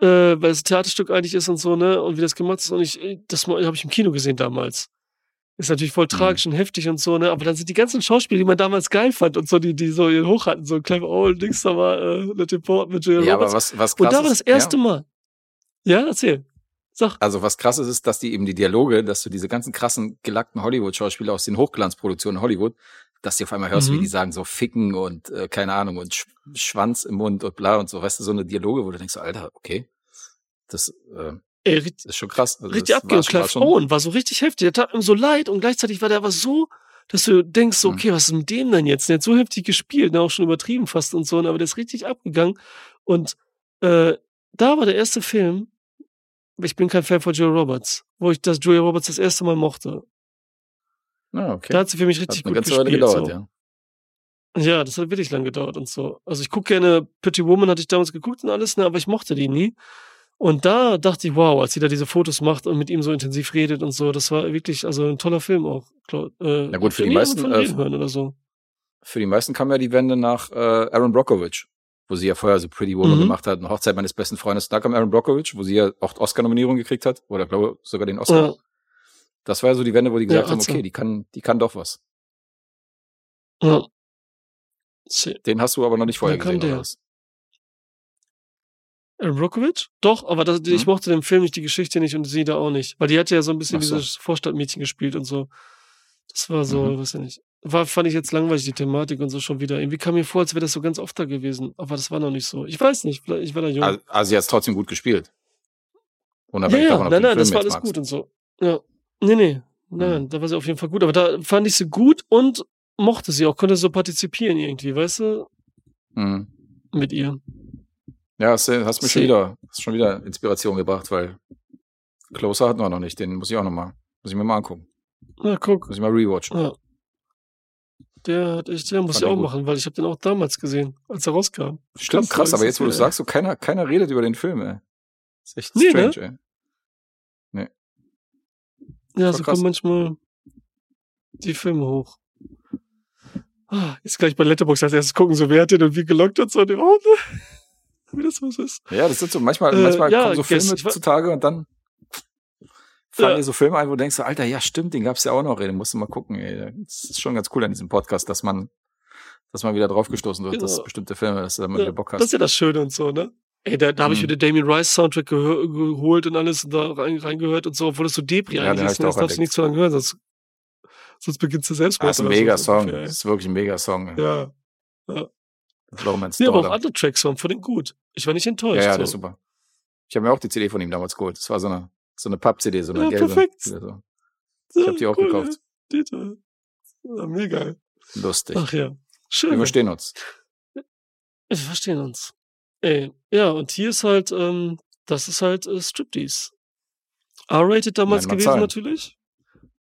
äh, weil es ein Theaterstück eigentlich ist und so, ne? Und wie das gemacht ist und ich, äh, das habe ich im Kino gesehen damals. Ist natürlich voll tragisch und heftig und so, ne? Aber dann sind die ganzen Schauspieler, die man damals geil fand und so, die, die so ihren Hoch hatten, so Clive Owen, Dings da war, äh, Natalie Portman mit Julia Ja, aber Roberts. was, was und da war das erste ja, Mal. Ja, erzähl. Sag. Also was krass ist, ist, dass die eben die Dialoge, dass du diese ganzen krassen gelackten Hollywood-Schauspieler aus den Hochglanzproduktionen Hollywood, dass du auf einmal hörst, Mhm. wie die sagen so ficken und äh, keine Ahnung und Sch Schwanz im Mund und bla und so, weißt du, so eine Dialoge, wo du denkst, so, Alter, okay, das äh, Ey, ist schon krass. Also richtig war Clive Owen war so richtig heftig. Der tat ihm so leid und gleichzeitig war der aber so, dass du denkst, so, Mhm. okay, was ist mit dem denn jetzt? Der hat so heftig gespielt, ne, auch schon übertrieben fast und so, ne, aber der ist richtig abgegangen. Und äh, da war der erste Film, ich bin kein Fan von Julia Roberts, wo ich das Julia Roberts das erste Mal mochte. Ja, okay. Da hat sie für mich Hat richtig eine gut ganze gespielt. gedauert, so. ja. Ja, das hat wirklich lang gedauert und so. Also ich gucke gerne, Pretty Woman hatte ich damals geguckt und alles, ne, aber ich mochte die nie. Und da dachte ich, wow, als sie da diese Fotos macht und mit ihm so intensiv redet und so, das war wirklich, also ein toller Film auch. Äh, Na gut, für die meisten, äh, oder so. Für die meisten kam ja die Wende nach äh, Aaron Brockovich, wo sie ja vorher so Pretty Woman Mhm. gemacht hat, eine Hochzeit meines besten Freundes. Da kam Aaron Brockovich, wo sie ja auch Oscar-Nominierung gekriegt hat, oder glaube sogar den Oscar. Ja, Das war ja so die Wende, wo die gesagt Ja, haben, sie. okay, die kann, die kann doch was. ja. Den hast du aber noch nicht vorher gesehen, oder der. was? Aaron Brockovich? Doch, aber das, ich Mhm. mochte den Film nicht, die Geschichte nicht und sie da auch nicht. Weil die hat ja so ein bisschen so. dieses Vorstadtmädchen gespielt und so. Das war so, Mhm. weiß ich nicht. War, fand ich jetzt langweilig, die Thematik und so schon wieder. Irgendwie kam mir vor, als wäre das so ganz oft da gewesen. Aber das war noch nicht so. Ich weiß nicht, ich war da jung. Also, also sie hat trotzdem gut gespielt. Unabhängig ja, davon, ob nein, nein, das war alles magst. gut und so. Ja. Nee, nee. Nein, Mhm. da war sie auf jeden Fall gut. Aber da fand ich sie gut und mochte sie auch, konnte so partizipieren irgendwie, weißt du, Mhm. mit ihr. Ja, hast, du- hast mir schon wieder, hast schon wieder Inspiration gebracht, weil Closer hatten wir noch nicht. Den muss ich auch noch mal, muss ich mir mal angucken. Na, guck. Muss ich mal rewatchen. Ja. Der hat echt, der muss ich auch gut. machen, weil ich habe den auch damals gesehen, als er rauskam. Stimmt, krass, krass, aber jetzt, wo du sagst, so keiner, keiner redet über den Film, ey. ist echt Nee, ne? strange, ey. Ja, so krass. kommen manchmal die Filme hoch. Ah, jetzt gleich bei Letterboxd als erstes gucken, so wer hat den und wie gelockt und so. Und, oh, ne? Wie das was ist. Ja, das sind so, manchmal, Äh, manchmal ja, kommen so Filme Guess, zutage und dann fallen Ja. dir so Filme ein, wo du denkst, so, Alter, ja, stimmt, den gab's ja auch noch, ey, den musst du mal gucken, ey. Das ist schon ganz cool an diesem Podcast, dass man, dass man wieder draufgestoßen wird, dass Genau. bestimmte Filme, dass du da mal Ja, wieder Bock das ist hast. ja das Schöne und so, ne? Ey, da, da habe ich Mhm. wieder Damien Rice Soundtrack geholt und alles und da rein, reingehört und so, obwohl das so Depri Ja, den eigentlich ist. Das darfst du nicht so lange hören, sonst, sonst beginnst du selbst Ah, ist ein Mega-Song, das ist wirklich ein Mega-Song. ey. Ja. Romance Nee, aber auch andere Tracks waren von den gut. Ich war nicht enttäuscht. Ja, ja, so. der ist super. Ich habe mir auch die CD von ihm damals geholt. Das war so eine, so eine Papp-CD, so eine Ja, gelbe. perfekt. So. Ja, Ich hab die auch gekauft. Ja. Ja, mega. Lustig. Ach ja. Wir Schön. verstehen uns. Wir verstehen uns. Ey, ja, und hier ist halt, ähm, das ist halt äh, Striptease. R-rated damals mal gewesen Zahlen. natürlich.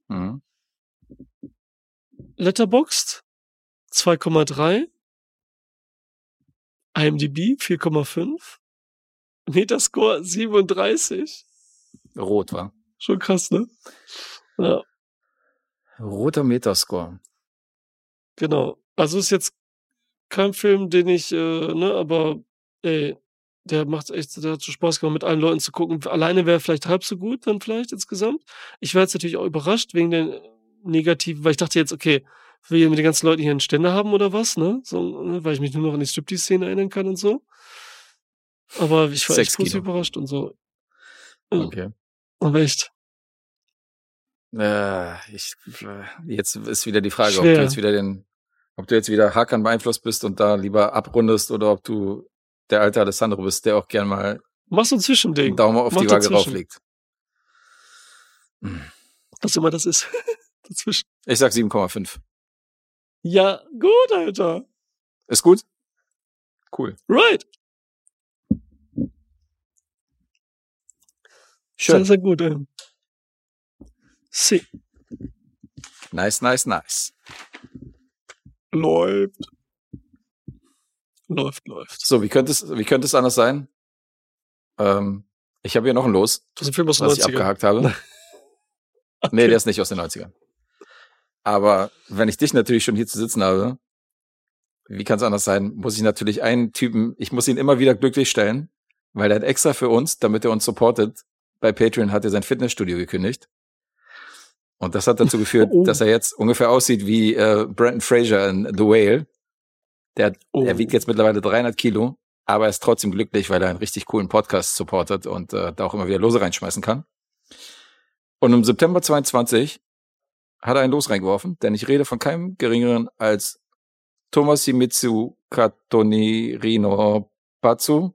Mhm. Letterboxd 2,3. IMDb 4,5. Metascore 37. Rot war. Schon krass, ne? Ja, Roter Metascore. genau. Also ist jetzt kein Film, den ich, äh, ne, aber ey, der macht echt, der hat so Spaß gemacht, mit allen Leuten zu gucken. Alleine wäre vielleicht halb so gut, dann vielleicht insgesamt. Ich war jetzt natürlich auch überrascht wegen den negativen, weil ich dachte jetzt, okay, will ich mit den ganzen Leuten hier einen Ständer haben oder was, ne? So, ne? weil ich mich nur noch an die Striptease-Szene erinnern kann und so. Aber ich war echt positiv überrascht und so. Okay. Aber echt. Äh, ich, äh, jetzt ist wieder die Frage, ob Schwer. du jetzt wieder den, ob du jetzt wieder Hakan beeinflusst bist und da lieber abrundest oder ob du der alte Alessandro bist, der auch gern mal Mach so ein einen Zwischending. Daumen auf Mach die Waage dazwischen. rauflegt. Was immer das ist. Dazwischen. Ich sag 7,5. Ja, gut, Alter. Ist gut? Cool. Right. Sehr, Schön. sehr gut, ey. Sie. Nice, nice, nice. Läuft. Läuft, läuft. So, wie könnte es, wie könnte es anders sein? Ähm, ich habe hier noch ein Los, Das ist ein Film aus den was ich 90ern. abgehakt habe. Nee, der ist nicht aus den 90ern. Aber wenn ich dich natürlich schon hier zu sitzen habe, wie kann es anders sein, muss ich natürlich einen Typen, ich muss ihn immer wieder glücklich stellen, weil er hat extra für uns, damit er uns supportet, bei Patreon hat er sein Fitnessstudio gekündigt. Und das hat dazu geführt, Oh. dass er jetzt ungefähr aussieht wie äh, Brandon Fraser in The Whale. Der, Oh. Er wiegt jetzt mittlerweile 300 Kilo, aber er ist trotzdem glücklich, weil er einen richtig coolen Podcast supportet und äh, da auch immer wieder Lose reinschmeißen kann. Und im September 22 hat er ein Los reingeworfen, denn ich rede von keinem geringeren als Tomasimitsu Katonirino Patsu.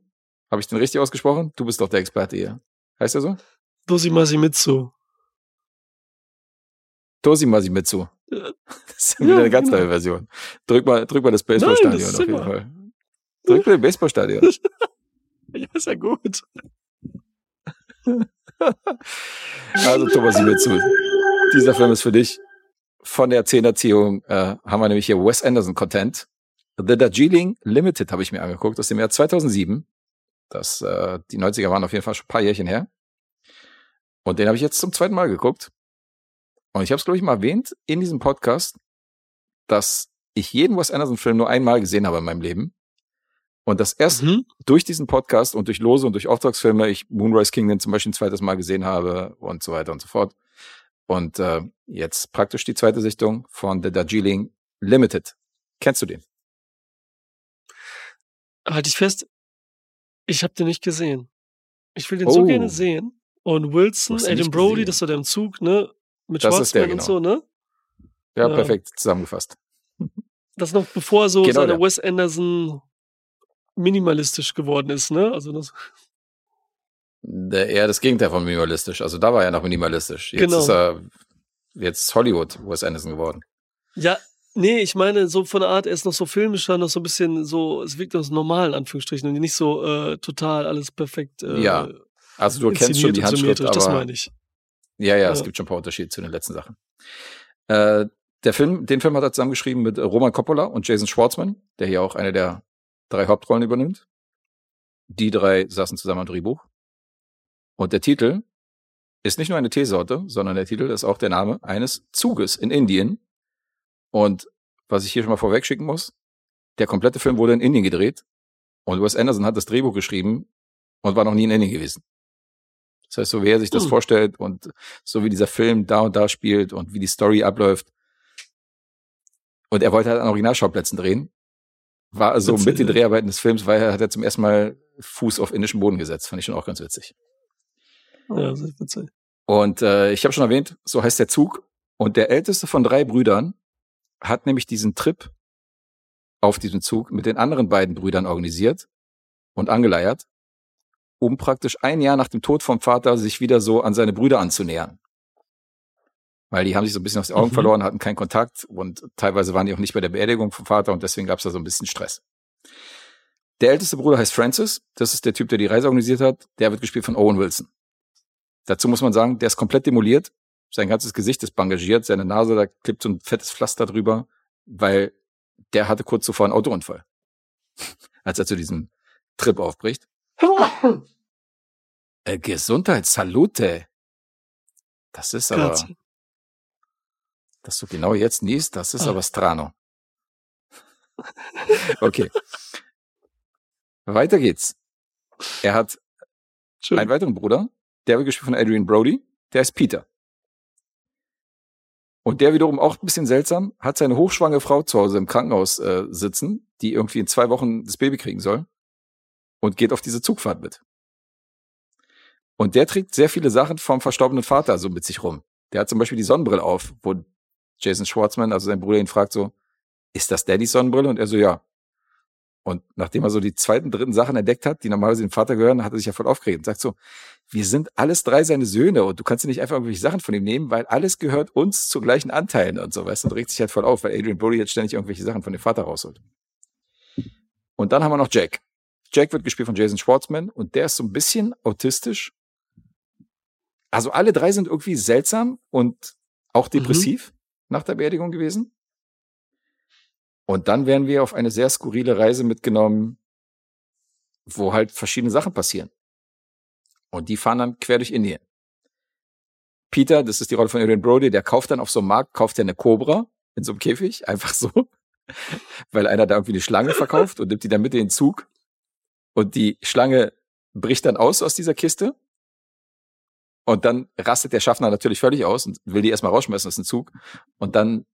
Habe ich den richtig ausgesprochen? Du bist doch der Experte hier. Heißt er so? Dosimasimitsu. Tosimasimitsu. Das ist wieder Ja, eine ganz genau. neue Version. Drück mal, drück mal das Nein, Baseballstadion das auf jeden Fall. Drück mal das Baseballstadion. Ja, ist ja gut. Also Tomasimitsu. Dieser Film ist für dich. Von der Zehnerziehung äh, haben wir nämlich hier Wes Anderson Content. The Darjeeling Limited habe ich mir angeguckt aus dem Jahr 2007. Das, äh, die 90er waren auf jeden Fall schon ein paar Jährchen her. Und den habe ich jetzt zum zweiten Mal geguckt. Und ich habe es, glaube ich, mal erwähnt in diesem Podcast, dass ich jeden Wes Anderson-Film nur einmal gesehen habe in meinem Leben. Und das erst Mhm. durch diesen Podcast und durch Lose und durch Auftragsfilme ich Moonrise Kingdom zum Beispiel ein zweites Mal gesehen habe und so weiter und so fort. Und äh, jetzt praktisch die zweite Sichtung von The Darjeeling Limited. Kennst du den? Halte ich fest, ich habe den nicht gesehen. Ich will den so Oh. gerne sehen. Und Wilson, Adam Brody, gesehen. das war der im Zug, ne? Mit Das ist der, und genau. so, ne? Ja, Ja. perfekt zusammengefasst. Das noch bevor so Genau seine der. Wes Anderson minimalistisch geworden ist, ne? Also das, Der, eher das Gegenteil von minimalistisch. Also da war er noch minimalistisch. Jetzt Genau. ist er jetzt Hollywood Wes Anderson geworden. ja, nee, ich meine, so von der Art, er ist noch so filmischer, noch so ein bisschen so, es wirkt noch so normal, in Anführungsstrichen, und nicht so äh, total alles perfekt. Äh, Ja, Also du kennst schon die Handschrift, symmetrisch, das aber meine ich. Ja, ja, es Ja. gibt schon ein paar Unterschiede zu den letzten Sachen. Äh, der Film, den Film hat er zusammengeschrieben mit äh, Roman Coppola und Jason Schwartzman, der hier auch eine der drei Hauptrollen übernimmt. Die drei saßen zusammen am Drehbuch. Und der Titel ist nicht nur eine Teesorte, sondern der Titel ist auch der Name eines Zuges in Indien. Und was ich hier schon mal vorweg schicken muss, der komplette Film wurde in Indien gedreht und Wes Anderson hat das Drehbuch geschrieben und war noch nie in Indien gewesen. Das heißt, so wie er sich das Hm. vorstellt und so wie dieser Film da und da spielt und wie die Story abläuft. Und er wollte halt an Originalschauplätzen drehen. War also Witzig, mit den. Dreharbeiten des Films, weil er hat er zum ersten Mal Fuß auf indischen Boden gesetzt. Fand ich schon auch ganz witzig. Ja, das ist witzig. Und äh, ich habe schon erwähnt, so heißt der Zug. Und der älteste von drei Brüdern hat nämlich diesen Trip auf diesem Zug mit den anderen beiden Brüdern organisiert und angeleiert, um praktisch ein Jahr nach dem Tod vom Vater sich wieder so an seine Brüder anzunähern. Weil die haben sich so ein bisschen aus den Augen Mhm. verloren, hatten keinen Kontakt und teilweise waren die auch nicht bei der Beerdigung vom Vater und deswegen gab es da so ein bisschen Stress. Der älteste Bruder heißt Francis, das ist der Typ, der die Reise organisiert hat, der wird gespielt von Owen Wilson. Dazu muss man sagen, der ist komplett demoliert, sein ganzes Gesicht ist bandagiert, seine Nase, da klebt so ein fettes Pflaster drüber, weil der hatte kurz zuvor einen Autounfall, als er zu diesem Trip aufbricht. Äh, Gesundheit, Salute. Das ist aber, Grazie. dass du genau jetzt niest, das ist Ah. aber strano. Okay. Weiter geht's. Er hat Schön. einen weiteren Bruder, der wird gespielt von Adrian Brody, der ist Peter. Und der wiederum auch ein bisschen seltsam, hat seine hochschwangere Frau zu Hause im Krankenhaus äh, sitzen, die irgendwie in zwei Wochen das Baby kriegen soll und geht auf diese Zugfahrt mit. Und der trägt sehr viele Sachen vom verstorbenen Vater so mit sich rum. Der hat zum Beispiel die Sonnenbrille auf, wo Jason Schwartzman, also sein Bruder, ihn fragt so, ist das Daddys Sonnenbrille? Und er so, ja. Und nachdem er so die zweiten, dritten Sachen entdeckt hat, die normalerweise dem Vater gehören, hat er sich ja voll aufgeregt und sagt so, wir sind alles drei seine Söhne und du kannst dir nicht einfach irgendwelche Sachen von ihm nehmen, weil alles gehört uns zu gleichen Anteilen und so, weißt du, und regt sich halt voll auf, weil Adrian Brody jetzt ständig irgendwelche Sachen von dem Vater rausholt. Und dann haben wir noch Jack. Jack wird gespielt von Jason Schwartzman und der ist so ein bisschen autistisch. Also alle drei sind irgendwie seltsam und auch mhm. depressiv mhm. nach der Beerdigung gewesen. Und dann werden wir auf eine sehr skurrile Reise mitgenommen, wo halt verschiedene Sachen passieren. Und die fahren dann quer durch Indien. Peter, das ist die Rolle von Adrian Brody, der kauft dann auf so einem Markt, kauft er eine Cobra in so einem Käfig, einfach so, weil einer da irgendwie eine Schlange verkauft und nimmt die dann mit in den Zug. Und die Schlange bricht dann aus aus dieser Kiste. Und dann rastet der Schaffner natürlich völlig aus und will die erstmal rausschmeißen aus dem Zug. Und dann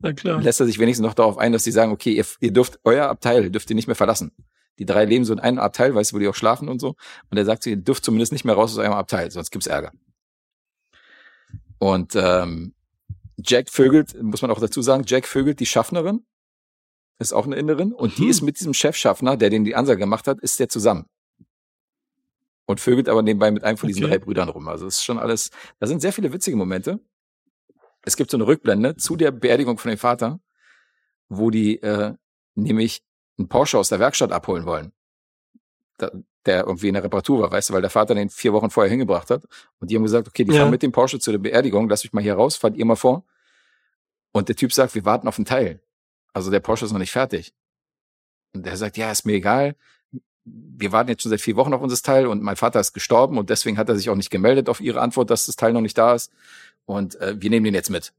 lässt er sich wenigstens noch darauf ein, dass die sagen, okay, ihr, ihr dürft euer Abteil, dürft ihr nicht mehr verlassen. Die drei leben so in einem Abteil, weißt du, wo die auch schlafen und so. Und er sagt, sie dürft zumindest nicht mehr raus aus eurem Abteil, sonst gibt's Ärger. Und ähm, Jack vögelt, muss man auch dazu sagen, Jack vögelt die Schaffnerin, ist auch eine Innerin, und hm. die ist mit diesem Chefschaffner, der den die Ansage gemacht hat, ist der zusammen. Und vögelt aber nebenbei mit einem von diesen okay. drei Brüdern rum. Also es ist schon alles, da sind sehr viele witzige Momente es gibt so eine Rückblende zu der Beerdigung von dem Vater, wo die äh, nämlich einen Porsche aus der Werkstatt abholen wollen. Da, der irgendwie in der Reparatur war, weißt du, weil der Vater den vier Wochen vorher hingebracht hat. Und die haben gesagt, okay, die ja. fahren mit dem Porsche zu der Beerdigung, lasst euch mal hier raus, fahrt ihr mal vor. Und der Typ sagt, wir warten auf einen Teil. Also der Porsche ist noch nicht fertig. Und der sagt, ja, ist mir egal. Wir warten jetzt schon seit vier Wochen auf unser Teil und mein Vater ist gestorben und deswegen hat er sich auch nicht gemeldet auf ihre Antwort, dass das Teil noch nicht da ist und äh, wir nehmen den jetzt mit.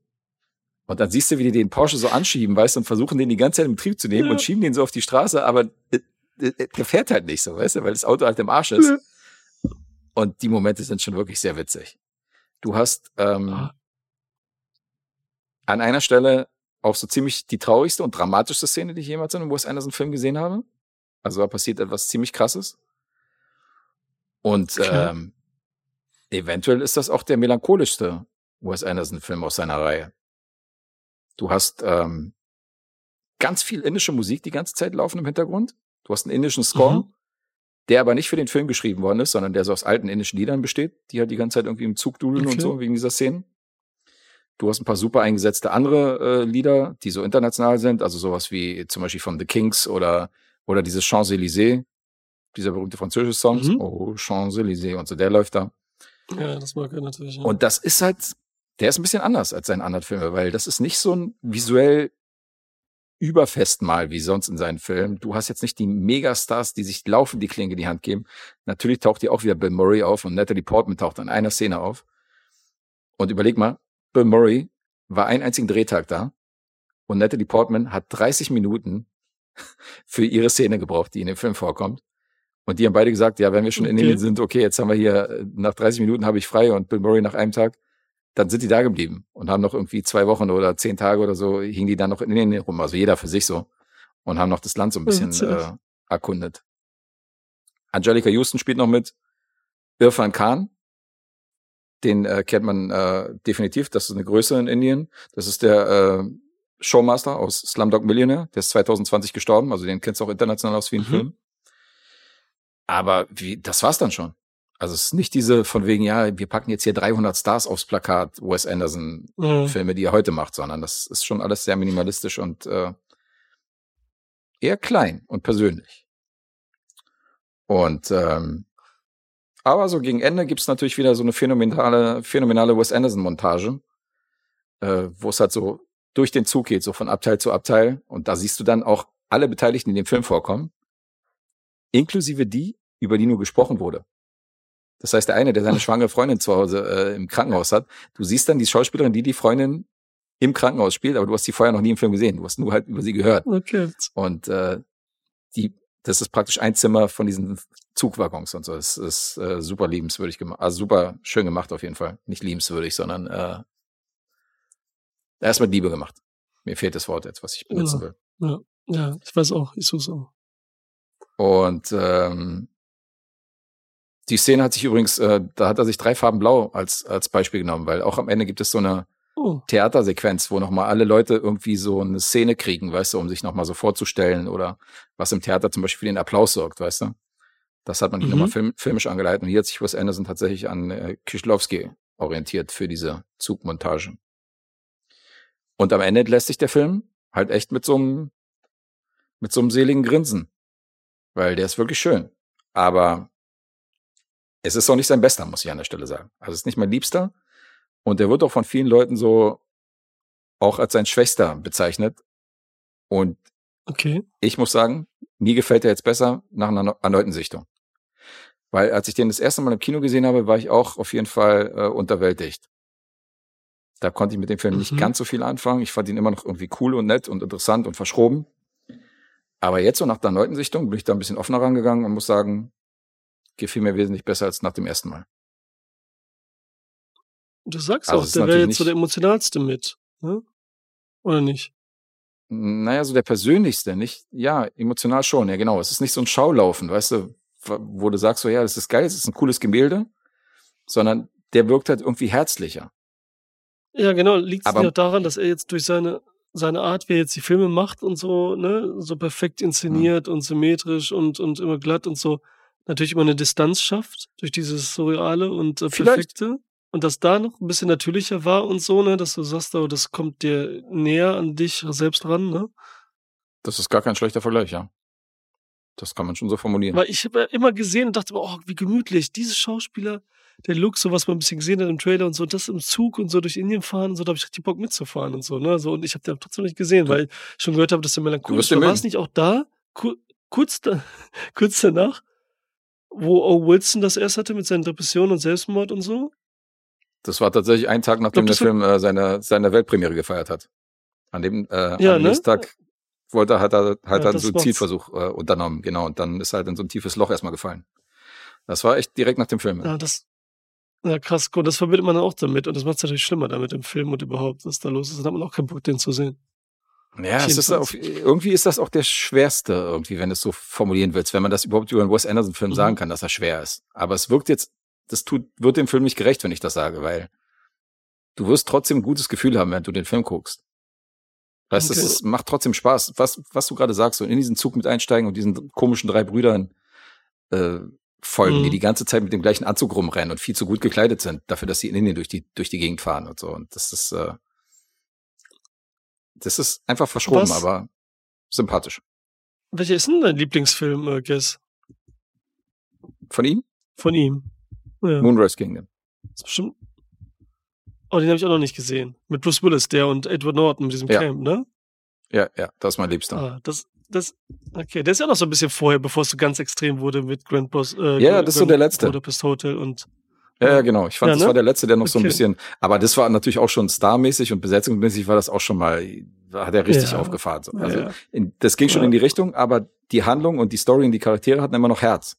Und dann siehst du, wie die den Porsche so anschieben, weißt du, und versuchen den die ganze Zeit in Betrieb zu nehmen ja. und schieben den so auf die Straße, aber äh, äh, der fährt halt nicht so, weißt du, weil das Auto halt im Arsch ist. Ja. Und die Momente sind schon wirklich sehr witzig. Du hast ähm, ah. an einer Stelle auch so ziemlich die traurigste und dramatischste Szene, die ich jemals in einem Wes Anderson-Film gesehen habe. Also da passiert etwas ziemlich krasses. Und okay. ähm, eventuell ist das auch der melancholischste Wes Anderson-Film aus seiner Reihe. Du hast ähm, ganz viel indische Musik die ganze Zeit laufen im Hintergrund. Du hast einen indischen Score, mhm. der aber nicht für den Film geschrieben worden ist, sondern der so aus alten indischen Liedern besteht, die halt die ganze Zeit irgendwie im Zug dudeln okay. und so wegen dieser Szenen. Du hast ein paar super eingesetzte andere äh, Lieder, die so international sind, also sowas wie zum Beispiel von The Kings oder oder dieses Champs-Élysées, dieser berühmte französische Song, mhm. oh Champs-Élysées und so, der läuft da. Ja, das mag er natürlich. Ja. Und das ist halt der ist ein bisschen anders als seine anderen Filme, weil das ist nicht so ein visuell Überfestmahl wie sonst in seinen Filmen. Du hast jetzt nicht die Megastars, die sich laufend die Klinge in die Hand geben. Natürlich taucht hier auch wieder Bill Murray auf und Natalie Portman taucht an einer Szene auf. Und überleg mal, Bill Murray war einen einzigen Drehtag da und Natalie Portman hat 30 Minuten für ihre Szene gebraucht, die in dem Film vorkommt. Und die haben beide gesagt, ja, wenn wir schon okay. in Indien sind, okay, jetzt haben wir hier, nach 30 Minuten habe ich frei und Bill Murray nach einem Tag dann sind die da geblieben und haben noch irgendwie zwei Wochen oder zehn Tage oder so, hingen die dann noch in Indien rum, also jeder für sich so, und haben noch das Land so ein bisschen äh, erkundet. Angelica Houston spielt noch mit, Irfan Khan, den äh, kennt man äh, definitiv, das ist eine Größe in Indien, das ist der äh, Showmaster aus Slumdog Millionaire, der ist 2020 gestorben, also den kennst du auch international aus vielen mhm. Filmen. Aber wie, das war's dann schon. Also es ist nicht diese von wegen, ja, wir packen jetzt hier 300 Stars aufs Plakat, Wes Anderson mhm. Filme, die er heute macht, sondern das ist schon alles sehr minimalistisch und äh, eher klein und persönlich. Und ähm, aber so gegen Ende gibt's natürlich wieder so eine phänomenale, phänomenale Wes Anderson Montage, äh, wo es halt so durch den Zug geht, so von Abteil zu Abteil. Und da siehst du dann auch alle Beteiligten, die in dem Film vorkommen, inklusive die, über die nur gesprochen wurde. Das heißt, der eine, der seine schwangere Freundin zu Hause äh, im Krankenhaus hat, du siehst dann die Schauspielerin, die die Freundin im Krankenhaus spielt, aber du hast sie vorher noch nie im Film gesehen. Du hast nur halt über sie gehört. Okay. Und äh, die, das ist praktisch ein Zimmer von diesen Zugwaggons und so. Das ist äh, super liebenswürdig gemacht. Also super schön gemacht auf jeden Fall. Nicht liebenswürdig, sondern äh, Er ist mit Liebe gemacht. Mir fehlt das Wort jetzt, was ich benutzen Genau. will. Ja, ja, ich weiß auch, ich suche auch. Und ähm, die Szene hat sich übrigens, äh, da hat er sich drei Farben blau als, als Beispiel genommen, weil auch am Ende gibt es so eine Oh, Theatersequenz, wo nochmal alle Leute irgendwie so eine Szene kriegen, weißt du, um sich nochmal so vorzustellen oder was im Theater zum Beispiel für den Applaus sorgt, weißt du. Das hat man hier Mhm. nochmal film, filmisch angeleitet. Und hier hat sich Wes Anderson tatsächlich an äh, Kieślowski orientiert für diese Zugmontage. Und am Ende lässt sich der Film halt echt mit so einem, mit so einem seligen Grinsen. Weil der ist wirklich schön. Aber es ist auch nicht sein bester, muss ich an der Stelle sagen. Also es ist nicht mein liebster. Und der wird auch von vielen Leuten so auch als sein Schwächster bezeichnet. Und okay. ich muss sagen, mir gefällt er jetzt besser nach einer erneuten Sichtung. Weil als ich den das erste Mal im Kino gesehen habe, war ich auch auf jeden Fall äh, unterwältigt. Da konnte ich mit dem Film nicht Mhm. ganz so viel anfangen. Ich fand ihn immer noch irgendwie cool und nett und interessant und verschroben. Aber jetzt so nach der erneuten Sichtung bin ich da ein bisschen offener rangegangen und muss sagen, gefiel mir wesentlich besser als nach dem ersten Mal. Du sagst Also auch, der wäre jetzt so nicht- der emotionalste mit. Ne? Oder nicht? Naja, so der persönlichste, nicht? Ja, emotional schon, ja genau. Es ist nicht so ein Schaulaufen, weißt du, wo du sagst so, ja, das ist geil, es ist ein cooles Gemälde, sondern der wirkt halt irgendwie herzlicher. Ja, genau. Liegt es nicht auch daran, dass er jetzt durch seine, seine Art, wie er jetzt die Filme macht und so, ne, so perfekt inszeniert und symmetrisch und, und immer glatt und so, natürlich immer eine Distanz schafft durch dieses Surreale und äh. Perfekte. Und dass da noch ein bisschen natürlicher war und so, ne, dass du sagst, oh, das kommt dir näher an dich selbst ran, ne? Das ist gar kein schlechter Vergleich, ja. Das kann man schon so formulieren. Weil ich habe ja immer gesehen und dachte, oh, wie gemütlich, diese Schauspieler, der Look, so was man ein bisschen gesehen hat im Trailer und so, das im Zug und so durch Indien fahren und so, da habe ich richtig Bock mitzufahren und so, ne? So, und ich habe den trotzdem nicht gesehen, weil ich schon gehört habe, dass der melancholisch war. War es nicht auch da, ku kurz, da, kurz danach, wo O. Wilson das erst hatte mit seinen Depressionen und Selbstmord und so? Das war tatsächlich ein Tag, nachdem das der Film äh, seine, seine Weltpremiere gefeiert hat. An dem, äh, Ja, am ne? nächsten Tag wollte, hat er, hat Ja, er einen das macht's. Suizidversuch äh, unternommen, genau. Und dann ist er halt in so ein tiefes Loch erstmal gefallen. Das war echt direkt nach dem Film. Ja, das, ja, krass, gut, das verbindet man dann auch damit und das macht es natürlich schlimmer damit im Film und überhaupt, was da los ist. Dann hat man auch keinen Bock, den zu sehen. Ja, es ist auf, irgendwie ist das auch der schwerste, irgendwie, wenn du es so formulieren willst, wenn man das überhaupt über einen Wes Anderson-Film Mhm. sagen kann, dass er schwer ist. Aber es wirkt jetzt, das tut, wird dem Film nicht gerecht, wenn ich das sage, weil du wirst trotzdem ein gutes Gefühl haben, wenn du den Film guckst. Weißt du, Okay. es macht trotzdem Spaß. Was, was du gerade sagst, so in diesen Zug mit einsteigen und diesen komischen drei Brüdern äh, folgen, Mhm. die die ganze Zeit mit dem gleichen Anzug rumrennen und viel zu gut gekleidet sind, dafür, dass sie in Indien durch die, durch die Gegend fahren und so. Und das ist, äh, das ist einfach verschroben, Was? aber sympathisch. Welcher ist denn dein Lieblingsfilm, äh, Guess? Von ihm? Von ihm? Ja. Moonrise Kingdom. Das ist bestimmt. Oh, den habe ich auch noch nicht gesehen. Mit Bruce Willis, der und Edward Norton mit diesem Ja. Camp, ne? Ja, ja, das ist mein Liebster. Ah, das, das, okay, der ist ja noch so ein bisschen vorher, bevor es so ganz extrem wurde mit Grand Boss, äh, Ja, das ist so der letzte. Budapest Hotel und, Ja, ja, genau. Ich fand, Ja, das ne? war der letzte, der noch so ein Okay. bisschen, aber das war natürlich auch schon starmäßig und besetzungsmäßig war das auch schon mal, hat er richtig Ja. aufgefahren. So. Also in, das ging schon in die Richtung, aber die Handlung und die Story und die Charaktere hatten immer noch Herz.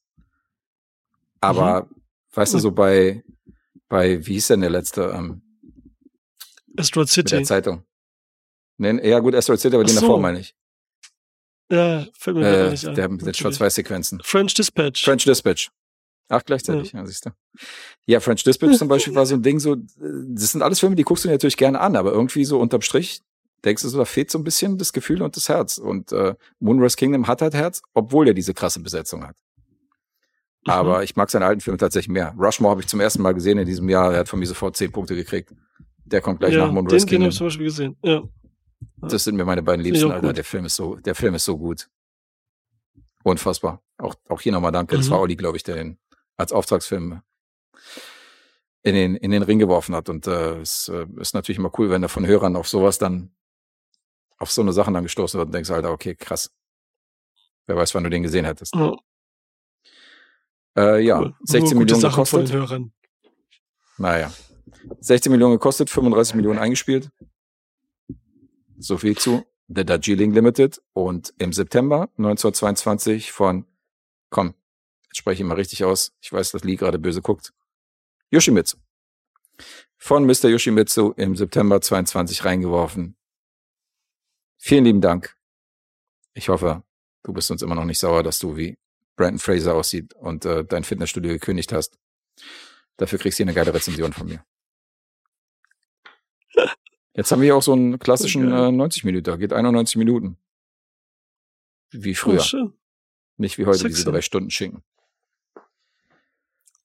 Aber, weißt du, Mhm. so bei, bei, wie hieß denn der letzte, ähm, Asteroid mit der City. Zeitung? Nee, ja gut, Asteroid City, aber Ach den so. davor meine ich. Ja, fällt mir gerade Äh, nicht ein. der mit Natürlich. Schwarz-Weiß-Sequenzen. French Dispatch. French Dispatch. Ach, gleichzeitig, ja, siehst du. Ja, French Dispatch zum Beispiel war so ein Ding, so, äh, das sind alles Filme, die guckst du dir natürlich gerne an, aber irgendwie so unterm Strich denkst du so, da fehlt so ein bisschen das Gefühl und das Herz. Und äh, Moonrise Kingdom hat halt Herz, obwohl er diese krasse Besetzung hat. Mhm. Aber ich mag seine alten Filme tatsächlich mehr. Rushmore habe ich zum ersten Mal gesehen in diesem Jahr, er hat von mir sofort zehn Punkte gekriegt. Der kommt gleich ja, nach Moonrise den, den habe Kingdom. ich zum Beispiel gesehen. Ja. Das sind mir meine beiden Liebsten, Alter. gut. Der Film ist so, der Film ist so gut. Unfassbar. Auch, auch hier nochmal danke. Das Mhm. war Olli, glaube ich, der den als Auftragsfilm in den, in den Ring geworfen hat. Und äh, es äh, ist natürlich immer cool, wenn da von Hörern auf sowas dann, auf so eine Sachen dann gestoßen wird und denkst, Alter, okay, krass. Wer weiß, wann du den gesehen hättest. Ja, Äh, ja, cool. 16 Nur gute Millionen Sachen von den gekostet. Hörern. Naja. 16 Millionen gekostet, 35 Millionen eingespielt. So viel zu The Darjeeling Limited und im September 1922 von, komm, jetzt spreche ich mal richtig aus. Ich weiß, dass Lee gerade böse guckt. Yoshimitsu. Von Mr. Yoshimitsu im September 22 reingeworfen. Vielen lieben Dank. Ich hoffe, du bist uns immer noch nicht sauer, dass du wie Brandon Fraser aussieht und äh, dein Fitnessstudio gekündigt hast. Dafür kriegst du eine geile Rezension von mir. Jetzt haben wir hier auch so einen klassischen äh, 90 Minuten, geht 91 Minuten. Wie früher. Oh. Nicht wie heute Sexy. diese drei Stunden Schinken.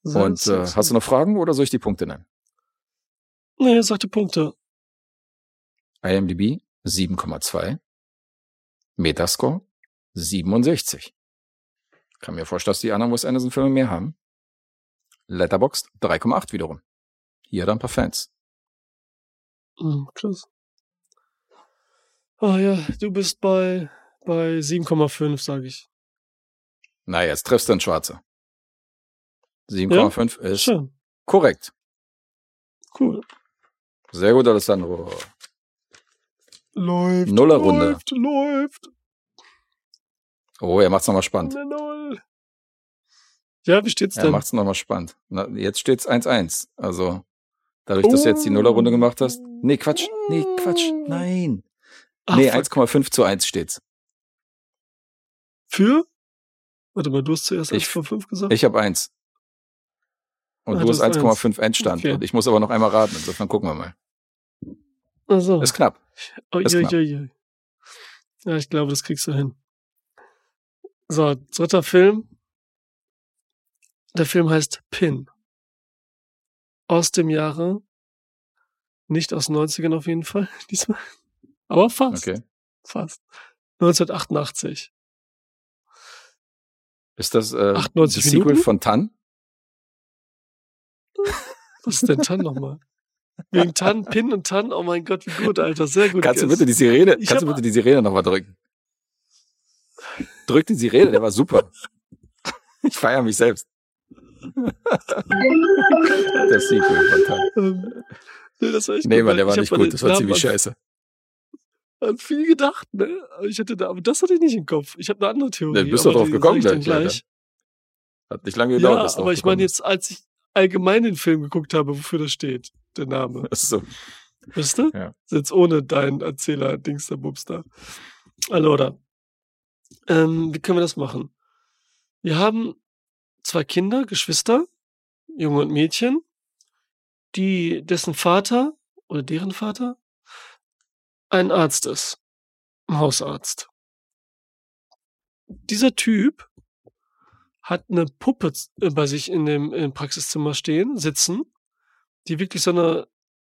Sehr Und äh, hast du noch Fragen oder soll ich die Punkte nennen? Nee, sag die Punkte. IMDb 7,2. Metascore 67. Kann mir vorstellen, dass die anderen Wes Anderson Filme mehr haben. Letterboxd 3,8 wiederum. Hier dann ein paar Fans. Hm, krass. Ah ja, du bist bei, bei 7,5, sage ich. Na, jetzt triffst du einen Schwarze. 7,5 ist Schön. korrekt. Cool. Sehr gut, Alessandro. Läuft. Nullerrunde. Läuft, läuft. Oh, er macht's nochmal spannend. Null. Ja, wie steht's Er denn? macht's nochmal spannend. Na, jetzt steht's 1-1. Also, dadurch, dass du jetzt die Nullerrunde gemacht hast. Nee, Quatsch. Nee, Quatsch. Nein. Ach, nee, fuck. 1,5 zu 1 steht's. Für? Warte mal, du hast zuerst Ich- 1,5 gesagt? Ich habe 1. Und Ah, du hast 1,5 Endstand. Okay. Und ich muss aber noch einmal raten. Insofern gucken wir mal. Also. Ist knapp. Oh, ist je, knapp. je, je. Ja, ich glaube, das kriegst du hin. So, dritter Film. Der Film heißt Pin. Aus dem Jahre, nicht aus den 90ern auf jeden Fall, diesmal. Aber fast. Okay. Fast. 1988. Ist das äh, 98 das Sequel Minuten? von Tan? Was ist denn Tan nochmal? Wegen Tan, Pin und Tan, oh mein Gott, wie gut, Alter, sehr gut. Kannst du bitte die Sirene, Ich kannst du bitte die Sirene nochmal drücken? Drück die Sirene, der war super. Ich feiere mich selbst. Der Sequel nee, das war echt Nee, Mann, der war ich nicht gut. Das war ziemlich scheiße. an viel gedacht, ne? Aber Ich hatte da, aber das hatte ich nicht im Kopf. Ich habe eine andere Theorie. Ne, bist du aber drauf die gekommen sag ich dann gleich, Hat nicht lange gedauert. Ja, bis aber ich meine jetzt, als ich allgemein den Film geguckt habe, wofür das steht, der Name. bist. Ach So. Weißt du? Ja. Jetzt ohne deinen Erzähler, Dings der Bubs da. Allora. Ähm, wie können wir das machen? Wir haben zwei Kinder, Geschwister, Junge und Mädchen, die, dessen Vater oder deren Vater ein Arzt ist. Ein Hausarzt. Dieser Typ hat eine Puppe äh, bei sich in dem im Praxiszimmer stehen, sitzen, die wirklich so eine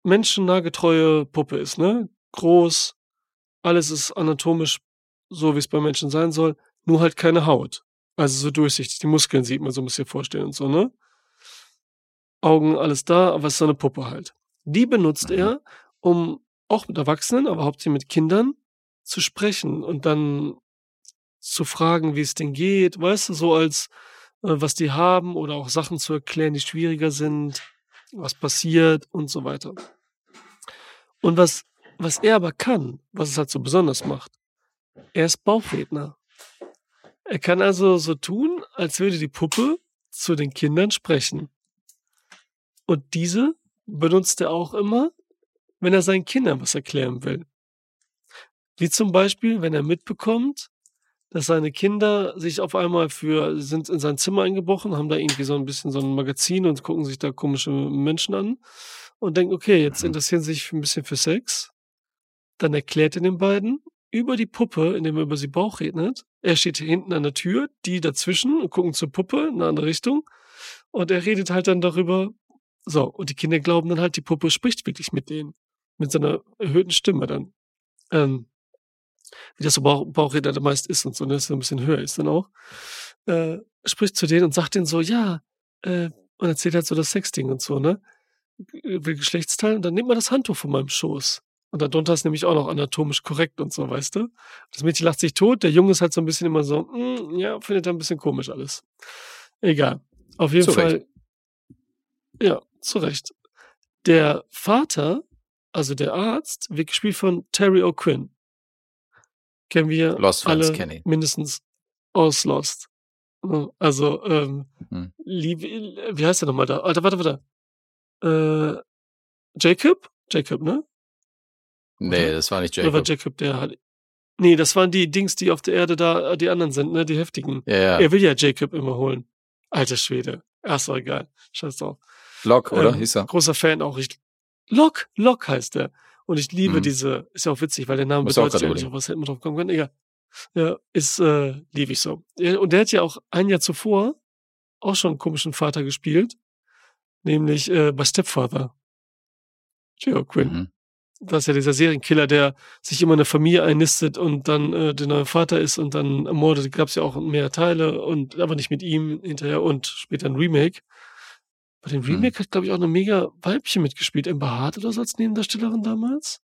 menschennahgetreue Puppe ist, ne? Groß, alles ist anatomisch so, wie es bei Menschen sein soll, nur halt keine Haut. Also so durchsichtig. Die Muskeln sieht man so ein bisschen vorstellen und so, ne? Augen, alles da, aber es ist so eine Puppe halt. Die benutzt Mhm. er, um auch mit Erwachsenen, aber hauptsächlich mit Kindern zu sprechen und dann zu fragen, wie es denen geht, weißt du, so als äh, was die haben oder auch Sachen zu erklären, die schwieriger sind, was passiert und so weiter. Und was, was er aber kann, was es halt so besonders macht, er ist Bauchredner. Er kann also so tun, als würde die Puppe zu den Kindern sprechen. Und diese benutzt er auch immer, wenn er seinen Kindern was erklären will. Wie zum Beispiel, wenn er mitbekommt, dass seine Kinder sich auf einmal für, sind in sein Zimmer eingebrochen, haben da irgendwie so ein bisschen so ein Magazin und gucken sich da komische Menschen an und denken, okay, jetzt Mhm. interessieren sie sich ein bisschen für Sex. Dann erklärt er den beiden über die Puppe, indem er über sie Bauch redet. Er steht hinten an der Tür, die dazwischen und gucken zur Puppe in eine andere Richtung. Und er redet halt dann darüber. So, und die Kinder glauben dann halt, die Puppe spricht wirklich mit denen. Mit seiner erhöhten Stimme dann. Ähm, wie das so Bauch, Bauchredner da meist ist und so, ne, dass er ein bisschen höher ist dann auch. Äh, spricht zu denen und sagt denen so, ja, äh, und erzählt halt so das Sexding und so, ne? Will Geschlechtsteil und dann nimmt man das Handtuch von meinem Schoß. Und darunter ist nämlich auch noch anatomisch korrekt und so, weißt du? Das Mädchen lacht sich tot, der Junge ist halt so ein bisschen immer so, mm, ja, findet er ein bisschen komisch alles. Egal. Auf jeden Zu Recht. Fall. Ja, zu Recht. Der Vater, also der Arzt, wird gespielt von Terry O'Quinn. Kennen wir Lost alle kenn ich. mindestens aus Lost. Ja, Also, ähm, Hm. lieb, wie heißt der nochmal da? Alter, warte, warte. Äh, Jacob? Jacob, ne? Nee, das war nicht Oder war Jacob. Jacob der hat. Nee, das waren die Dings, die auf der Erde da, äh, die anderen sind, ne? Die heftigen. Ja, ja. Er will ja Jacob immer holen. Alter Schwede. Ach, doch egal. Scheiß drauf. Locke, oder? Ähm, Hieß er. Großer Fan auch. Ich, Locke, Locke heißt er. Und ich liebe Mhm. diese, ist ja auch witzig, weil der Name Muss bedeutet ja auch was, hätte man drauf kommen können. Egal. Ja, ist, äh, liebe ich so. Und der hat ja auch ein Jahr zuvor auch schon einen komischen Vater gespielt. Nämlich, äh, bei Stepfather. Geo Quinn. Mhm. Das ist ja dieser Serienkiller, der sich immer eine Familie einnistet und dann äh, der neue Vater ist und dann ermordet. Gab es ja auch mehr Teile und aber nicht mit ihm hinterher und später ein Remake. Bei dem Hm. Remake hat, glaube ich, auch eine mega Weibchen mitgespielt. Amber Hart oder so als Nebendarstellerin damals.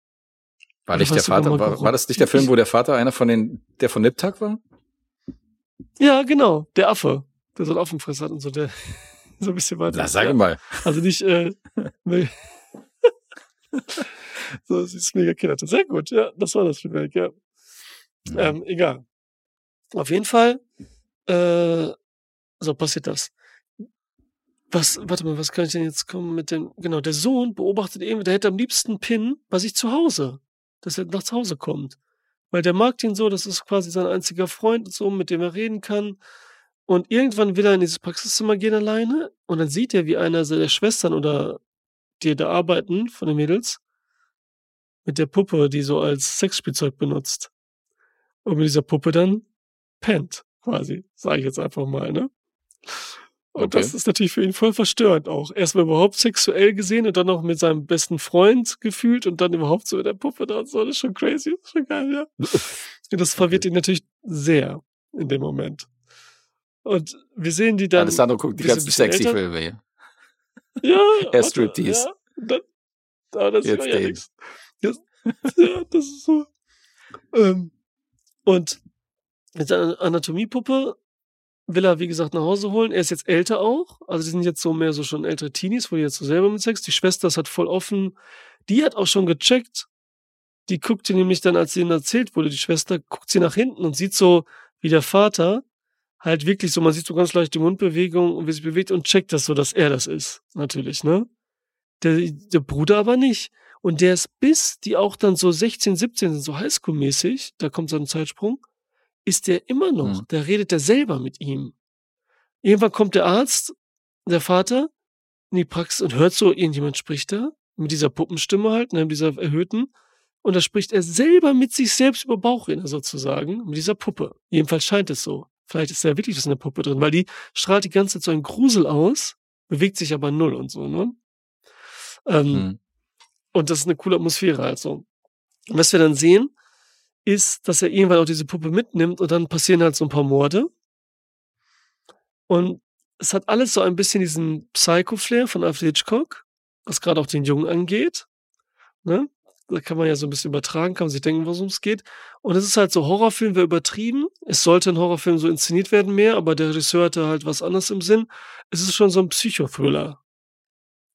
War nicht der Vater, war, war das nicht der Film, wo der Vater einer von den, der von Niptak war? Ja, genau. Der Affe. Der so einen Affenfress hat und so. Der so ein bisschen weiter. Na, sag ja. mal. Also nicht, äh, ne- so, sie ist mega Killer. Sehr gut, ja, das war das Remake, ja. Ähm, egal. Auf jeden Fall, äh, so passiert das. Was, warte mal, was kann ich denn jetzt kommen mit dem, genau, der Sohn beobachtet eben, der hätte am liebsten Pin bei sich zu Hause, dass er nach Hause kommt. Weil der mag den so, das ist quasi sein einziger Freund und so, mit dem er reden kann. Und irgendwann will er in dieses Praxiszimmer gehen alleine und dann sieht er, wie einer der Schwestern oder die da arbeiten, von den Mädels, mit der Puppe, die so als Sexspielzeug benutzt. Und mit dieser Puppe dann pennt, quasi, sage ich jetzt einfach mal, ne? Und Okay. das ist natürlich für ihn voll verstörend auch. Erstmal überhaupt sexuell gesehen und dann noch mit seinem besten Freund gefühlt und dann überhaupt so mit der Puppe da und so. Das ist schon crazy, das ist schon geil, ja. Und das verwirrt ihn natürlich sehr in dem Moment. Und wir sehen die dann. Alessandro guckt die ganzen sexy. Filme hier. Ja, Er Striptease. Ja, dann, aber das Jetzt ist ja nichts. Das, ja, das ist so. Ähm, und mit seiner Anatomiepuppe will er, wie gesagt, nach Hause holen. Er ist jetzt älter auch. Also die sind jetzt so mehr so schon ältere Teenies, wo die jetzt so selber mit Sex. Die Schwester ist halt voll offen. Die hat auch schon gecheckt. Die guckt sie nämlich dann, als sie ihnen erzählt wurde, die Schwester, guckt sie nach hinten und sieht so, wie der Vater halt wirklich so, man sieht so ganz leicht die Mundbewegung und wie sie bewegt und checkt das so, dass er das ist. Natürlich, ne? Der, der Bruder aber nicht. Und der ist bis die auch dann so 16, 17 sind, so Highschool-mäßig, da kommt so ein Zeitsprung, ist der immer noch. Mhm. Der redet der selber mit ihm. Irgendwann kommt der Arzt, der Vater, in die Praxis und hört so, irgendjemand spricht da, mit dieser Puppenstimme halt, ne, mit dieser erhöhten. Und da spricht er selber mit sich selbst über Bauchredner sozusagen, mit dieser Puppe. Jedenfalls scheint es so. Vielleicht ist da wirklich was in der Puppe drin, weil die strahlt die ganze Zeit so einen Grusel aus, bewegt sich aber null und so, ne? Ähm, Hm. und das ist eine coole Atmosphäre also. Und was wir dann sehen, ist, dass er irgendwann auch diese Puppe mitnimmt und dann passieren halt so ein paar Morde. Und es hat alles so ein bisschen diesen Psycho-Flair von Alfred Hitchcock, was gerade auch den Jungen angeht. Ne? Da kann man ja so ein bisschen übertragen, kann man sich denken, worum es geht. Und es ist halt so, Horrorfilm wäre übertrieben. Es sollte ein Horrorfilm so inszeniert werden mehr, aber der Regisseur hatte halt was anderes im Sinn. Es ist schon so ein Psychothriller.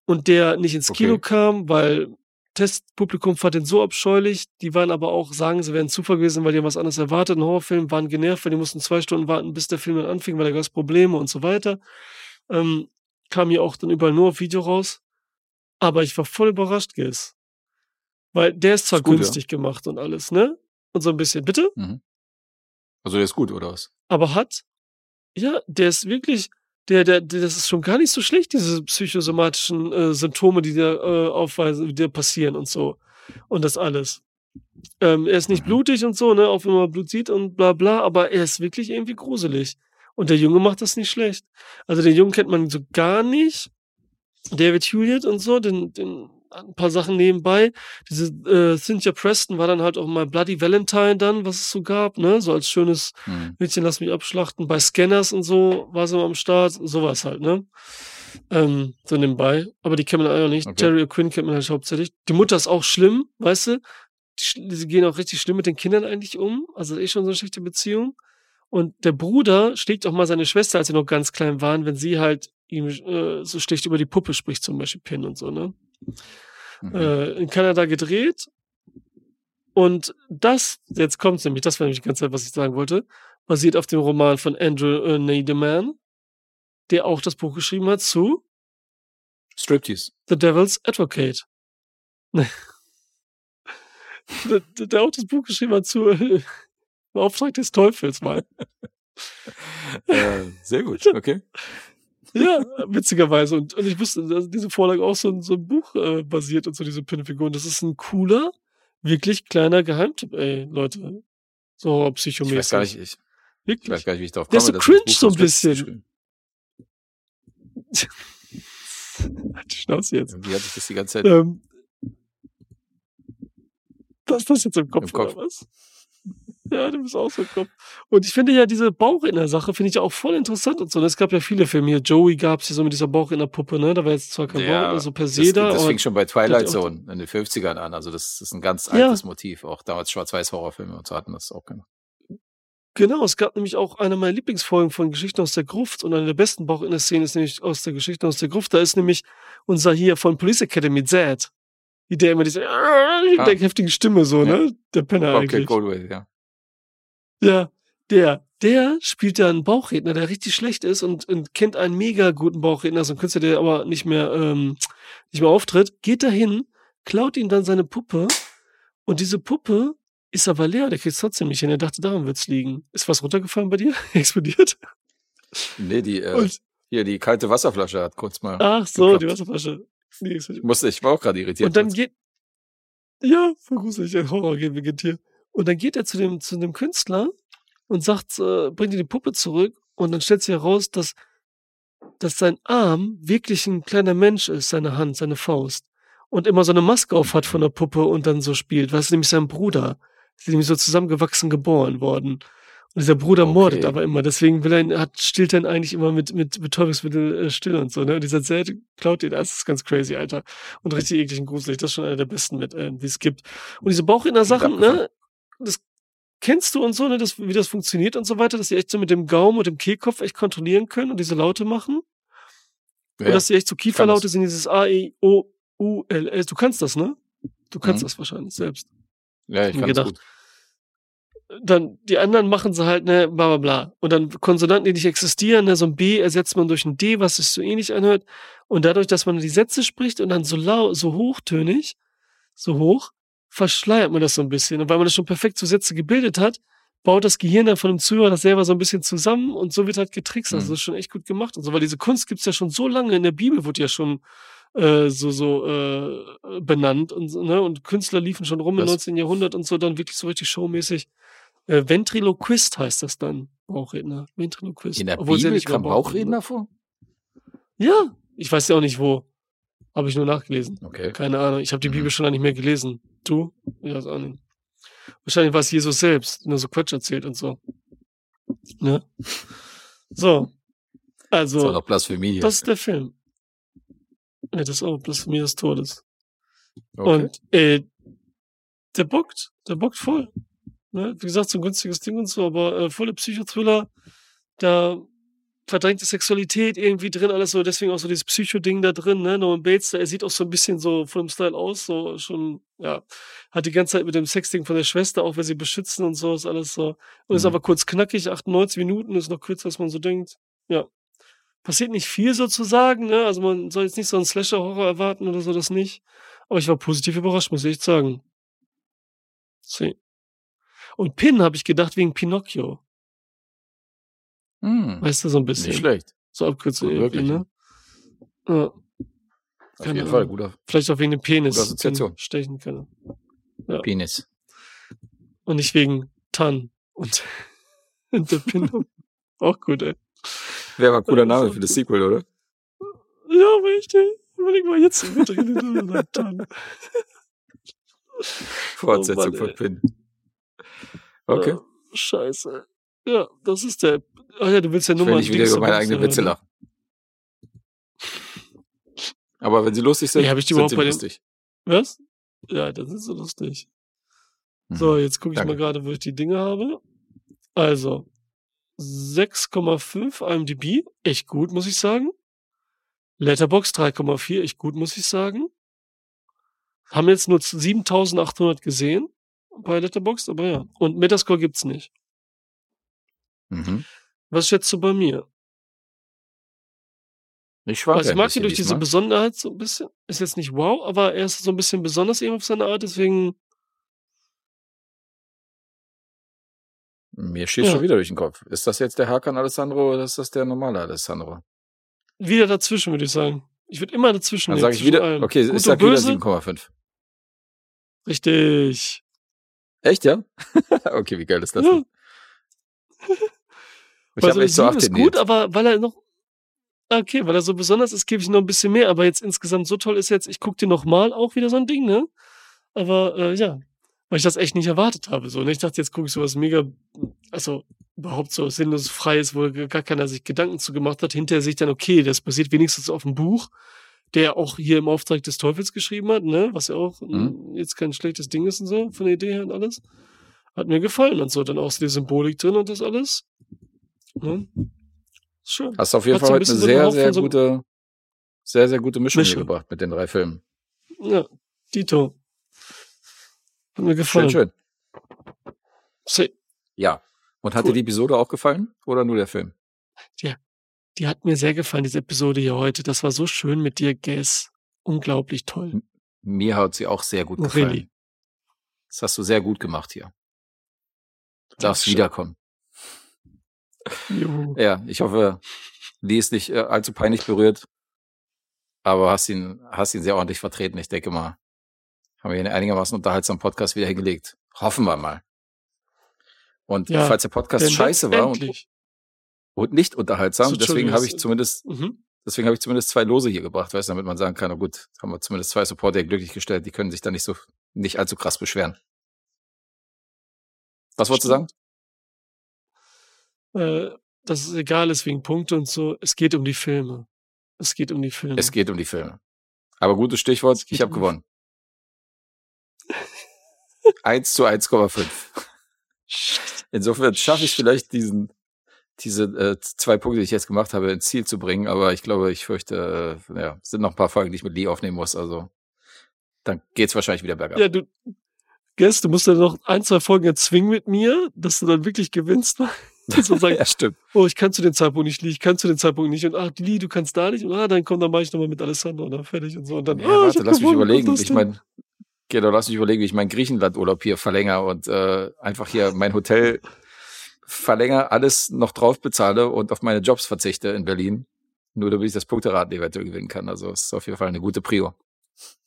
Und der nicht ins Okay. Kino kam, weil Testpublikum fand den so abscheulich. Die waren aber auch, sagen, sie wären Zufall gewesen, weil die haben was anderes erwartet. Ein Horrorfilm waren genervt, weil die mussten zwei Stunden warten, bis der Film dann anfing, weil da gab es Probleme und so weiter. Ähm, kam hier auch dann überall nur auf Video raus. Aber ich war voll überrascht, Gis. Weil der ist zwar Ist gut, ja. günstig gemacht und alles, ne? Und so ein bisschen, bitte? Mhm. Also der ist gut, oder was? aber hat, ja, der ist wirklich, der, der, der, das ist schon gar nicht so schlecht, diese psychosomatischen äh, Symptome, die da äh, aufweisen, die da passieren und so. Und das alles. Ähm, er ist nicht Mhm. blutig und so, ne, auch wenn man Blut sieht und bla bla, aber er ist wirklich irgendwie gruselig. Und der Junge macht das nicht schlecht. Also den Jungen kennt man so gar nicht. David Hewlett und so, den, den ein paar Sachen nebenbei. Diese äh, Cynthia Preston war dann halt auch mal Bloody Valentine dann, was es so gab, ne? So als schönes Hm. Mädchen, lass mich abschlachten. Bei Scanners und so war sie mal am Start. Sowas halt, ne? Ähm, so nebenbei. Aber die kennt man auch nicht. Okay. Terry O'Quinn kennt man halt hauptsächlich. Die Mutter ist auch schlimm, weißt du? Die, die gehen auch richtig schlimm mit den Kindern eigentlich um. Also eh schon so eine schlechte Beziehung. Und der Bruder schlägt auch mal seine Schwester, als sie noch ganz klein waren, wenn sie halt ihm äh, so schlecht über die Puppe spricht, zum Beispiel Pin und so, ne? Mhm. äh, in Kanada gedreht. Und das, jetzt kommt's nämlich, das war nämlich die ganze Zeit, was ich sagen wollte, basiert auf dem Roman von Andrew äh, Neideman, der auch das Buch geschrieben hat zu Striptease. The Devil's Advocate. der, der auch das Buch geschrieben hat zu äh, Auftrag des Teufels mal. Äh, sehr gut, okay. Ja, witzigerweise. Und, und ich wusste, dass diese Vorlage auch so, ein- so ein Buch äh, basiert und so diese Pinfiguren. Das ist ein cooler, wirklich kleiner Geheimtipp, ey, Leute. So Ich psychomäßig. weiß gar nicht, ich, ich Wirklich. weiß gar nicht, wie ich darauf Der komme. ist so cringe so ein bisschen. Halt die Schnauze jetzt. Wie hatte ich das die ganze Zeit? Ähm, das ist das jetzt im Kopf, Im Kopf. oder was? Ja, du bist auch so im Kopf. Und ich finde ja diese Bauchinner-Sache finde ich ja auch voll interessant und so. Es gab ja viele Filme hier. Joey gab es hier so mit dieser Bauchinner-Puppe, ne? Da war jetzt zwar kein Ja, Bauchinner so per Das, se da, das fing schon bei Twilight Zone in den 50ern an. Also das ist ein ganz Ja. altes Motiv. Auch damals Schwarz-Weiß-Horrorfilme und so hatten das auch gemacht. Genau, es gab nämlich auch eine meiner Lieblingsfolgen von Geschichten aus der Gruft und eine der besten Bauchinner-Szenen ist nämlich aus der Geschichte aus der Gruft. Da ist nämlich unser hier von Police Academy Zed. Der immer diese mit Ah. der heftigen Stimme so, Ja. ne? Der Penner Okay, eigentlich. Goldway, ja. Ja, der, der spielt ja einen Bauchredner, der richtig schlecht ist und, und kennt einen mega guten Bauchredner, so ein Künstler, der aber nicht mehr, ähm, nicht mehr auftritt, geht dahin, klaut ihm dann seine Puppe und diese Puppe ist aber leer, der kriegt trotzdem nicht hin. Er dachte, daran wird's liegen. Ist was runtergefallen bei dir? Explodiert? Nee, die, äh, Und, hier, die kalte Wasserflasche hat kurz mal. ach so, die geklappt. Wasserflasche. Nee, Ich musste, ich war auch gerade irritiert. Und dann jetzt. geht, ja, voll gruselig, ein Horror beginnt hier. Und dann geht er zu dem, zu dem Künstler und sagt, äh, bringt ihm die Puppe zurück und dann stellt sich heraus, dass, dass sein Arm wirklich ein kleiner Mensch ist, seine Hand, seine Faust. Und immer so eine Maske auf hat von der Puppe und dann so spielt. Weil es ist nämlich sein Bruder. Sie sind nämlich so zusammengewachsen geboren worden. Und dieser Bruder Okay. mordet aber immer. Deswegen will er ihn, hat, stillt er ihn eigentlich immer mit, mit Betäubungsmittel äh, still und so, ne? Und dieser Zelt klaut ihn. Das ist ganz crazy, Alter. Und richtig eklig und gruselig. Das ist schon einer der besten, mit, äh, die es gibt. Und diese Bauchinner-Sachen, ne? Das kennst du und so, ne? Das, wie das funktioniert und so weiter, dass die echt so mit dem Gaumen und dem Kehlkopf echt kontrollieren können und diese Laute machen. ja, Und dass die echt so Kieferlaute sind, dieses A, E, O, U, L, S. Du kannst das, ne? Du kannst Mhm. das wahrscheinlich selbst. ja, ich kann gedacht. gut. Dann, die anderen machen sie halt, ne, bla, bla, bla. Und dann Konsonanten, die nicht existieren, ne, so ein B ersetzt man durch ein D, was sich so ähnlich anhört. Und dadurch, dass man die Sätze spricht und dann so lau, so hochtönig, so hoch, verschleiert man das so ein bisschen. Und weil man das schon perfekt zu Sätze gebildet hat, baut das Gehirn dann von dem Zuhörer das selber so ein bisschen zusammen und so wird halt getrickst. Also Mhm. das ist schon echt gut gemacht und so, weil diese Kunst gibt's ja schon so lange in der Bibel, wurde ja schon äh, so so äh, benannt und ne und Künstler liefen schon rum im Das- 19. Jahrhundert und so dann wirklich so richtig showmäßig. Äh, Ventriloquist heißt das dann, Bauchredner. Ventriloquist. In der Obwohl ja Bibel kam Bauchredner vor? Ja, ich weiß ja auch nicht wo. Habe ich nur nachgelesen. Okay. Keine Ahnung. Ich habe die Mhm. Bibel schon lange nicht mehr gelesen. Du? Ich weiß auch nicht. Wahrscheinlich war es Jesus selbst, nur so Quatsch erzählt und so. Ne? So. Das war Also, doch Blasphemie hier. das ist der Film. Ja, das ist auch Blasphemie des Todes. okay. Und äh, der bockt, der bockt voll. Ne? Wie gesagt, so ein günstiges Ding und so, aber äh, volle Psychothriller, da verdrängte Sexualität irgendwie drin, alles so, deswegen auch so dieses Psycho-Ding da drin, ne? Norman Bates, er sieht auch so ein bisschen so von dem Style aus, so schon, ja, hat die ganze Zeit mit dem Sexding von der Schwester, auch wenn sie beschützen und so, ist alles so. Und ist Mhm. aber kurz knackig, 98 Minuten, ist noch kürzer, als man so denkt. Ja. Passiert nicht viel sozusagen, ne? Also man soll jetzt nicht so einen Slasher-Horror erwarten oder so, das nicht. Aber ich war positiv überrascht, muss ich echt sagen. See. Und Pin habe ich gedacht wegen Pinocchio. Hm. Weißt du, so ein bisschen. Nicht schlecht. So Abkürzung Gut, wirklich, ne? Ja, Auf jeden Fall. Ahnung. Guter vielleicht auch wegen dem Penis. Assoziation. Stechen kann. Penis. Und nicht wegen Tan und, und der Pin. auch gut, ey. Wäre aber ein cooler Ja, Name für das Sequel, oder? Ja, richtig. Überleg mal jetzt. Tan. Fortsetzung Mann, von. Pin. Okay. Ja, scheiße. Ja, das ist der. Ach ja, du willst ja Ich nur will mal nicht wieder über meine eigenen Witze lachen. Aber wenn sie lustig sind, Ja, ich die sind sie lustig. Was? Ja, das ist so lustig. Mhm. So, jetzt gucke ich Danke. mal gerade, wo ich die Dinge habe. Also, 6,5 IMDb, echt gut, muss ich sagen. Letterbox 3,4, echt gut, muss ich sagen. Haben jetzt nur 7800 gesehen bei Letterbox, aber ja. Und Metascore gibt's nicht. Mhm. Was schätzt du bei mir? Ich schwanke Also ich mag ihn durch diese. Besonderheit so ein bisschen. Ist jetzt nicht wow, aber er ist so ein bisschen besonders eben auf seine Art, deswegen. Mir schießt Ja. schon wieder durch den Kopf. Ist das jetzt der Hakan Alessandro oder ist das der normale Alessandro? Wieder dazwischen, würde ich sagen. Ich würde immer dazwischen Dann sage ich wieder, allem. okay, Gut ich sag und wieder böse? 7,5. Richtig. Echt, ja? okay, wie geil ist das Ja. denn? Ich Weil habe echt so 8 ist gut, aber weil er noch. Ah, Okay, weil er so besonders ist, gebe ich noch ein bisschen mehr. Aber jetzt insgesamt so toll ist jetzt, ich gucke dir nochmal auch wieder so ein Ding, ne? Aber äh, ja, weil ich das echt nicht erwartet habe. So, ne? Ich dachte, jetzt gucke ich sowas mega, also überhaupt so sinnlos Freies, wo gar keiner sich Gedanken zu gemacht hat. Hinterher sich dann, okay, das basiert wenigstens auf einem Buch, der auch hier im Auftrag des Teufels geschrieben hat, ne? Was ja auch Mhm. mm, jetzt kein schlechtes Ding ist und so, von der Idee her und alles. Hat mir gefallen und so. Dann auch so die Symbolik drin und das alles. Ne? Schön. Hast auf jeden Fall ein heute eine so einen sehr, sehr so- gute, sehr, sehr gute Mischung, Mischung. hier gebracht mit den drei Filmen. Ja, Dito. Hat mir Schön, gefallen. schön. Se- Ja. Und hat Cool. dir die Episode auch gefallen? Oder nur der Film? Die hat mir sehr gefallen, diese Episode hier heute. Das war so schön mit dir, Guess. Unglaublich toll. Mir hat sie auch sehr gut gefallen. Really. Das hast du sehr gut gemacht hier. Du darfst Dankeschön. wiederkommen. Jo. Ja, ich hoffe, die ist nicht äh, allzu peinlich berührt. Aber hast ihn, hast ihn sehr ordentlich vertreten. Ich denke mal, haben wir einen einigermaßen unterhaltsamen Podcast wieder hingelegt. Hoffen wir mal. Und Ja, falls der Podcast scheiße war und, und nicht unterhaltsam, So, deswegen habe ich das- zumindest, Mhm. deswegen habe ich zumindest zwei Lose hier gebracht, weißt du, damit man sagen kann, na gut, haben wir zumindest zwei Supporter glücklich gestellt, die können sich da nicht so, nicht allzu krass beschweren. Was wolltest du sagen? Äh, dass es egal ist wegen Punkte und so. Es geht um die Filme. Es geht um die Filme. Es geht um die Filme. Aber gutes Stichwort, ich habe um gewonnen. 1 zu 1,5. Insofern schaffe ich vielleicht diesen, diese äh, zwei Punkte, die ich jetzt gemacht habe, ins Ziel zu bringen. Aber ich glaube, ich fürchte, äh, ja, es sind noch ein paar Folgen, die ich mit Lee aufnehmen muss. Also dann geht's wahrscheinlich wieder bergab. Ja, du, Guess, du musst dann noch ein, zwei Folgen erzwingen mit mir, dass du dann wirklich gewinnst. Man sagt, ja, stimmt. oh, ich kann zu dem Zeitpunkt nicht, Lee, ich kann zu dem Zeitpunkt nicht. Und ach, Lee, du kannst da nicht. Und ah, dann komm, dann mach ich nochmal mit Alessandro und dann fertig und so. Und dann, Ja, ah, warte, lass mich überlegen. Ich meine, genau, lass mich überlegen, wie ich meinen Griechenland-Urlaub hier verlängere und äh, einfach hier mein Hotel verlängere, alles noch drauf bezahle und auf meine Jobs verzichte in Berlin. Nur damit ich das Punkteraten eventuell gewinnen kann. Also es ist auf jeden Fall eine gute Prio.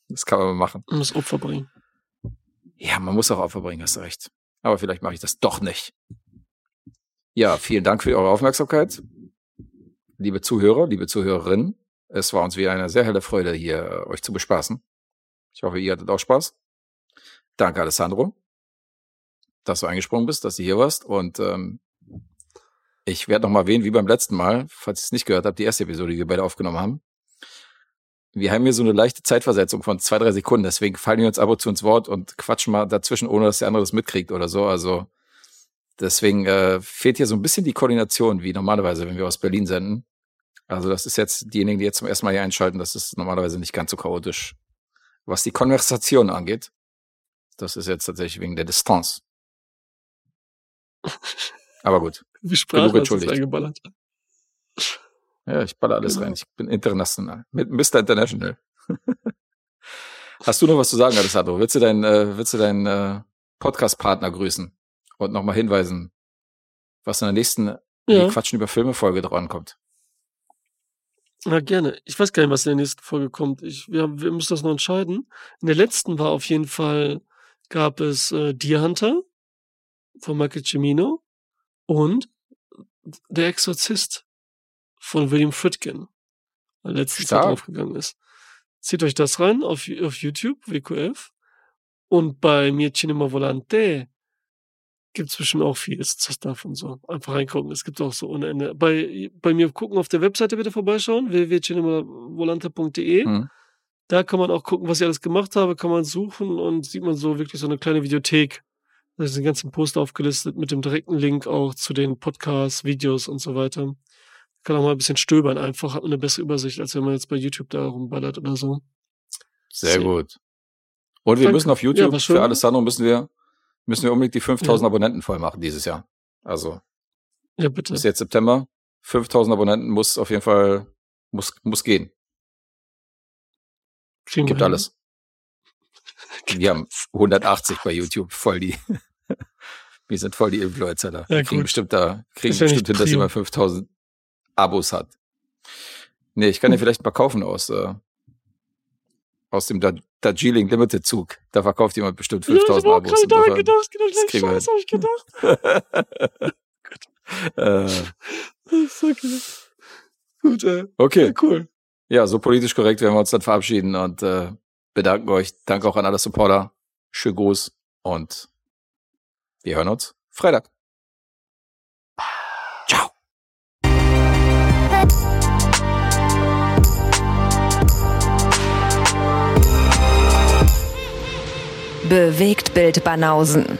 Das kann man machen. denn? muss Opfer bringen. Ja, man muss auch Opfer bringen, hast du recht. Aber vielleicht mache ich das doch nicht. Ja, vielen Dank für eure Aufmerksamkeit. Liebe Zuhörer, liebe Zuhörerinnen, es war uns wieder eine sehr helle Freude, hier äh, euch zu bespaßen. Ich hoffe, ihr hattet auch Spaß. Danke, Alessandro, dass du eingesprungen bist, dass du hier warst. Und ähm, ich werde noch mal erwähnen, wie beim letzten Mal, falls ihr es nicht gehört habt, die erste Episode, die wir beide aufgenommen haben. Wir haben hier so eine leichte Zeitversetzung von zwei, drei Sekunden, deswegen fallen wir uns ab und zu ins Wort und quatschen mal dazwischen, ohne dass der andere das mitkriegt oder so. Also deswegen äh, fehlt hier so ein bisschen die Koordination, wie normalerweise, wenn wir aus Berlin senden. Also das ist jetzt diejenigen, die jetzt zum ersten Mal hier einschalten, das ist normalerweise nicht ganz so chaotisch. Was die Konversation angeht, das ist jetzt tatsächlich wegen der Distanz. Aber gut. Wie du entschuldigt. eingeballert. Ja, ich baller alles Genau. rein. Ich bin international. Mit Mr. International. Hast du noch was zu sagen, Alessandro? Willst du deinen, äh, willst du deinen äh, Podcast-Partner grüßen und nochmal hinweisen, was in der nächsten Ja. Quatschen über Filme-Folge drankommt? Ja, gerne. Ich weiß gar nicht, was in der nächsten Folge kommt. Ich, wir, haben- wir müssen das noch entscheiden. In der letzten war auf jeden Fall, gab es äh, Deer Hunter von Michael Cimino und Der Exorzist von William Friedkin, der letztens draufgegangen ist. Zieht euch das rein auf, auf YouTube, WQF. Und bei mir Cinema Volante gibt's bestimmt auch vieles zu Stuff und so. Einfach reingucken. Es gibt auch so ohne Ende. Bei, bei mir gucken auf der Webseite bitte vorbeischauen, www.cinemavolante.de. Hm. Da kann man auch gucken, was ich alles gemacht habe, kann man suchen und sieht man so wirklich so eine kleine Videothek. Da ist den ganzen Poster aufgelistet mit dem direkten Link auch zu den Podcasts, Videos und so weiter. Kann auch mal ein bisschen stöbern einfach, hat man eine bessere Übersicht, als wenn man jetzt bei YouTube da rumballert oder so. Sehr Sehr- gut. Und wir Danke. müssen auf Ja, YouTube, schön. für Alessandro müssen wir, müssen wir unbedingt die 5000 Ja. Abonnenten voll machen dieses Jahr. Also Ja, bitte. bis jetzt September. 5000 Abonnenten muss auf jeden Fall Muss, muss gehen. Kriegen Gibt alles. Wir haben 180 bei YouTube, voll die. Wir sind voll die Influencer da. Ja, kriegen bestimmt da, kriegen ja bestimmt hin, dass jemand 5000 Abos hat. Nee, ich kann dir vielleicht mal kaufen aus, äh, aus dem Da- Darjeeling Limited Zug. Da verkauft jemand bestimmt Ja, ich 5000 hab auch Abos. gerade daran Insofern, gedacht, genau das gleich kriegen wir Scheiß hab ich gedacht. äh, okay. Gut, äh, okay. ja, cool. Ja, so politisch korrekt werden wir uns dann verabschieden und äh, bedanken euch. Danke auch an alle Supporter. Schönen Gruß und wir hören uns Freitag. Bewegt Bild Banausen.